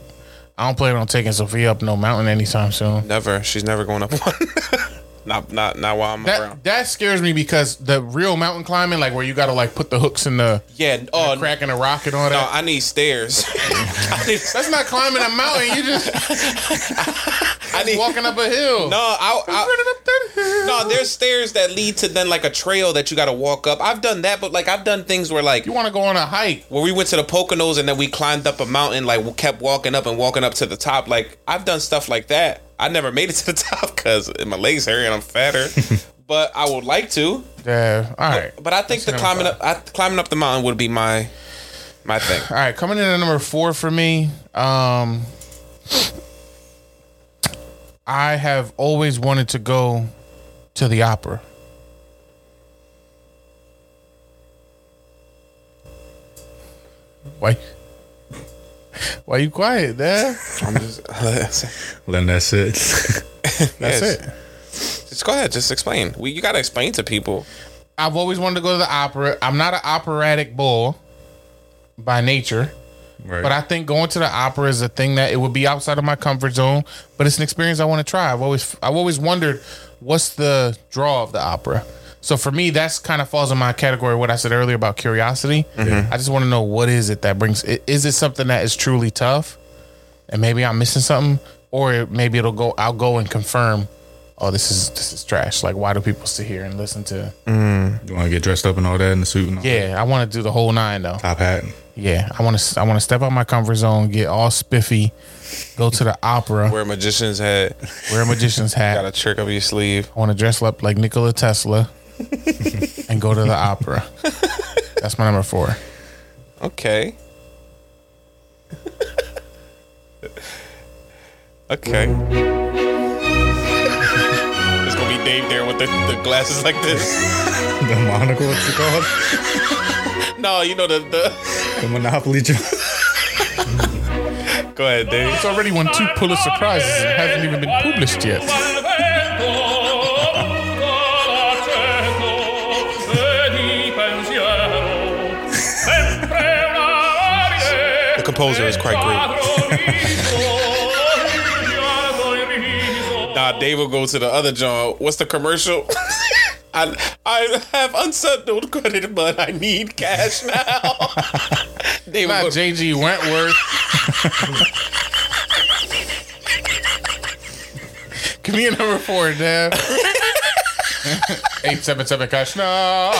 I don't plan on taking Sophia up no mountain anytime soon. Never. She's never going up one. [laughs] Not not not while I'm That around. that scares me because the real mountain climbing, like where you got to like put the hooks in the Yeah. Oh uh, the crack in the rock and all no, that. I need stairs. [laughs] I need, [laughs] That's not climbing a mountain. You just [laughs] I need walking up a hill. No, I, I running up that hill. no. There's stairs that lead to then like a trail that you got to walk up. I've done that, but like I've done things where like You want to go on a hike? where we went to the Poconos and then we climbed up a mountain, like we kept walking up and walking up to the top. Like I've done stuff like that. I never made it to the [laughs] top because my legs hairy and I'm fatter. [laughs] but I would like to. Yeah. All right. But I think the climbing up, I, climbing up the mountain would be my my thing. All right, coming in at number four for me. Um, I have always wanted to go to the opera. Why? [laughs] Why you quiet, Dad? I'm just [laughs] uh, Then that's it. [laughs] That's Yes. it. just go ahead, just explain. We you got to explain to people. I've always wanted to go to the opera. I'm not an operatic bull by nature. right. But I think going to the opera is a thing that it would be outside of my comfort zone, but it's an experience I want to try. I've always I've always wondered what's the draw of the opera. So for me, that's kind of falls in my category what I said earlier about curiosity. I just want to know what is it that brings. Is it something that is truly tough, and maybe I'm missing something, or maybe it'll go. I'll go and confirm. Oh, this is this is trash. Like, why do people sit here and listen to? Mm. you want to get dressed up and all that in the suit and all Yeah, I want to do the whole nine though. top hat. Yeah, I want to. I want to step out my comfort zone, get all spiffy, go to the opera, Wear a magician's hat. wear a magician's [laughs] hat. Got a trick up your sleeve. I want to dress up like Nikola Tesla, [laughs] and go to the opera. That's my number four. Okay. okay. it's gonna be Dave there with the, the glasses like this. [laughs] The monocle, what's it called? [laughs] No, you know the the. The Monopoly joint. Go ahead, Dave. It's already won two Pulitzer prizes and hasn't even been published yet. Composer is quite great. [laughs] Nah, Dave will go to the other John. What's the commercial? [laughs] I I have unsettled credit, but I need cash now. [laughs] Dave Not go, JG Wentworth. Give me a number four, Dad. Eight seven seven cash now.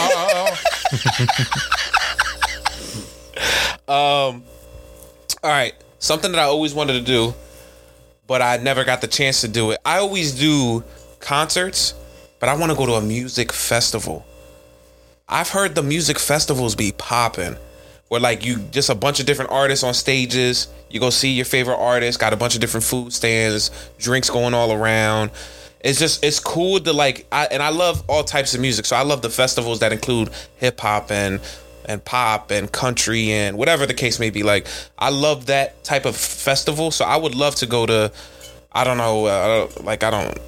Um, All right, something that I always wanted to do, but I never got the chance to do it. I always do concerts, but I want to go to a music festival. I've heard the music festivals be popping, where like you just a bunch of different artists on stages. You go see your favorite artist, got a bunch of different food stands, drinks going all around. It's just it's cool to like, I, and I love all types of music. So I love the festivals that include hip hop and and pop and country and whatever the case may be. Like I love that type of festival. So I would love to go to. I don't know, uh, like I don't.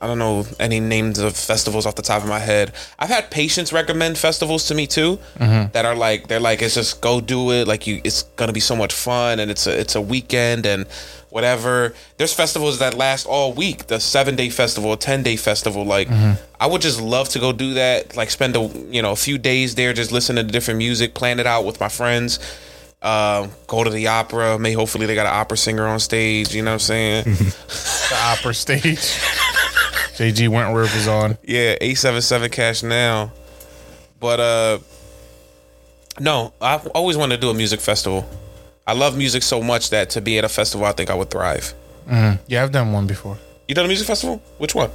I don't know any names of festivals off the top of my head. I've had patients recommend festivals to me too, that are like they're like it's just go do it. Like you, it's gonna be so much fun, and it's a it's a weekend and whatever. There's festivals that last all week. The seven day festival, ten day festival. Like I would just love to go do that. Like spend a you know a few days there, just listening to different music, plan it out with my friends. Um, go to the opera. May hopefully they got an opera singer on stage. You know what I'm saying? [laughs] The [laughs] opera stage. JG Wentworth is on. Yeah, eight seven seven cash now. But uh no, I've always wanted to do a music festival. I love music so much that to be at a festival, I think I would thrive. Mm-hmm. Yeah, I've done one before. You done a music festival? Which one?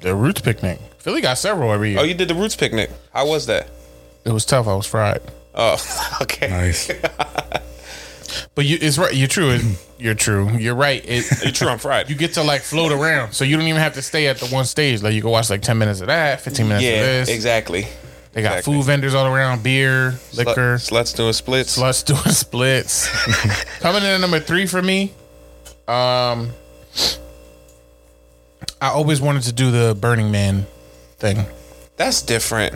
The Roots Picnic. Philly got several every year. Oh, you did the Roots Picnic. How was that? It was tough. I was fried. Oh, [laughs] okay. Nice. [laughs] But you, it's right. You're true. You're true. You're right. It, [laughs] You true, I'm fried. you get to like float around, so you don't even have to stay at the one stage. Like you can watch like ten minutes of that, fifteen minutes of yeah, this. exactly. They got exactly. food vendors all around, beer, liquor, Slut, sluts doing splits. sluts doing [laughs] splits. [laughs] Coming in at number three for me, um, I always wanted to do the Burning Man thing. That's different.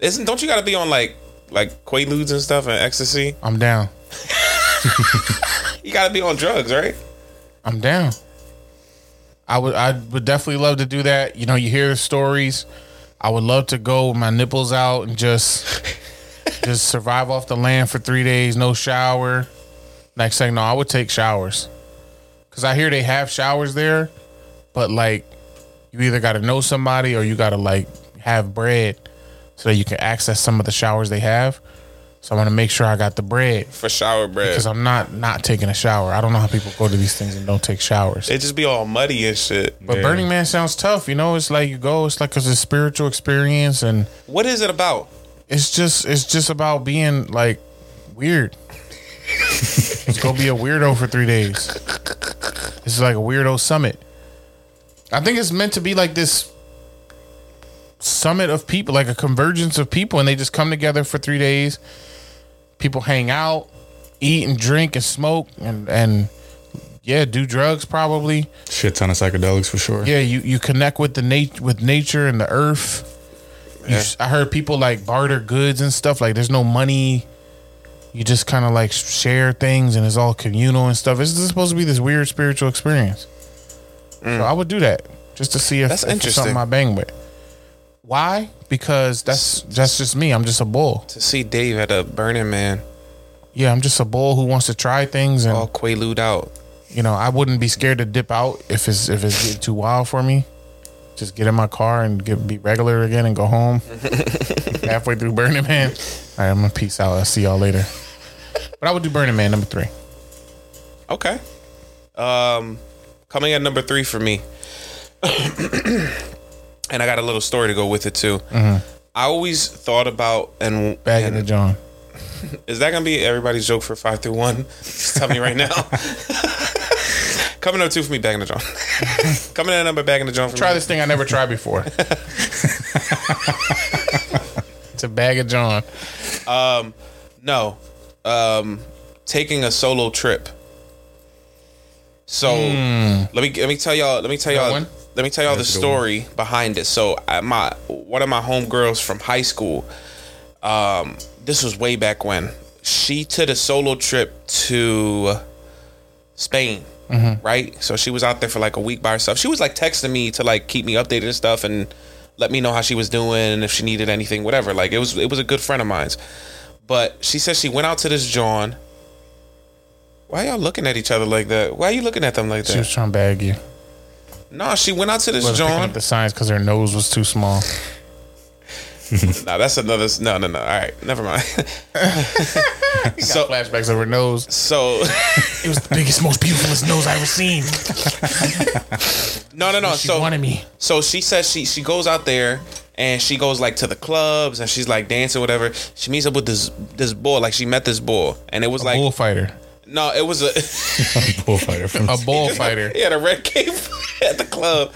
Isn't don't you gotta be on like like quaaludes and stuff and ecstasy? I'm down. [laughs] You gotta be on drugs, right? I'm down. I would I would definitely love to do that. You know, you hear the stories. I would love to go with my nipples out and just [laughs] just survive off the land for three days, no shower. Next thing, no, I would take showers because I hear they have showers there, but like you either got to know somebody or you got to like have bread so that you can access some of the showers they have. So I'm gonna make sure I got the bread for shower bread because I'm not not taking a shower. I don't know how people go to these things and don't take showers. It just be all muddy and shit. But Burning Man sounds tough. You know, it's like you go. It's like it's a spiritual experience, and What is it about? it's just it's just about being like weird. [laughs] it's gonna be a weirdo for three days. This is like a weirdo summit. I think it's meant to be like this summit of people, like a convergence of people, and they just come together for three days. People hang out, eat and drink and smoke and and yeah, do drugs probably. Shit ton of psychedelics for sure. Yeah, you you connect with the nat- with nature and the earth. You s- I heard people like barter goods and stuff. Like there's no money. You just kind of like share things and it's all communal and stuff. It's supposed to be this weird spiritual experience. So mm. I would do that just to see if, That's if it's interesting. something I bang with. Why? Because that's that's just me. I'm just a bull. To see Dave at a Burning Man, Yeah, I'm just a bull who wants to try things and all quaalude out. you know, I wouldn't be scared to dip out if it's if it's getting too wild for me. Just get in my car and get be regular again and go home. [laughs] Halfway through Burning Man. All right, I'm gonna peace out. I'll see y'all later. But I would do Burning Man number three. Okay. Um, coming at number three for me, [clears throat] and I got a little story to go with it too. I always thought about and Bagging the John. [laughs] Is that gonna be everybody's joke for five through one? Just tell me right now. [laughs] Coming up two for me, bagging the John. [laughs] Coming at number bagging the John Try me. this thing I never tried before. it's a bag of John. Um, no, um, taking a solo trip. So let me let me tell y'all let me tell y'all? Let me tell y'all the That's a good one. story behind it. So I, my one of my homegirls from high school, um, this was way back when she took a solo trip to Spain. Right, so she was out there for like a week by herself. She was like texting me to like keep me updated and stuff, and let me know how she was doing and if she needed anything, whatever. Like it was it was a good friend of mine's. But she said she went out to this John. Why y'all looking at each other like that? Why are you looking at them like that? She was trying to bag you. No, she went out to this Wasn't picking John. up the signs because her nose was too small. [laughs] no, that's another. No, no, no. All right, never mind. [laughs] so flashbacks of her nose. So it was the biggest, most beautifulest nose I ever seen. No, no, no. She so wanted me. So she says she she goes out there and she goes like to the clubs and she's like dancing whatever. She meets up with this this boy. Like she met this boy and it was like bullfighter. No, it was a [laughs] bullfighter. From A bullfighter. he had a red cape [laughs] at the club.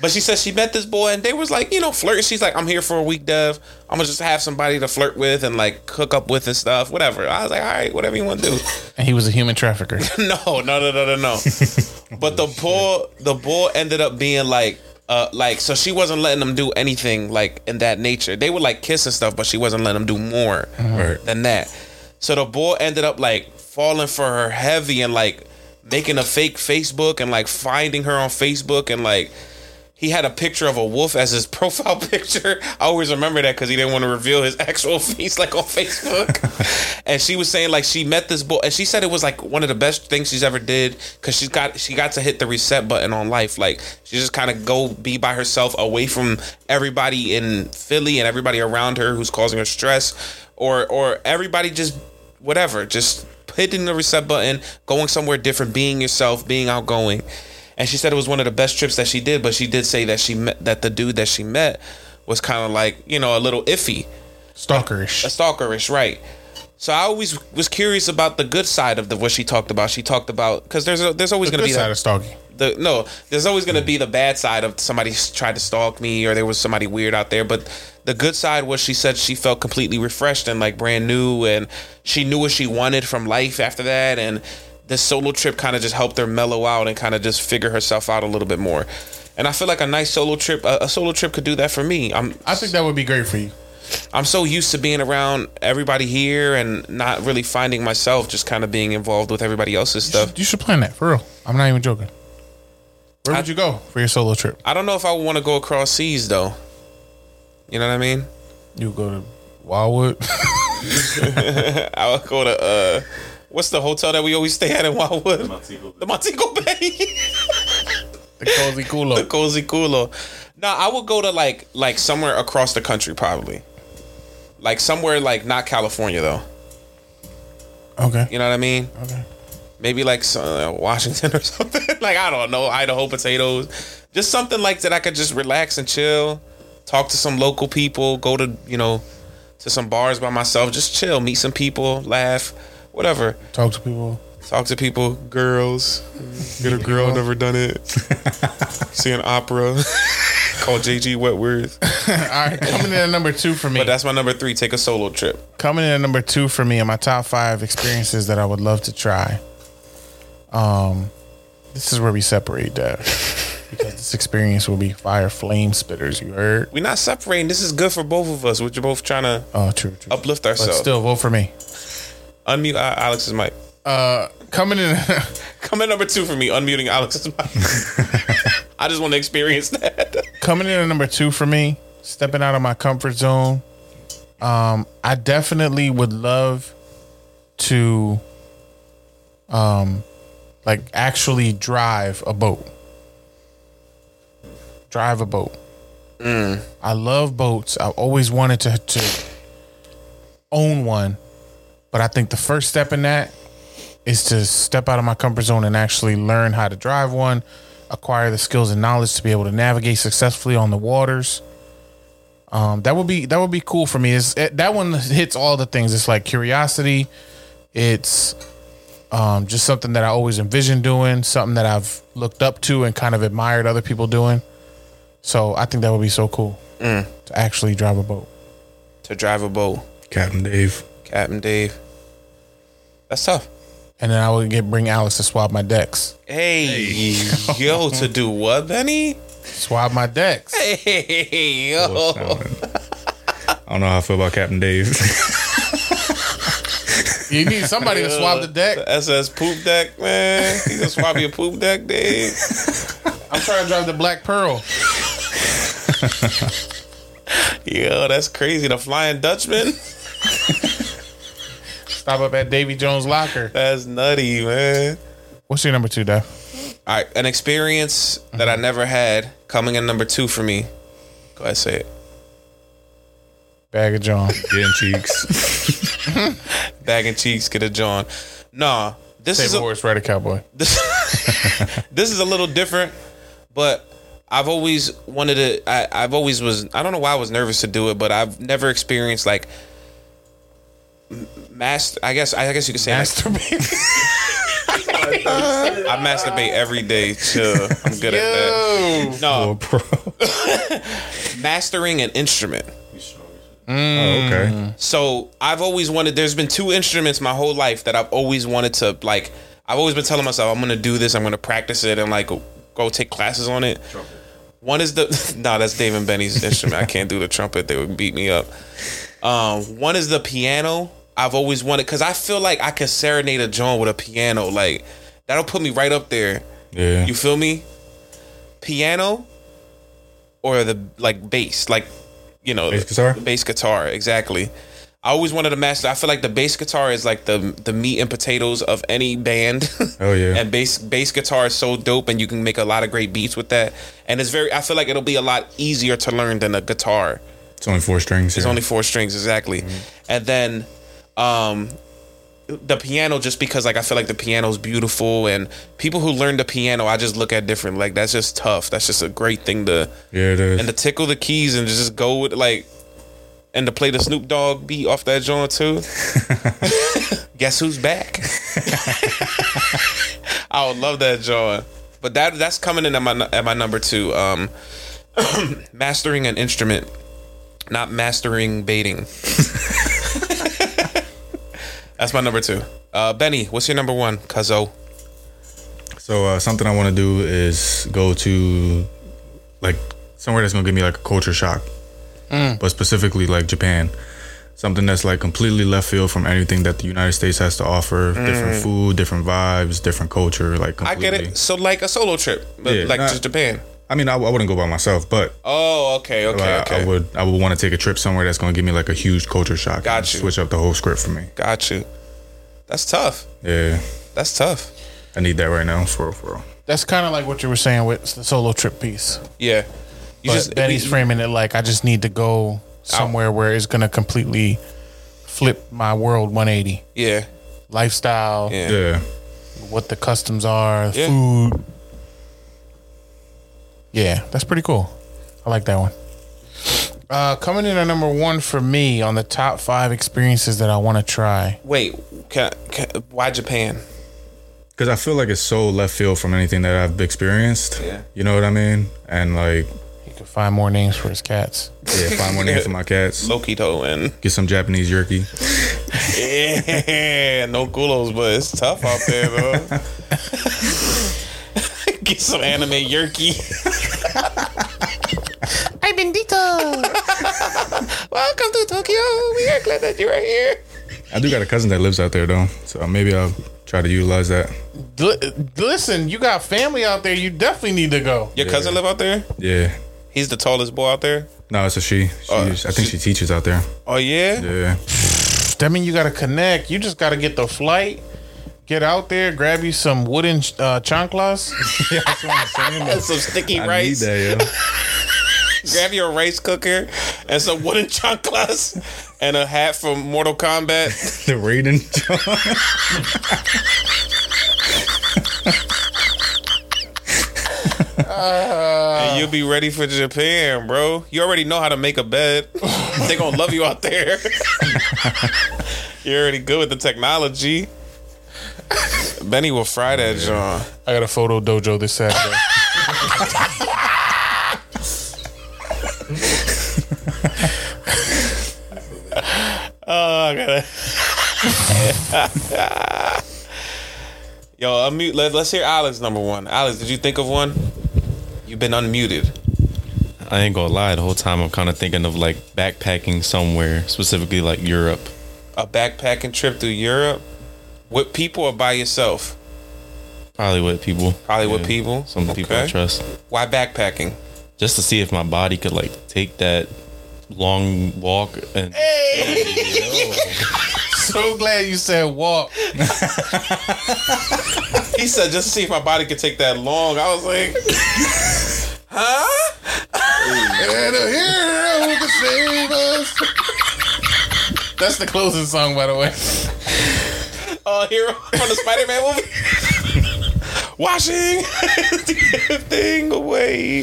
But she said she met this boy and they was like, you know, flirting. She's like, I'm here for a week, Dev. I'm gonna just have somebody to flirt with and like hook up with and stuff, whatever. I was like, all right, whatever you want to do. [laughs] And he was a human trafficker. no, no, no, no, no, no. but the bull, the bull ended up being like, uh, like so she wasn't letting them do anything like in that nature. They would like kiss and stuff, but she wasn't letting them do more Right. than that. So the bull ended up like falling for her heavy and like making a fake Facebook and like finding her on Facebook and like. He had a picture of a wolf as his [laughs] profile picture. I always remember that because he didn't want to reveal his [laughs] actual face like on Facebook. [laughs] and she was saying like she met this boy, and she said it was like one of the best things she's ever did because she's got she got to hit the reset button on life. Like she just kind of go be by herself, away from everybody in Philly and everybody around her who's causing her stress, or or everybody just whatever, just hitting the reset button, going somewhere different, being yourself, being outgoing. And she said it was one of the best trips that she did, but she did say that she met that the dude that she met was kind of like you know a little iffy, Stalkerish. a stalkerish, right? So I always was curious about the good side of the what she talked about. She talked about because there's a, there's always The going to good be side that, of stalking. The no, there's always going to be the bad side of somebody tried to stalk me or there was somebody weird out there. But the good side was she said she felt completely refreshed and like brand new, and she knew what she wanted from life after that. And this solo trip kind of just helped her mellow out and kind of just figure herself out a little bit more. And I feel like a nice solo trip, a, a solo trip could do that for me. I'm I think that would be great for you. I'm so used to being around everybody here and not really finding myself, just kind of being involved with everybody else's stuff. You should plan that for real. I'm not even joking. Where would you go for your solo trip? I don't know if I would want to go across seas though. You know what I mean? You go to Wildwood. [laughs] [laughs] I would go to uh, what's the hotel that we always stay at in Wildwood? The Montego Bay. the cozy culo. the cozy culo. No, I would go to like like somewhere across the country probably. Like somewhere like not California though. Okay. You know what I mean? Okay. Maybe like uh, Washington [laughs] or something. like I don't know, Idaho potatoes. Just something like that I could just relax and chill, talk to some local people, go to, you know, to some bars by myself, just chill, meet some people, laugh, whatever. Talk to people. Talk to people, girls. Get a girl, never done it. [laughs] See an opera. [laughs] Call JG Wentworth. All right, coming in at number two for me. But that's my number three. Take a solo trip. Coming in at number two for me in my top five experiences that I would love to try. Um, this is where we separate that [laughs] because this experience will be fire flame spitters. You heard? We're not separating. This is good for both of us. We're both trying to Oh, true, true. uplift But ourselves. still, vote for me. Unmute uh, Alex's mic. Uh, coming in. [laughs] Coming number two for me, unmuting Alex's mic. [laughs] I just want to experience that. coming in at number two for me, stepping out of my comfort zone. Um, I definitely would love to, um, like actually drive a boat. Drive a boat. I love boats. I've always wanted to to own one, but I think the first step in that is to step out of my comfort zone and actually learn how to drive one, acquire the skills and knowledge to be able to navigate successfully on the waters. Um, that would be that would be cool for me. Is that one hits all the things? It's like curiosity. It's um, just something that I always envisioned doing, something that I've looked up to and kind of admired other people doing. So I think that would be so cool to actually drive a boat. to drive a boat. Captain Dave. Captain Dave. That's tough. And then I would get bring Alice to swab my decks. Hey, yo, to do what, Benny? Swab my decks. Hey, yo. I don't know how I feel about Captain Dave. [laughs] You need somebody to swab the deck. The SS poop deck, man. You can swap your poop deck, Dave. I'm trying to drive the Black Pearl. Yo, that's crazy. The Flying Dutchman. Stop up at Davy Jones' locker. That's nutty, man. What's your number two, Dave? All right, an experience that I never had coming in number two for me. Go ahead, say it. Bag of John. Getting cheeks. [laughs] Bagging cheeks, get a John. Nah, this Save is a horse, ride a cowboy. [laughs] this, this is a little different, but I've always wanted to. I, I've always was. I don't know why I was nervous to do it, but I've never experienced like master. I guess. I guess you could say Masturbate. [laughs] I masturbate every day. Chill. I'm good at that. No, oh, bro. [laughs] mastering an instrument. Oh, okay. So I've always wanted. There's been two instruments my whole life that I've always wanted to like. I've always been telling myself I'm gonna do this. I'm gonna practice it and like go, go take classes on it. One is the [laughs] no, that's Dave and Benny's instrument. I can't do the trumpet. They would beat me up. Um, one is the piano. I've always wanted because I feel like I can serenade a John with a piano. Like that'll put me right up there. Yeah. You feel me? Piano or the like bass, like you know, Bass guitar? the bass guitar, exactly. I always wanted to master. I feel like the bass guitar is like the the meat and potatoes of any band. [laughs] Oh, yeah. and bass bass guitar is so dope, and you can make a lot of great beats with that. And it's very. I feel like it'll be a lot easier to learn than a guitar. It's only four strings. It's yeah. only four strings exactly, and then um, the piano just because like I feel like the piano's beautiful and people who learn the piano I just look at different. Like that's just tough. That's just a great thing to Yeah, it is. and to tickle the keys and just go with like and to play the Snoop Dogg beat off that joint too. [laughs] Guess who's back? [laughs] I would love that joint. But that that's coming in at my at my number two. Um, [clears throat] mastering an instrument, not mastering baiting. [laughs] that's my number two. Uh, Benny, what's your number one? Kazo. So uh, something I want to do is go to like somewhere that's gonna give me like a culture shock, but specifically like Japan. Something that's like completely left field from anything that the United States has to offer. Different Mm. food, different vibes, different culture. Like I get it. So like a solo trip, but Yeah, like not- just Japan. I mean, I, I wouldn't go by myself, but Oh, okay, okay, I, okay. I would I would want to take a trip somewhere that's going to give me like a huge culture shock. Got and you. Switch up the whole script for me. Got you. That's tough. Yeah, That's tough. I need that right now for real, for real. That's kind of like what you were saying with the solo trip piece. Yeah. You but just Benny's framing it like I just need to go somewhere where it's gonna completely flip my world 180. Yeah. Lifestyle, Yeah. Yeah. what the customs are, Yeah. food. Yeah, that's pretty cool. I like that one. Uh, coming in at number one for me on the top five experiences that I want to try. Wait, can, can, why Japan? Because I feel like it's so left field from anything that I've experienced. Yeah. You know what I mean? And like, He could find more names for his cats. yeah, find more names for my cats. [laughs] Lokito and Get some Japanese jerky. [laughs] yeah, no culos, but it's tough out there though. [laughs] [laughs] Get some anime yerky. [laughs] Hi, Bendito. [laughs] Welcome to Tokyo. We are glad that you're here. I do got a cousin that lives out there though, so maybe I'll try to utilize that. Li- listen, you got family out there. You definitely need to go. Your cousin live out there? Yeah. He's the tallest boy out there. No, it's a she. she Uh, I think she teaches out there. Oh yeah. Yeah. That mean you got to connect. You just got to get the flight, get out there, grab you some wooden uh, chanclas. [laughs] that's what I'm saying. And [laughs] some sticky I need rice. that, yo. [laughs] Grab your rice cooker and some wooden chanclas and a hat from Mortal Kombat. the Raiden. and you'll be ready for Japan, bro. You already know how to make a bed. They're gonna love you out there. You're already good with the technology. [laughs] Benny will fry that John. I got a photo dojo this Saturday. [laughs] Oh, I gotta. [laughs] Yo, unmute. Let, let's hear Alex number one. Alex, did you think of one? You've been unmuted. I ain't gonna lie. The whole time I'm kind of thinking of like backpacking somewhere, specifically like Europe. A backpacking trip through Europe with people or by yourself? Probably with people. Probably with people. Some people I trust. Why backpacking? Just to see if my body could like take that long walk and Hey! [laughs] so glad you said walk. [laughs] He said just to see if my body could take that long. I was like, huh? And a hero who can save us. That's the closing song, by the way. Uh, hero from the Spider-Man movie. [laughs] Washing [laughs] thing away.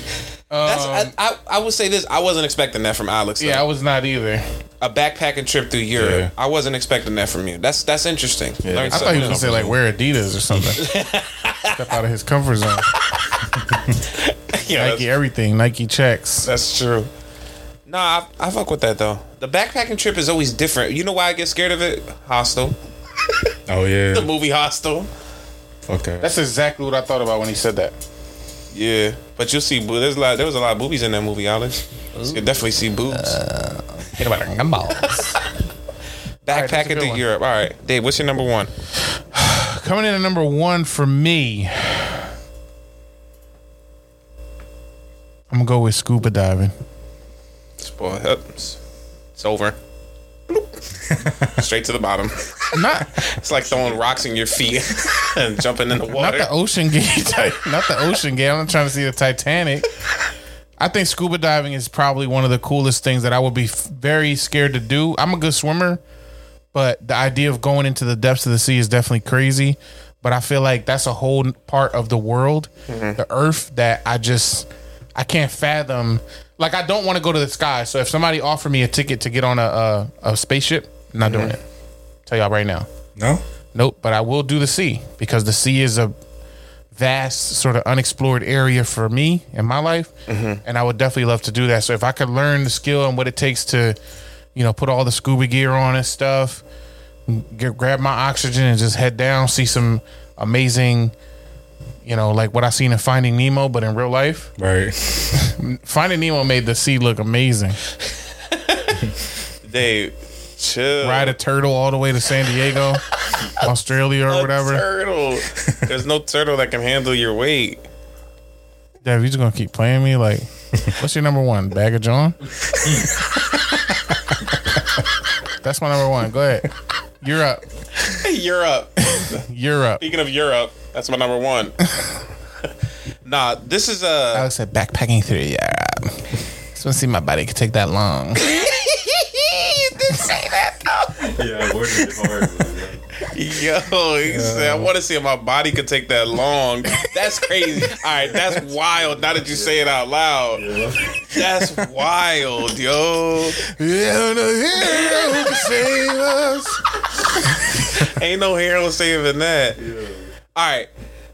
That's, I, I, I would say this. I wasn't expecting that from Alex. though. Yeah, I was not either. a backpacking trip through Europe. Yeah. I wasn't expecting that from you. That's that's interesting. Learned I thought he was gonna say like wear Adidas or something. [laughs] Step out of his comfort zone. Yeah, Nike everything. Nike checks. that's true. Nah, I, I fuck with that though. The backpacking trip is always different. You know why I get scared of it? Hostel. [laughs] Oh yeah. The movie Hostel. Okay. That's exactly what I thought about when he said that. Yeah, but you'll see. There's a lot. There was a lot of boobies in that movie, Alex. You can definitely see boobs. Uh, Get about gumballs. [laughs] Backpacking that's a good through one. Europe. All right, Dave. What's your number one? [sighs] Coming in at number one for me, I'm gonna go with scuba diving. Boy, it's, uh, it's over. [laughs] Straight to the bottom. [laughs] Not It's like throwing rocks in your feet [laughs] and jumping in the water. [laughs] not the ocean gate. type- Not the ocean gate. I'm not trying to see the Titanic. I think scuba diving is probably one of the coolest things that I would be very scared to do. I'm a good swimmer, but the idea of going into the depths of the sea is definitely crazy. But I feel like that's a whole part of the world, mm-hmm. the earth that I just I can't fathom. Like I don't want to go to the sky. So if somebody offered me a ticket to get on a a, a spaceship, I'm not doing mm-hmm. it. Tell y'all right now. no. Nope, but I will do the sea because the sea is a vast, sort of unexplored area for me in my life, mm-hmm. and I would definitely love to do that. So if I could learn the skill and what it takes to, you know, put all the scuba gear on and stuff, get, grab my oxygen and just head down, see some amazing, you know, like what I seen in Finding Nemo, but in real life. Right. [laughs] Finding Nemo made the sea look amazing. Dave, chill. Ride a turtle all the way to San Diego, [laughs] Australia, or A whatever. turtle. [laughs] There's no turtle that can handle your weight. Dev, you just gonna keep playing me? Like, what's your number one? Bag of John? [laughs] That's my number one. Go ahead. You're up. Europe. You're up. Speaking of Europe, that's my number one. nah, this is uh Alex said backpacking through Europe. Just want to see my body could take that long. [laughs] Yeah, word is hard. Yo, he said, I want to see if my body could take that long. That's crazy. [laughs] All right, that's wild. Now that you say it out loud, that's wild, yo. Yeah, no hero to save us. Ain't no hero saving that. All right,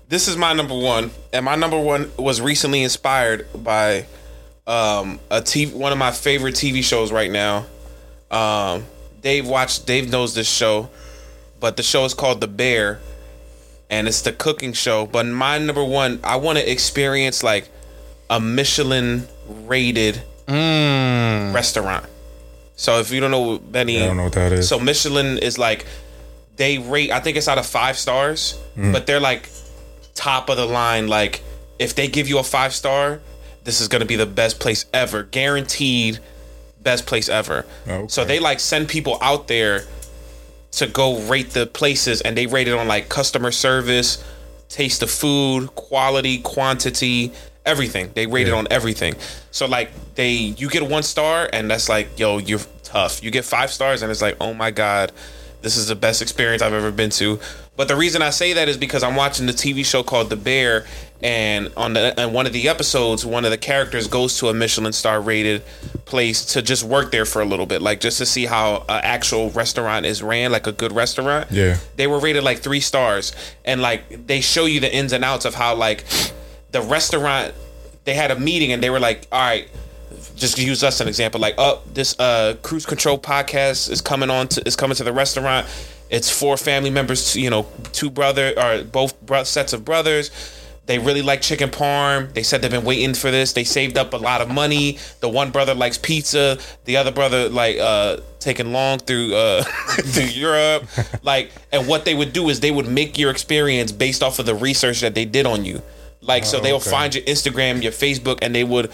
this is my number one, and my number one was recently inspired by um, a TV, one of my favorite TV shows right now. Um, Dave watched. Dave knows this show, but the show is called The Bear, and it's the cooking show. But my number one, I want to experience like a Michelin rated restaurant. So if you don't know Benny, I don't know what that is. So Michelin is like they rate. I think it's out of five stars, Mm. but they're like top of the line. Like if they give you a five star, this is gonna be the best place ever, guaranteed best place ever. So they like send people out there to go rate the places, and they rate it on like customer service, taste of food, quality, quantity, everything. They rate it on everything. So like they, you get one star, and that's like, yo, you're tough. You get five stars, and it's like, oh my god, this is the best experience I've ever been to. But the reason I say that is because I'm watching the TV show called The Bear, and on the and one of the episodes, one of the characters goes to a Michelin star rated place to just work there for a little bit, like just to see how an actual restaurant is ran, like a good restaurant. Yeah. They were rated like three stars, and like they show you the ins and outs of how like the restaurant. They had a meeting and they were like, "All right, just use us as an example. Like, oh, this uh cruise control podcast is coming on to is coming to the restaurant. It's four family members, you know, two brother or both bro- sets of brothers. They really like chicken parm. They said they've been waiting for this. They saved up a lot of money. The one brother likes pizza. The other brother like uh taking long through uh [laughs] through Europe. Like, and what they would do is they would make your experience based off of the research that they did on you. Like, so Oh, they'll okay. find your Instagram, your Facebook, and they would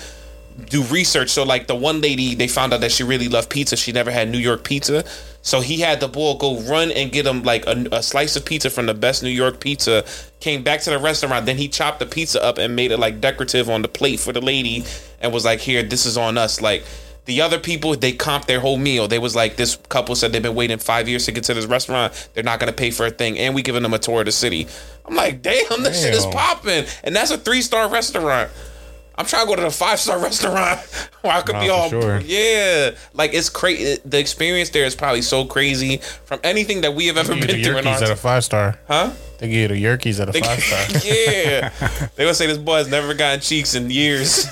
do research. So like the one lady, they found out that she really loved pizza. She never had New York pizza. So he had the boy go run and get him like a, a slice of pizza from the best New York pizza. Came back to the restaurant. Then he chopped the pizza up and made it like decorative on the plate for the lady, and was like, "Here, this is on us." Like the other people, they comped their whole meal. They was like, "This couple said they've been waiting five years to get to this restaurant. They're not gonna pay for a thing, and we giving them a tour of the city." I'm like, "Damn, this shit is popping," and that's a three star restaurant. I'm trying to go to the five star [laughs] restaurant where I could Nah, be all sure. yeah. Like it's crazy. The experience there is probably so crazy from anything that we have ever been through in our at a five star. huh. They give you the Yerkes at a five star. [laughs] yeah, they gonna say this boy has never gotten cheeks in years.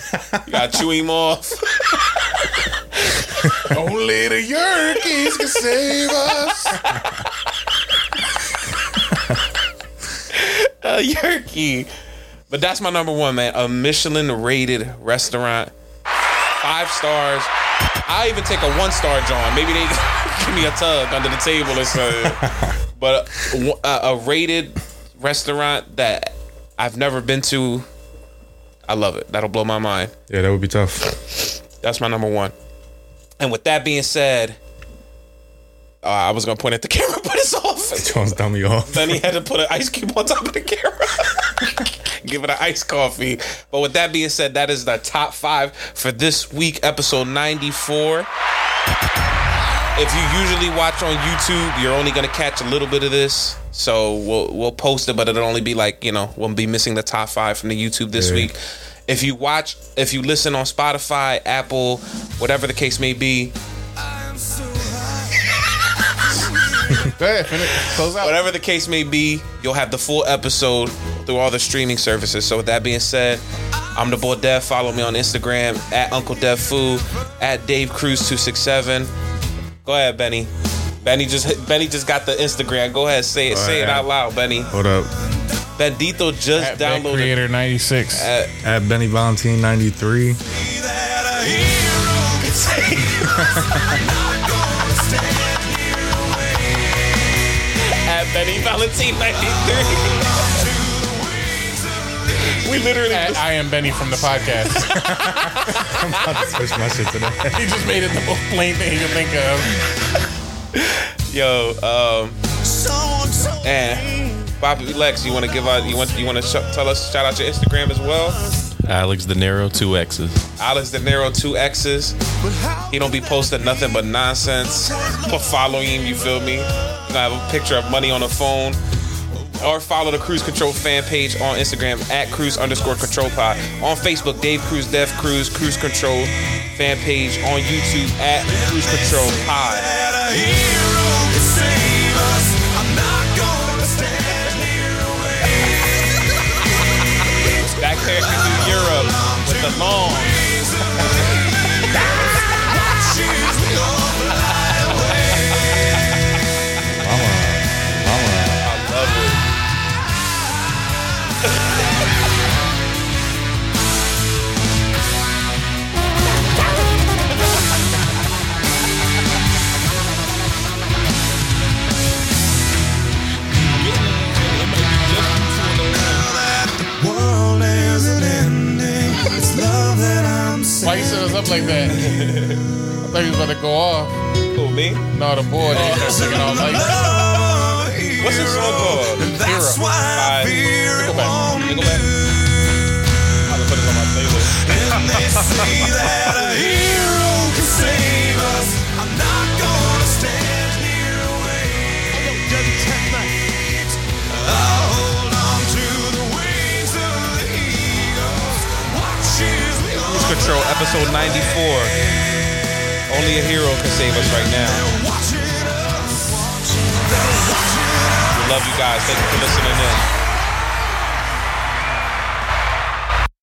You gotta chew him off. [laughs] Only the Yerkes can save us. a yerky. But that's my number one, man. A Michelin rated restaurant. Five stars. I even take a one star, John. Maybe they [laughs] give me a tug under the table or something. [laughs] But a, a rated restaurant that I've never been to, I love it. That'll blow my mind. Yeah, that would be tough. That's my number one. And with that being said, uh, I was gonna point at the [laughs] camera, but it's off. Jones dummy off. Then he had to put an ice cube on top of the camera. [laughs] Give it an iced coffee. But with that being said, that is the top five for this week, episode 94. If you usually watch on YouTube, you're only gonna catch a little bit of this. So we'll we'll post it, but it'll only be like, you know, we'll be missing the top five from the YouTube this Yeah. week. If you watch, if you listen on Spotify, Apple, whatever the case may be, Go ahead, finish. Close out. whatever the case may be, you'll have the full episode through all the streaming services. So with that being said, I'm the boy Dev. Follow me on Instagram at Uncle Dev Fu, at Dave Cruz two six seven. Go ahead, Benny. Benny just Benny just got the Instagram. Go ahead, say it, say it out loud, Benny. Hold up. Bendito just At downloaded. Creator 96. At, At Benny Valentine 93. [laughs] Benny Valentine 93. we literally. At I am Benny from the podcast. [laughs] I'm about to switch my shit today. [laughs] he just made it the most plain thing you can think of. Yo, um, and Poppy Lex, you want to give out? You want you want to sh- tell us shout out your Instagram as well? Alex De Niro, two X's. Alex De Niro, two X's. He don't be posting nothing but nonsense. But following him, you feel me? Gonna have a picture of money on the phone. Or follow the Cruise Control fan page on Instagram at Cruise underscore Control Pod. On Facebook, Dave Cruz, Dev Cruz, Cruise Control fan page. On YouTube at Cruise Control Pod. Europe with the long. Up like that? I thought he was about to go off. Who, me? No, the boy. Oh. Started singing all like [laughs] What's this song called? Hero. By Nickelback. Nickelback. I'm gonna put this on my playlist. [laughs] Control, episode 94. Only a hero can save us right now. We love you guys. Thank you for listening in.